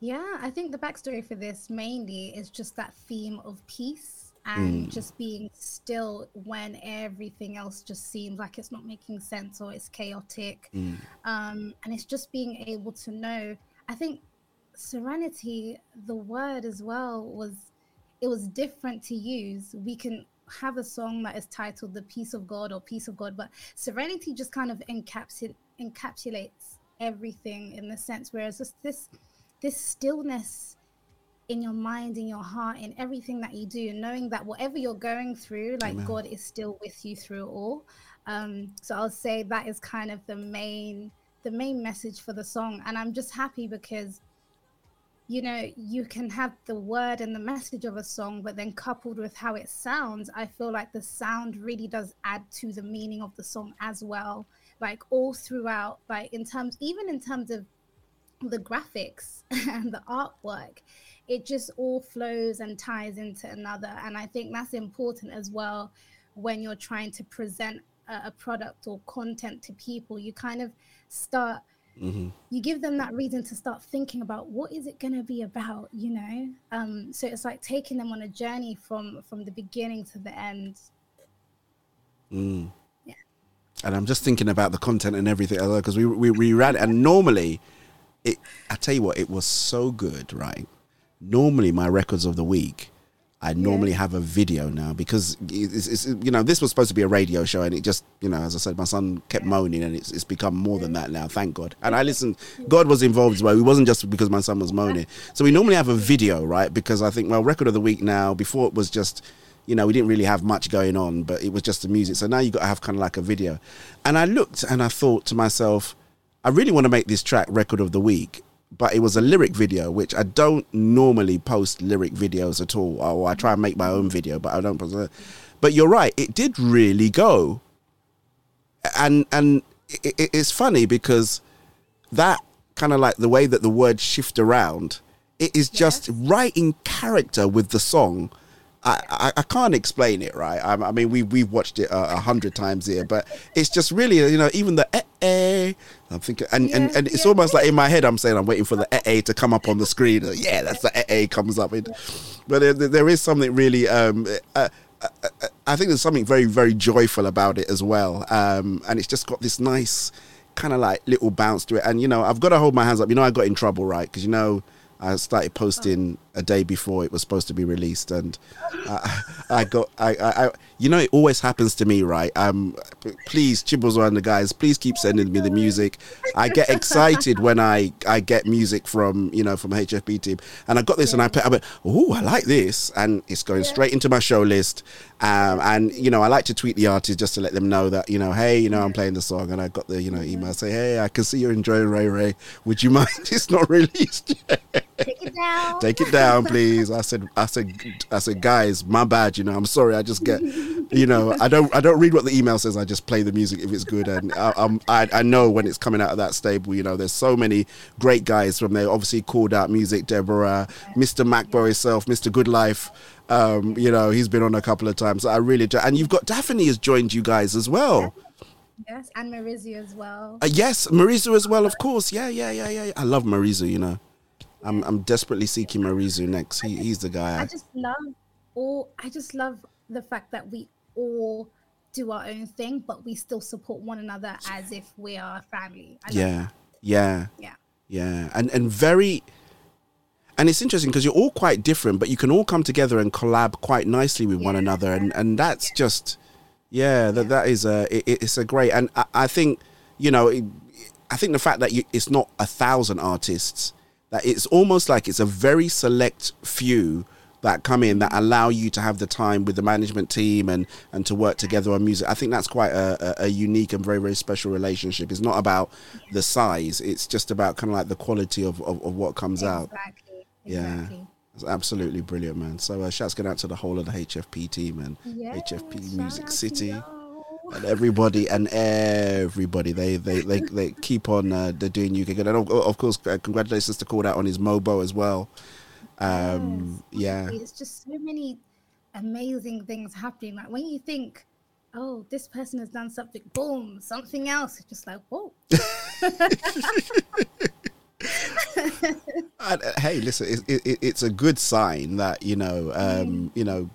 Yeah, I think the backstory for this mainly is just that theme of peace and Mm. just being still when everything else just seems like it's not making sense or it's chaotic. Mm. Um, and it's just being able to know. I think serenity, the word as well, was it was different to use. We can have a song that is titled "The Peace of God" or "Peace of God," but serenity just kind of encapsul- encapsulates everything in the sense. Whereas just this this stillness in your mind, in your heart, in everything that you do, knowing that whatever you're going through, like Amen. God is still with you through it all. Um, so I'll say that is kind of the main the main message for the song, and I'm just happy because you know you can have the word and the message of a song but then coupled with how it sounds i feel like the sound really does add to the meaning of the song as well like all throughout like in terms even in terms of the graphics <laughs> and the artwork it just all flows and ties into another and i think that's important as well when you're trying to present a, product or content to people. You kind of start Mm-hmm. you give them that reason to start thinking about what is it going to be about you know um so it's like taking them on a journey from from the beginning to the end Mm. And I'm just thinking about the content and everything because we, we we ran and normally it I tell you what it was so good right. Normally my records of the week I normally have a video now because it's, it's, you know this was supposed to be a radio show and it just you know as I said my son kept moaning and it's, it's become more than that now thank God. And I listened God was involved as well. It wasn't just because my son was moaning. So we normally have a video right? Because I think well record of the week now before it was just you know we didn't really have much going on but it was just the music. So now you got to have kind of like a video. And I looked and I thought to myself I really want to make this track record of the week but it was a lyric video, which I don't normally post lyric videos at all. Or I try and make my own video, but I don't post it. But you're right, it did really go. And and it, it, it's funny because that kind of like the way that the words shift around, it is just right in character with the song. I, I, I can't explain it, right? I, I mean, we we've watched it a, a hundred times here, but it's just really, you know, even the eh, eh I'm thinking, and, and, and it's almost like in my head, I'm saying I'm waiting for the eh, eh to come up on the screen. Yeah, that's the eh, eh comes up. It, but there, there is something really, um, uh, uh, uh, I think there's something very, very joyful about it as well. Um, and it's just got this nice kind of like little bounce to it. And, you know, I've got to hold my hands up. You know, I got in trouble, right? Because, you know, I started posting a day before it was supposed to be released, and I, I got I, I, I you know it always happens to me, right? Um, please Chibuzwa and the guys, please keep sending me the music. I get excited when I I get music from you know from HFP team, and I got this and I play. I went, oh, I like this, and it's going straight into my show list. Um, and you know I like to tweet the artist just to let them know that you know hey you know I'm playing the song, and I got the you know email say hey I can see you're enjoying Ray Ray. Would you <laughs> mind? It's not released yet. Take it down. Take it down, please. I said, I said, I said, guys, my bad. You know, I'm sorry. I just get, you know, I don't, I don't read what the email says. I just play the music if it's good, and I, I'm, I, I know when it's coming out of that stable. You know, there's so many great guys from there. Obviously, CalledOut Music, Deborah, Mr. Macbo himself, Mr. Good Life. Um, you know, he's been on a couple of times. I really, do. and you've got Daphne has joined you guys as well. Yes, and Marizia as well. Uh, yes, Marizu as well, of course. Yeah, yeah, yeah, yeah. yeah. I love Marizu. You know, I'm I'm desperately seeking Marizu next. He, he's the guy. I I, just love all. I just love the fact that we all do our own thing, but we still support one another as if we are a family. Yeah, that. yeah, Yeah. yeah, and and very. And it's interesting because you're all quite different, but you can all come together and collab quite nicely with one another, and and that's just, yeah, that that is a it, it's a great, and I, I think, you know, it, I think the fact that you, it's not a thousand artists, that it's almost like it's a very select few that come in that allow you to have the time with the management team and and to work together on music. I think that's quite a, a, unique and very very special relationship. It's not about the size; it's just about kind of like the quality of, of, of what comes out. Exactly. Yeah, it's absolutely brilliant, man. So uh, shouts going out to the whole of the HFP team and Yeah, HFP Music City and everybody and everybody. They they they, they keep on uh, they're doing UK good. And of, of course, uh, congratulations to call out on his Mobo as well. Um, yeah, It's just so many amazing things happening. Like when you think, oh, this person has done something, boom, something else. It's just like, whoa. <laughs> And, uh, hey, listen, it, it, it- it's a good sign that you know, um, you know,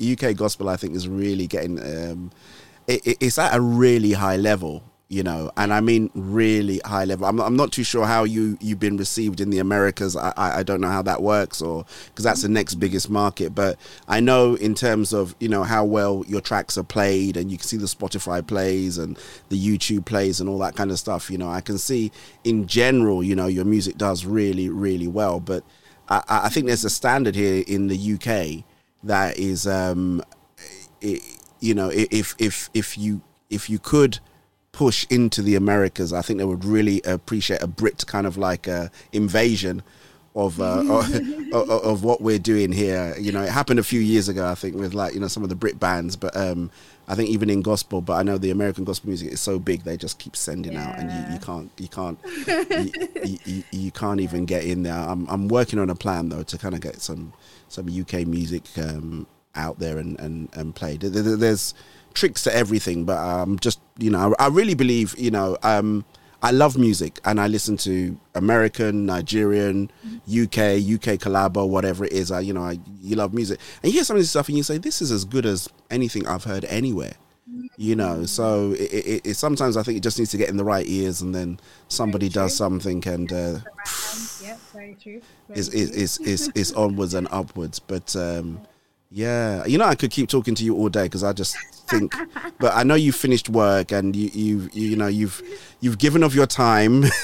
UK gospel. I think is really getting. Um, it, it- it's at a really high level, you know, and I mean really high level. I'm, I'm not too sure how you you've been received in the Americas. I I, I don't know how that works, or because that's the next biggest market. But I know in terms of you know how well your tracks are played, and you can see the Spotify plays and the YouTube plays and all that kind of stuff. You know, I can see in general, you know, your music does really really well. But I, I think there's a standard here in the UK that is um, you know if if if you if you could push into the Americas, I think they would really appreciate a Brit kind of like uh, invasion of, uh, <laughs> of of what we're doing here. You know, it happened a few years ago, I think, with like you know some of the Brit bands, but um, I think even in gospel. But I know the American gospel music is so big, they just keep sending out, and you, you can't you can't <laughs> you, you, you can't even get in there. I'm I'm working on a plan though to kind of get some some UK music um, out there and and and played. There- there- There's tricks to everything, but um, just you know, I, really believe you know. Um, I love music and I listen to American, Nigerian, UK, UK collabo, whatever it is. I, you know, I, you love music and you hear some of this stuff and you say, this is as good as anything I've heard anywhere. You know, so it, it, it sometimes I think it just needs to get in the right ears and then somebody does something and uh, Yep, very true. Very is is is is is onwards and upwards. But um, <laughs> yeah, you know, I could keep talking to you all day because I just think. but I know you finished work and you you you know you've you've given of your time. <laughs>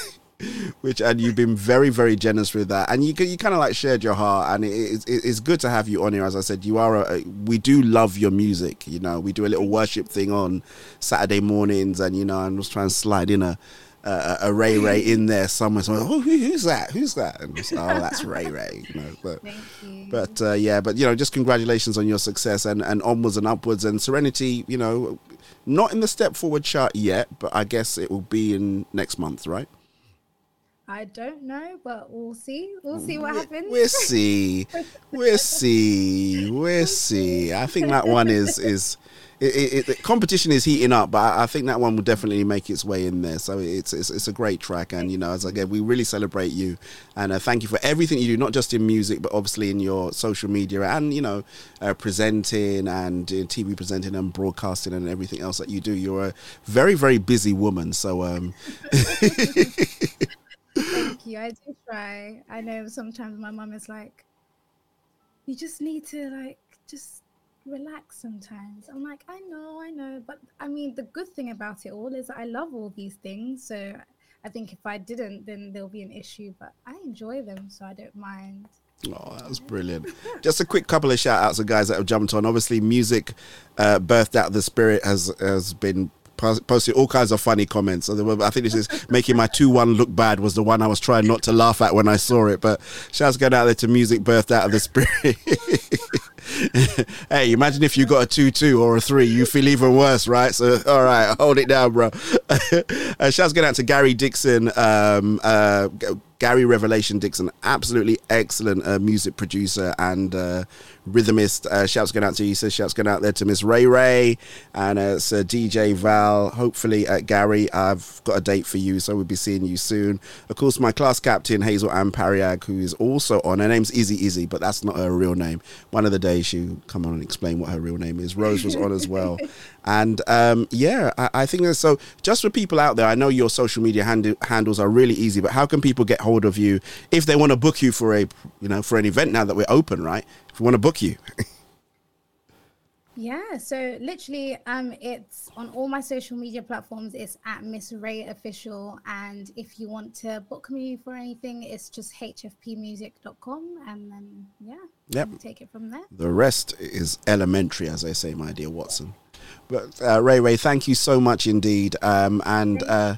Which and you've been very very generous with that, and you you kind of like shared your heart, and it, it, it's good to have you on here. As I said, you are a, we do love your music. You know, we do a little worship thing on Saturday mornings, and you know, I'm just trying to slide in a a, a Ray Ray in there somewhere. So, oh, who, who's that? Who's that? And it's, oh, that's Ray Ray. You know, but but uh, yeah, but you know, just congratulations on your success and and onwards and upwards and Serenity. You know, not in the step forward chart yet, but I guess it will be in next month, right? I don't know, but we'll see. We'll see what happens. We'll see. <laughs> We'll see. We'll see. I think that one is is it, it, it, competition is heating up, but I, I think that one will definitely make its way in there. So it's it's, it's a great track, and you know, as again, we really celebrate you and uh, thank you for everything you do, not just in music, but obviously in your social media and you know, uh, presenting and uh, TV presenting and broadcasting and everything else that you do. You're a very very busy woman, so um. Thank you. I do try. I know sometimes my mum is like, you just need to like just relax sometimes. I'm like, I know, I know, but I mean, the good thing about it all is I love all these things. So I think if I didn't, then there'll be an issue. But I enjoy them, so I don't mind. Oh, that was brilliant. <laughs> Just a quick couple of shout outs of guys that have jumped on. Obviously, music uh, birthed out of the spirit has has been pos- posting all kinds of funny comments. I think this is making my 2 1 look bad, was the one I was trying not to laugh at when I saw it. But shouts going out there to music birthed out of the spirit. <laughs> hey, imagine if you got a 2 2 or a 3, you feel even worse, right? So, all right, hold it down, bro. <laughs> uh, shouts going out to Gary Dixon, um, uh, Gary Revelation Dixon, absolutely excellent uh, music producer and uh, rhythmist. Uh, shouts going out to you. Says shouts going out there to Miss Ray Ray and uh, it's uh, DJ Val. Hopefully, uh, Gary, I've got a date for you, so we'll be seeing you soon. Of course, my class captain Hazel Ann Pariag, who is also on. Her name's Izzy Izzy, but that's not her real name. One of the days she'll come on and explain what her real name is. Rose was on as well. <laughs> And um, yeah, I, I think that's so. Just for people out there, I know your social media hand- handles are really easy, but how can people get hold of you if they want to book you for a, you know, for an event now that we're open, right? Want to book you, <laughs> Yeah, so literally, um, it's on all my social media platforms. It's at Miss Ray Official, and if you want to book me for anything, it's just hfpmusic.com, and then yeah, Yep. take it from there. the rest is elementary, as I say, my dear Watson. But uh, Ray Ray, thank you so much indeed, um, and uh,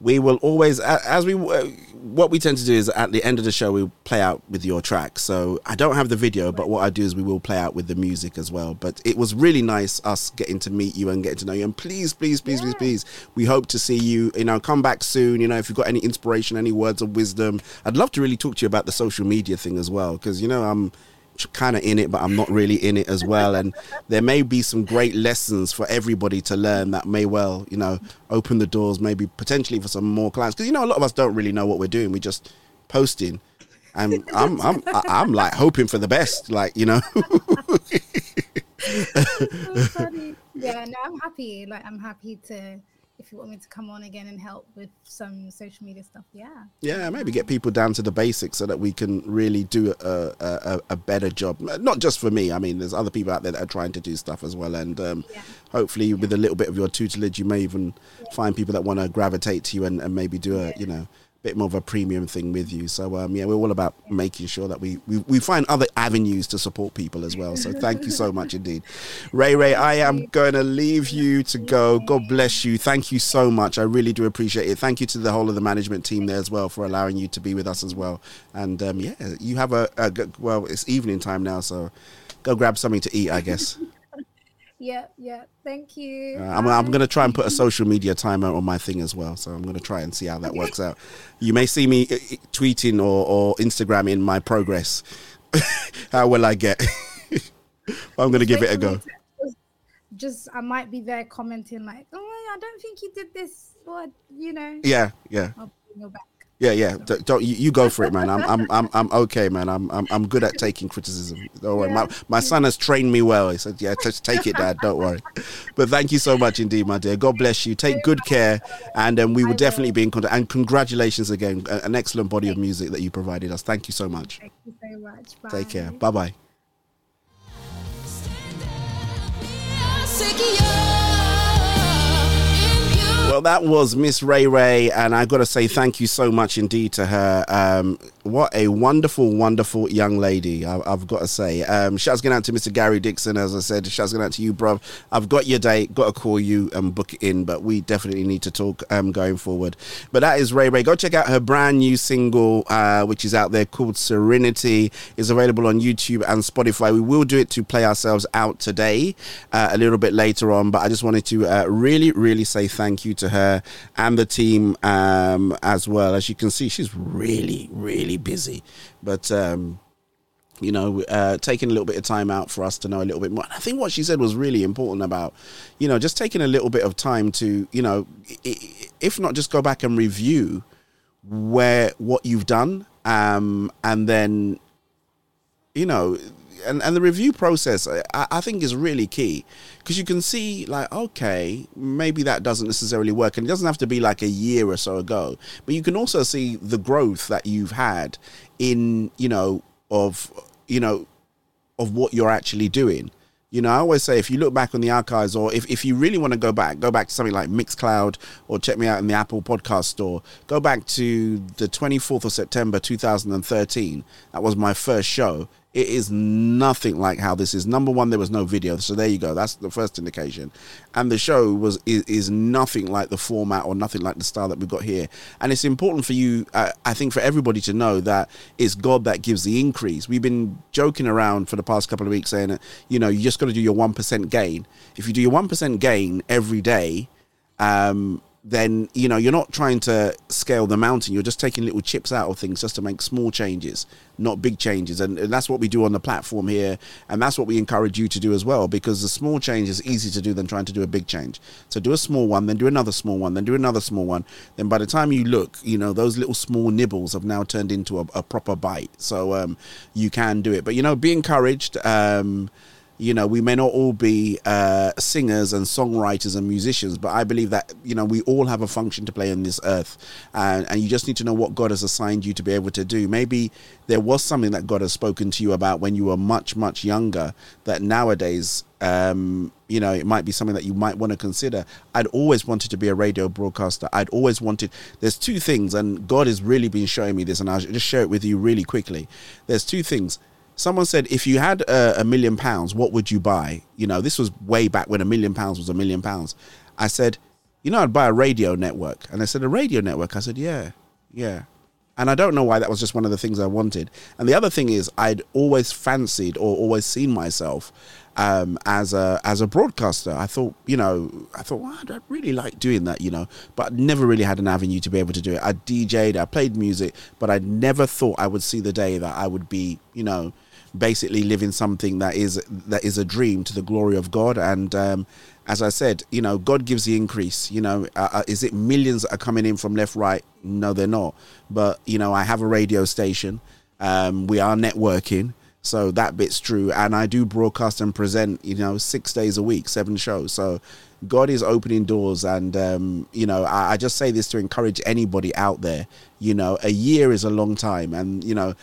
we will always, as we, uh, what we tend to do is at the end of the show we play out with your track. So I don't have the video, but what I do is we will play out with the music as well. But it was really nice us getting to meet you and getting to know you. And please, please, please, please, please, we hope to see you. You know, come back soon. You know, if you've got any inspiration, any words of wisdom, I'd love to really talk to you about the social media thing as well, because you know I'm kind of in it, but I'm not really in it as well. And there may be some great lessons for everybody to learn that may well, you know, open the doors, maybe potentially for some more clients. Because you know, a lot of us don't really know what we're doing. We're just posting, and I'm I'm I- I'm like hoping for the best, like you know. <laughs> So yeah, no, I'm happy. Like, I'm happy to. If you want me to come on again and help with some social media stuff, yeah. Yeah, maybe get people down to the basics so that we can really do a, a, a, better job. Not just for me. I mean, there's other people out there that are trying to do stuff as well. And um, hopefully, with a little bit of your tutelage, you may even find people that want to gravitate to you and, and maybe do a, you know, bit more of a premium thing with you. So, um, yeah, we're all about making sure that we, we, we find other avenues to support people as well. So, thank you so much indeed. Ray Ray, I am going to leave you to go. God bless you. Thank you so much. I really do appreciate it. Thank you to the whole of the management team there as well for allowing you to be with us as well. And um, yeah, you have a, a well, it's evening time now, so go grab something to eat, I guess. Yeah, yeah. Thank you. Uh, I'm, I'm going to try and put a social media timer on my thing as well. So I'm going to try and see how that works out. You may see me uh, uh, tweeting or, or Instagramming my progress. <laughs> how will I get? <laughs> I'm going to give it a go. Just, I might be there commenting like, "Oh, I don't think you did this," or you know. Yeah, yeah. I'll bring your back. Yeah, yeah. D- Don't you, you go for it, man. I'm, I'm, I'm, I'm okay, man. I'm, I'm, I'm good at taking criticism. Don't worry. My, my son has trained me well. He said, "Yeah, just take it, Dad. Don't worry." But thank you so much indeed, my dear. God bless you. Take good care, and um, we will definitely be in contact. And congratulations again, an excellent body of music that you provided us. Thank you so much. Thank you so much. Bye. Take care. Bye bye. Well, that was Miss Ray Ray, and I've got to say thank you so much indeed to her. Um, what a wonderful, wonderful young lady, I, I've got to say. Um, shouts going out to Mr. Gary Dixon, as I said. Shouts going out to you, bro. I've got your date, got to call you and book it in, but we definitely need to talk um, going forward. But that is Ray Ray. Go check out her brand new single, uh, which is out there called Serenity. Is available on YouTube and Spotify. We will do it to play ourselves out today, uh, a little bit later on. But I just wanted to uh, really, really say thank you to her and the team um, as well. As you can see, she's really, really busy. But um, you know, uh, taking a little bit of time out for us to know a little bit more. And I think what she said was really important about, you know, just taking a little bit of time to, you know, if not just go back and review where what you've done, um, and then, you know, and, and the review process, I, I think is really key because you can see like, okay, maybe that doesn't necessarily work, and it doesn't have to be like a year or so ago, but you can also see the growth that you've had in, you know, of, you know, of what you're actually doing. You know, I always say if you look back on the archives, or if, if you really want to go back, go back to something like Mixcloud, or check me out in the Apple Podcast Store. Go back to the 24th of September 2013. That was my first show. It is nothing like how this is. Number one, there was no video, so there you go. That's the first indication. And the show was is, is nothing like the format or nothing like the style that we've got here. And it's important for you, uh, I think, for everybody to know that it's God that gives the increase. We've been joking around for the past couple of weeks saying, that, you know, you just got to do your one percent gain. If you do your one percent gain every day, um, then you know you're not trying to scale the mountain. You're just taking little chips out of things just to make small changes not big changes. And, and, that's what we do on the platform here. And that's what we encourage you to do as well because the small change is easy to do than trying to do a big change. So do a small one then do another small one then do another small one. Then by the time you look you know those little small nibbles have now turned into a, a proper bite. So um, you can do it. But you know be encouraged. Um, you know we may not all be uh, singers and songwriters and musicians but i believe that you know we all have a function to play on this earth. And, and you just need to know what god has assigned you to be able to do. Maybe there was something that god has spoken to you about when you were much much younger that nowadays um, you know it might be something that you might want to consider. I'd always wanted to be a radio broadcaster. I'd always wanted there's two things and god has really been showing me this and i'll just share it with you really quickly. There's two things someone said if you had a, a, million pounds what would you buy? You know this was way back when a million pounds was a million pounds. I said you know i'd buy a radio network. And they said a radio network? I said yeah yeah. And i don't know why that was just one of the things i wanted. And the other thing is i'd always fancied or always seen myself um, as a as a broadcaster. I thought you know i thought well, i'd really like doing that you know. But never really had an avenue to be able to do it. I dj'd i played music but i never thought i would see the day that i would be you know basically living something that is that is a dream to the glory of God. And um, as I said, you know, God gives the increase. You know, uh, uh, is it millions that are coming in from left, right? No, they're not. But you know, I have a radio station. Um, we are networking. So that bit's true. And I do broadcast and present, you know, six days a week, seven shows. So God is opening doors. And, um, you know, I, I, just say this to encourage anybody out there. You know, a year is a long time. And, you know,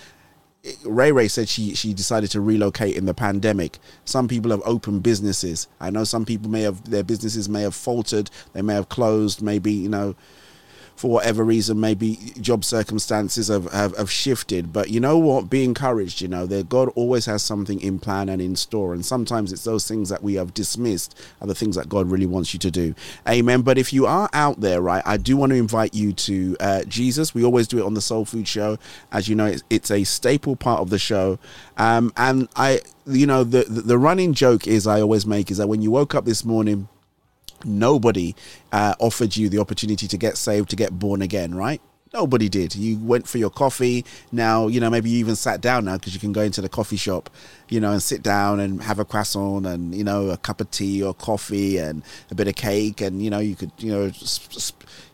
Ray Ray said she she decided to relocate in the pandemic. Some people have opened businesses. I know some people may have their businesses may have faltered. They may have closed. Maybe you know for whatever reason, maybe job circumstances have, have, have, shifted. But you know what? Be encouraged. You know that God always has something in plan and in store. And sometimes it's those things that we have dismissed are the things that God really wants you to do. Amen. But if you are out there, right, I do want to invite you to uh, Jesus. We always do it on the Soul Food Show. As you know, it's, it's a staple part of the show. Um, and I, you know, the, the the running joke is I always make is that when you woke up this morning nobody uh, offered you the opportunity to get saved, to get born again, right? Nobody did. You went for your coffee. Now, you know, maybe you even sat down now because you can go into the coffee shop, you know, and sit down and have a croissant and, you know, a cup of tea or coffee and a bit of cake. And, you know, you could, you know,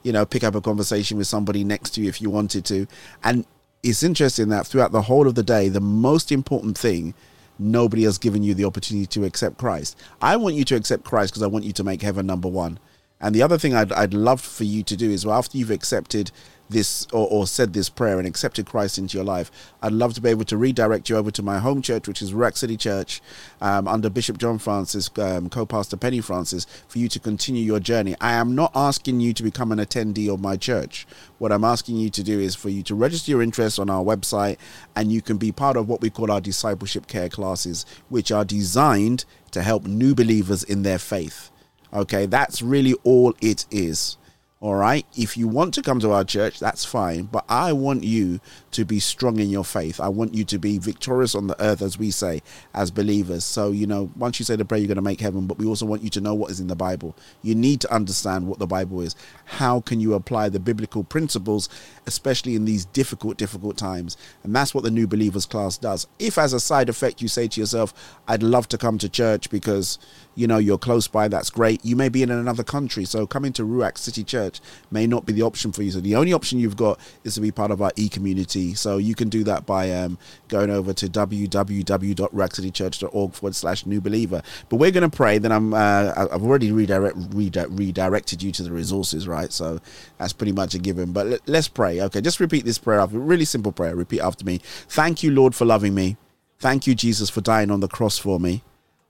you know, pick up a conversation with somebody next to you if you wanted to. And it's interesting that throughout the whole of the day, the most important thing nobody has given you the opportunity to accept Christ. I want you to accept Christ because I want you to make heaven number one. And the other thing I'd, I'd love for you to do is well, after you've accepted this or, or, said this prayer and accepted Christ into your life, I'd love to be able to redirect you over to my home church, which is Ruach City Church, um, under Bishop John Francis, um, co pastor Penny Francis, for you to continue your journey. I am not asking you to become an attendee of my church. What I'm asking you to do is for you to register your interest on our website and you can be part of what we call our discipleship care classes, which are designed to help new believers in their faith. Okay, that's really all it is. All right. If you want to come to our church, that's fine. But I want you to be strong in your faith. I want you to be victorious on the earth, as we say, as believers. So, you know, once you say the prayer, you're going to make heaven. But we also want you to know what is in the Bible. You need to understand what the Bible is. How can you apply the biblical principles, especially in these difficult, difficult times? And that's what the new believers class does. If, as a side effect, you say to yourself, I'd love to come to church because, you know, you're close by, that's great. You may be in another country. So coming to Ruach City Church may not be the option for you. So the only option you've got is to be part of our e community. So you can do that by um, going over to www.ruachcitychurch.org forward slash new believer. But we're going to pray. Then I'm uh, I've already redirect, redirect, redirected you to the resources, right? So that's pretty much a given. But let, let's pray. Okay, just repeat this prayer. After, really simple prayer. Repeat after me. Thank you, Lord, for loving me. Thank you, Jesus, for dying on the cross for me.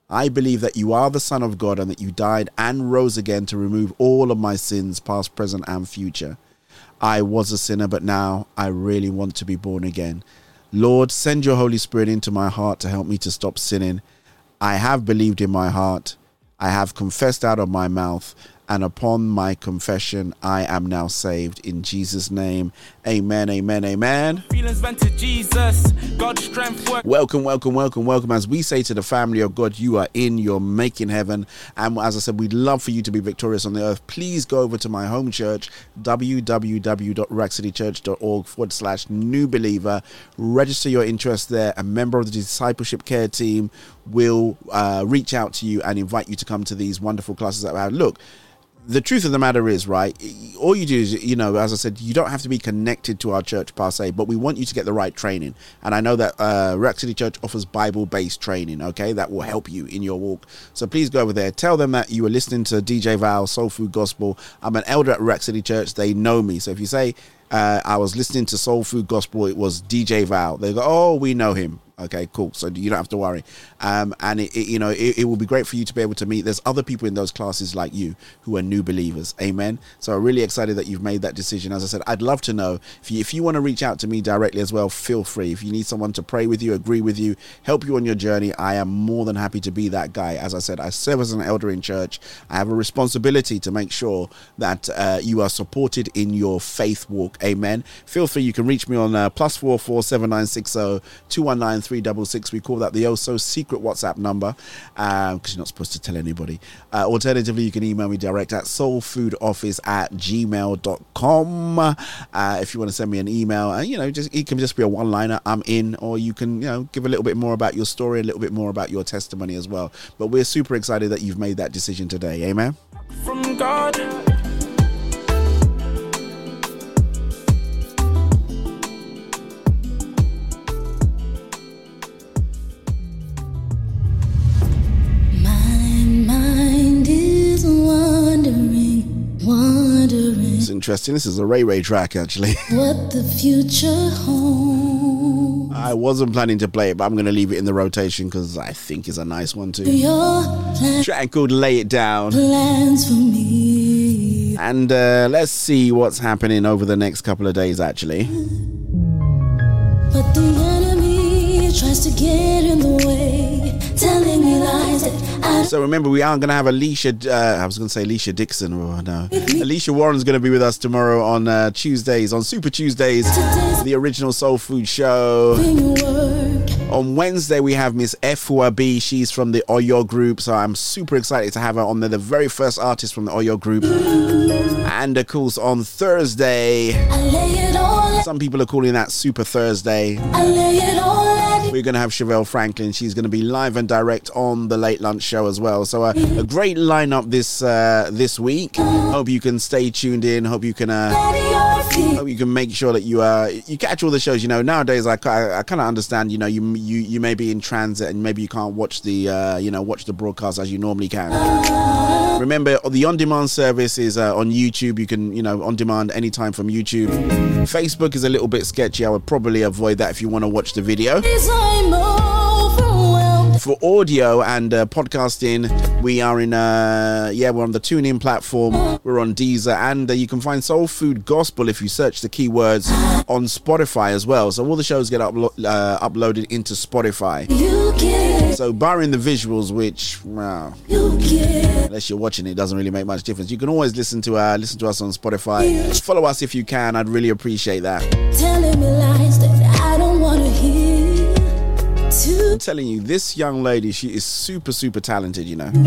I believe that you are the Son of God and that you died and rose again to remove all of my sins, past, present, and future. I was a sinner, but now I really want to be born again. Lord, send your Holy Spirit into my heart to help me to stop sinning. I have believed in my heart. I have confessed out of my mouth and upon my confession, I am now saved. In Jesus' name, amen, amen, amen. Feelings went to Jesus. God's strength work. Welcome, welcome, welcome, welcome. As we say to the family of God, you are in, you're making heaven. And as I said, we'd love for you to be victorious on the earth. Please go over to my home church, www.ruachcitychurch.org forward slash new believer. Register your interest there. A member of the discipleship care team will uh, reach out to you and invite you to come to these wonderful classes that we have. Look, the truth of the matter is, right, all you do is, you know, as I said, you don't have to be connected to our church per se, but we want you to get the right training. And I know that uh, Ruach City Church offers Bible based training, okay, that will help you in your walk. So please go over there. Tell them that you were listening to DJ Val, Soul Food Gospel. I'm an elder at Ruach City Church. They know me. So if you say, uh, I was listening to Soul Food Gospel, it was DJ Val, they go, oh, we know him. Okay, cool. So you don't have to worry. Um, and it, it, you know, it, it will be great for you to be able to meet. There's other people in those classes like you who are new believers. Amen. So I'm really excited that you've made that decision. As I said, I'd love to know if you, if you want to reach out to me directly as well. Feel free. If you need someone to pray with you, agree with you, help you on your journey, I am more than happy to be that guy. As I said, I serve as an elder in church. I have a responsibility to make sure that uh, you are supported in your faith walk. Amen. Feel free. You can reach me on uh, plus four four seven nine six zero two one nine three double six. We call that the oh so secret WhatsApp number because um, you're not supposed to tell anybody. Uh, alternatively, you can email me direct at soulfoodoffice at gmail.com. Uh, if you want to send me an email, uh, you know, just it can just be a one liner, I'm in, or you can, you know, give a little bit more about your story, a little bit more about your testimony as well. But we're super excited that you've made that decision today. Amen. From God. Interesting. This is a Ray Ray track, actually. <laughs> what the future holds. I wasn't planning to play it, but I'm going to leave it in the rotation because I think it's a nice one too. Plan- Track called Lay It Down. plans for me. And uh, let's see what's happening over the next couple of days, actually. But the enemy tries to get in the way, telling me lies that So remember, we aren't going to have Alicia. Uh, I was going to say Alicia Dixon. Oh, no. Alicia Warren's going to be with us tomorrow on uh, Tuesdays, on Super Tuesdays, the original Soul Food Show. On Wednesday, we have Miss Efua B. She's from the Oyo Group, so I'm super excited to have her on there, the very first artist from the Oyo Group. And of course, on Thursday, some people are calling that Super Thursday. We're going to have Chevelle Franklin. She's going to be live and direct on the Late Lunch Show as well. So uh, a great lineup this uh, this week. Hope you can stay tuned in. Hope you can. Uh, hope you can make sure that you uh you catch all the shows. You know nowadays I, I, I kind of understand. You know you you you may be in transit and maybe you can't watch the uh, you know watch the broadcast as you normally can. Remember, the on-demand service is uh, on YouTube. You can, you know, on demand anytime from YouTube. Facebook is a little bit sketchy. I would probably avoid that if you want to watch the video. This I'm overwhelmed. For audio and uh, podcasting, we are in, uh, yeah, we're on the TuneIn platform. We're on Deezer, and uh, you can find Soul Food Gospel if you search the keywords on Spotify as well. So all the shows get uplo- uh, uploaded into Spotify. So barring the visuals, which, wow, unless you're watching it, it doesn't really make much difference. You can always listen to uh, listen to us on Spotify. Follow us if you can. I'd really appreciate that. I'm telling you, this young lady, she is super, super talented. You know. to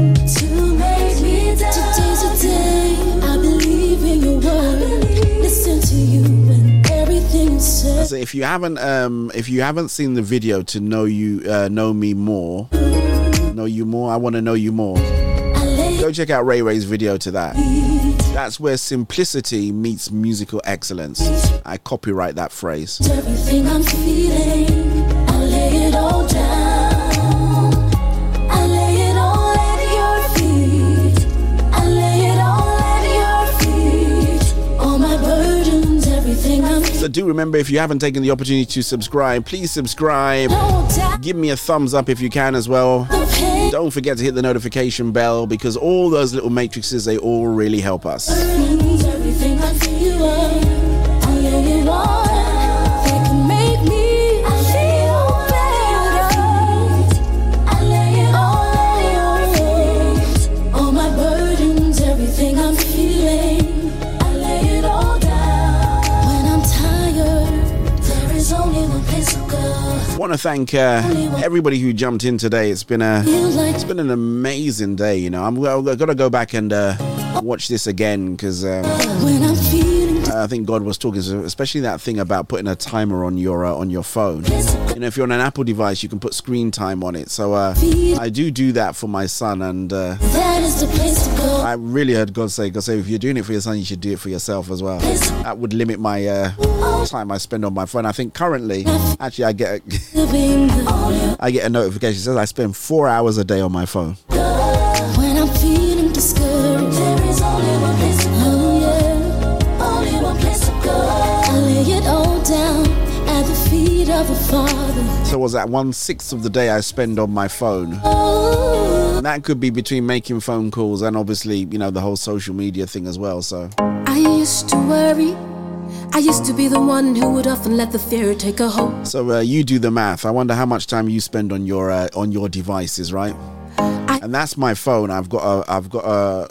make me die. Today's a day I believe in your word. Listen to you and everything you say. So if you haven't um if you haven't seen the video to know you uh, know me more, know you more, I want to know you more. Go check out Ray Ray's video to that. That's where simplicity meets musical excellence. I copyright that phrase. Do remember if you haven't taken the opportunity to subscribe, please subscribe. Give me a thumbs up if you can as well. Don't forget to hit the notification bell because all those little matrices they all really help us. Want to thank uh, everybody who jumped in today. It's been a it's been an amazing day. You know, I'm I've got to go back and uh, watch this again because um, I think God was talking, especially that thing about putting a timer on your uh, on your phone. You know, if you're on an Apple device, you can put screen time on it. So uh, I do do that for my son, and uh, that is the place to go. I really heard God say, God say, if you're doing it for your son, you should do it for yourself as well. That would limit my uh, time I spend on my phone. I think currently, actually, I get a, <laughs> I get a notification that says I spend four hours a day on my phone. So was that one sixth of the day I spend on my phone? Oh, And that could be between making phone calls and obviously, you know, the whole social media thing as well. So I used to worry. I used to be the one who would often let the fear take a hold. So uh, you do the math. I wonder how much time you spend on your uh, on your devices, right? and that's my phone. I've got a I've got a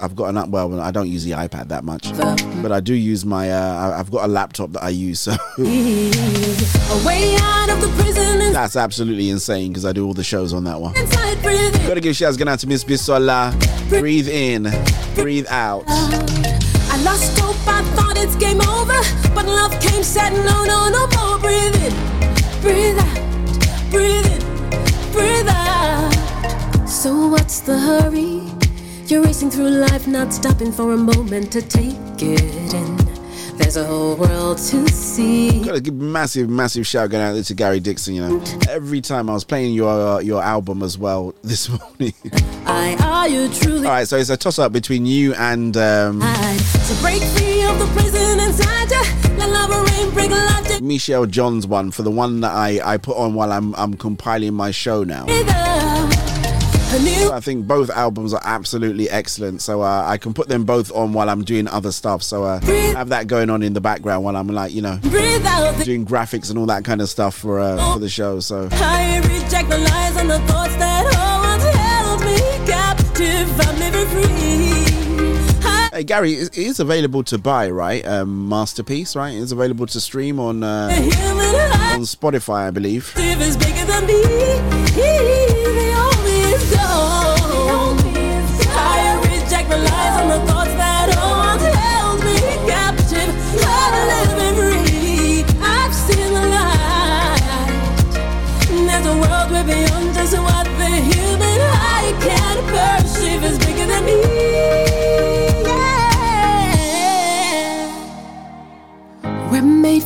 I've got an well. I don't use the iPad that much, but I do use my. Uh, I've got a laptop that I use. So <laughs> A way out of the prison and that's absolutely insane because I do all the shows on that one. Gotta give shouts going out to Miss Bisola. Breathe in, breathe out. I lost hope, I thought it's game over. But love came, said no, no, no more. Breathe in, breathe out, breathe in, breathe out. So what's the hurry? You're racing through life, not stopping for a moment to take it in. There's a whole world to see. Gotta give massive, massive shout going out to Gary Dixon. You know, every time I was playing your uh, your album as well <laughs> this morning. I are you truly All right, so it's a toss up between you and um? So break free of the prison inside you. Let love rain, break life Michelle John's one for the one that I, I put on while I'm I'm compiling my show now. breathe I think both albums are absolutely excellent. So uh, I can put them both on while I'm doing other stuff. So uh, have that going on in the background while I'm like you know doing graphics and all that kind of stuff for uh, for the show. So I reject the lies and the thoughts that held me captive. I'm never free. I hey Gary, it is available to buy, right? Um, Masterpiece, right? It's available to stream on uh, on Spotify, I believe.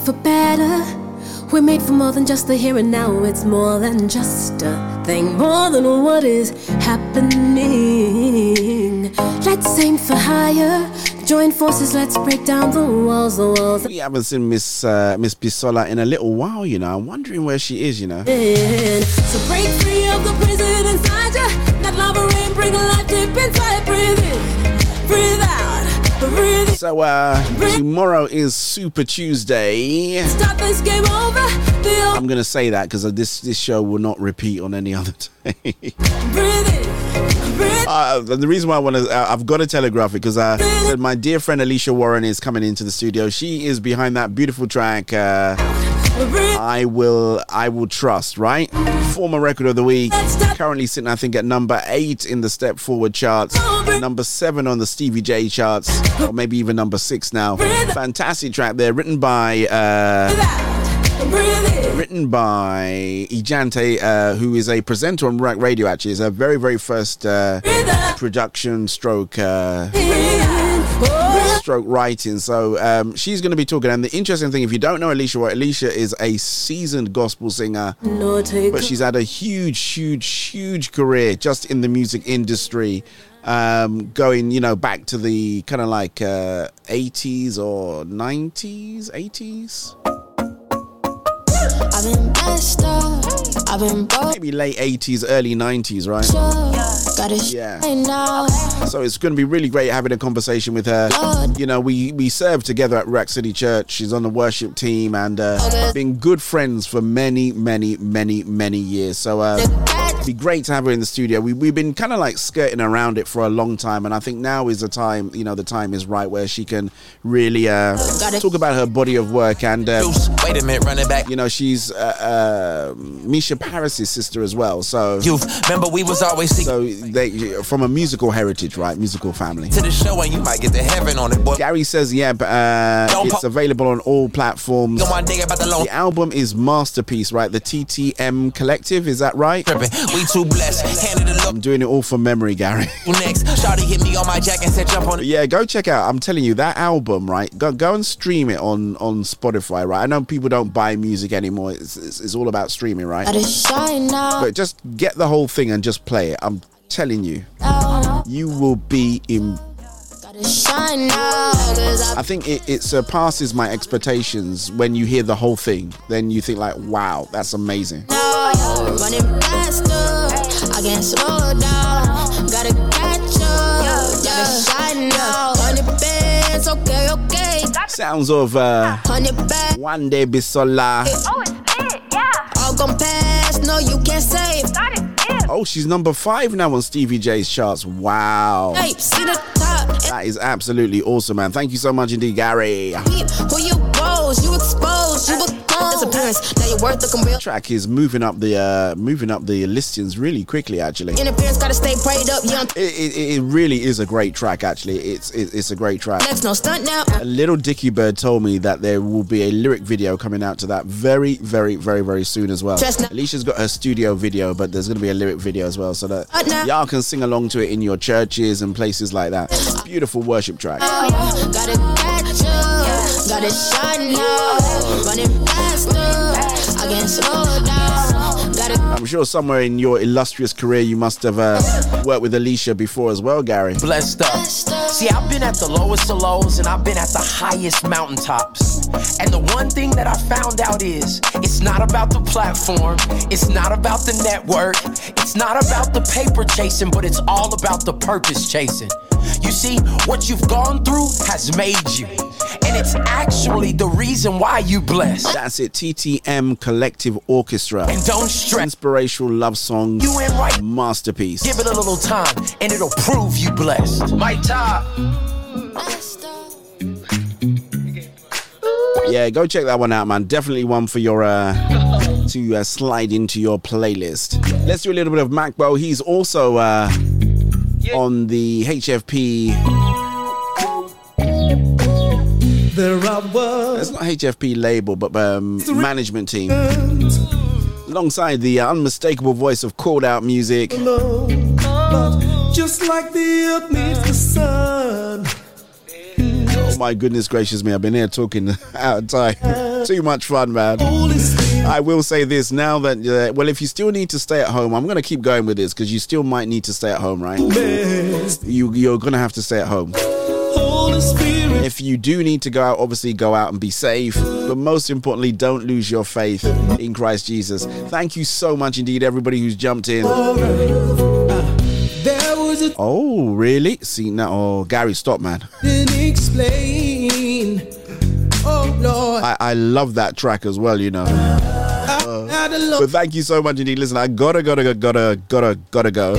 For better. We're made for more than just the here and now. It's more than just a thing, more than what is happening. Let's aim for higher. Join forces, let's break down the walls, the walls. We haven't seen Miss uh, Miss Bisola in a little while, you know. I'm wondering where she is, you know. So break free of the prison inside you. That lava rain, bring life deep inside. Breathe in, So uh, tomorrow is Super Tuesday. Start this game over. The I'm gonna say that because this this show will not repeat on any <laughs> other day. Uh, the reason why I want to, uh, I've got to telegraph it because uh, said my dear friend Alicia Warren is coming into the studio. She is behind that beautiful track. Uh, I will, I will trust. Right, former record of the week. Currently sitting, I think, at number eight in the Step Forward charts, number seven on the Stevie J charts, or maybe even number six now. Fantastic track there, written by. Uh, written by Ijante, uh, who is a presenter on Ruach Radio. Actually, is her very, very first uh, production stroke uh, stroke writing. So um, she's going to be talking. And the interesting thing, if you don't know Alicia, White, Alicia is a seasoned gospel singer, but she's had a huge, huge, huge career just in the music industry. um, going, you know, back to the kind of like uh, 80s or 90s, 80s. I've been messed up. I've been broke. Maybe late 80s, early 90s, right? It Yeah. So it's going to be really great having a conversation with her. You know, we we served together at Ruach City Church. She's on the worship team and uh, been good friends for many, many, many, many years. So uh, it'd be great to have her in the studio. We we've been kind of like skirting around it for a long time, and I think now is the time. You know, the time is right where she can really uh, talk about her body of work and. Uh, Wait a minute, run it back. You know, she's uh, uh, Misha Paris's sister as well. So you remember we was always so they from a musical heritage, right? Musical family. to the show and you might get to heaven on it, boy. Gary says, yeah, but uh, it's available on all platforms. Yo, my nigga about the album is Masterpiece, right? The TTM Collective, is that right? We too blessed. Handed it I'm doing it all from memory, Gary. <laughs> next. Shawty hit me on my jack and said jump on. Yeah, go check out. I'm telling you, that album, right? Go go and stream it on on Spotify, right? I know people don't buy music anymore. It's, it's, it's all about streaming, right? Got it shine now. But just get the whole thing and just play it. I'm telling you, oh, you will be in. I think it, it surpasses my expectations when you hear the whole thing. Then you think like, wow, that's amazing. I'm running faster. I can't slow down. Gotta catch up. Got it shine now. Hundred bands, okay, okay. Sounds of uh, One Day Bisola. Oh, it's it, yeah. All gone past, no, you can't save. Oh, she's number five now on Stevie J's charts. Wow. Hey, see the top. That is absolutely awesome, man. Thank you so much indeed, Gary. Were gone. Disappearance, now your worth looking real. Track is moving up the uh, moving up the listings really quickly. Actually, it, Interference, gotta stay prayed up, young. it, it really is a great track. Actually, it's it, it's a great track. Next, no stunt now. A little Dicky Bird told me that there will be a lyric video coming out to that very, very, very, very soon as well. Chestnut. Alicia's got her studio video, but there's going to be a lyric video as well, so that Uh, y'all can sing along to it in your churches and places like that. Beautiful worship track. Gotta catch up, gotta shine now. Running faster, I can't slow down. Gotta I'm sure somewhere in your illustrious career you must have uh, worked with Alicia before as well, Gary. Blessed up. See, I've been at the lowest of lows and I've been at the highest mountaintops. And the one thing that I found out is it's not about the platform, it's not about the network, it's not about the paper chasing, but it's all about the purpose chasing. You see, what you've gone through has made you. And it's actually the reason why you blessed. That's it, TTM Collective Orchestra. And don't stress. Inspirational love song You ain't right. Masterpiece. Give it a little time and it'll prove you blessed. My top. Yeah, go check that one out, man. Definitely one for your uh to uh, slide into your playlist. Let's do a little bit of Macbo. He's also uh on the HFP. There I was. It's not HFP label, but um, management team. Alongside the uh, unmistakable voice of CalledOut Music. But just like the earth needs the sun. Oh my goodness gracious me, I've been here talking <laughs> out of time. Too much fun, man. I will say this now that, uh, well, if you still need to stay at home, I'm going to keep going with this because you still might need to stay at home, right? You, you're going to have to stay at home. If you do need to go out, obviously go out and be safe. But most importantly, don't lose your faith in Christ Jesus. Thank you so much indeed, everybody who's jumped in. Oh, really? See now, oh, Gary, stop, man. I, I love that track as well, you know. Uh, but thank you so much indeed. Listen, I gotta, gotta, gotta, gotta, gotta go.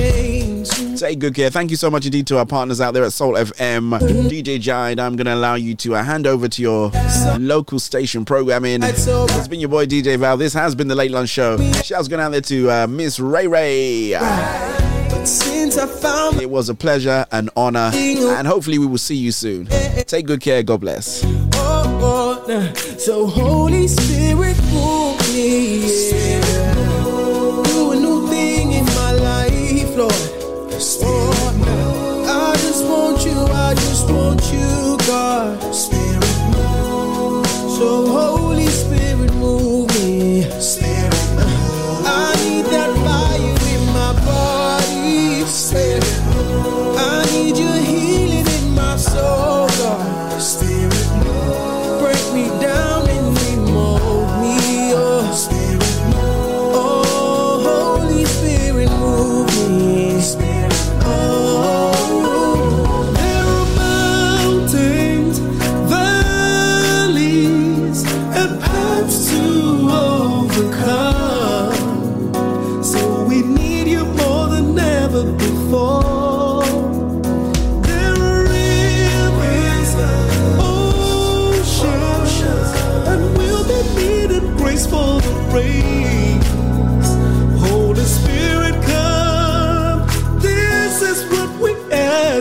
Take good care. Thank you so much indeed to our partners out there at Soul FM. DJ Jide, I'm gonna allow you to uh, hand over to your local station programming. It's been your boy DJ Val. This has been the Late Lunch Show. Shouts going out there to uh, Miss Ray Ray. It was a pleasure, an honor, and hopefully we will see you soon. Take good care. God bless. so Holy Spirit move me. Do a new thing in my life, Lord. I just want you, God. Spirit move. So Holy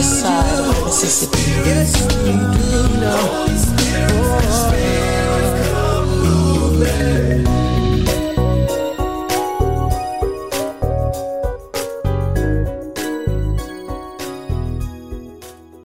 this side of Mississippi. Yes, you do know.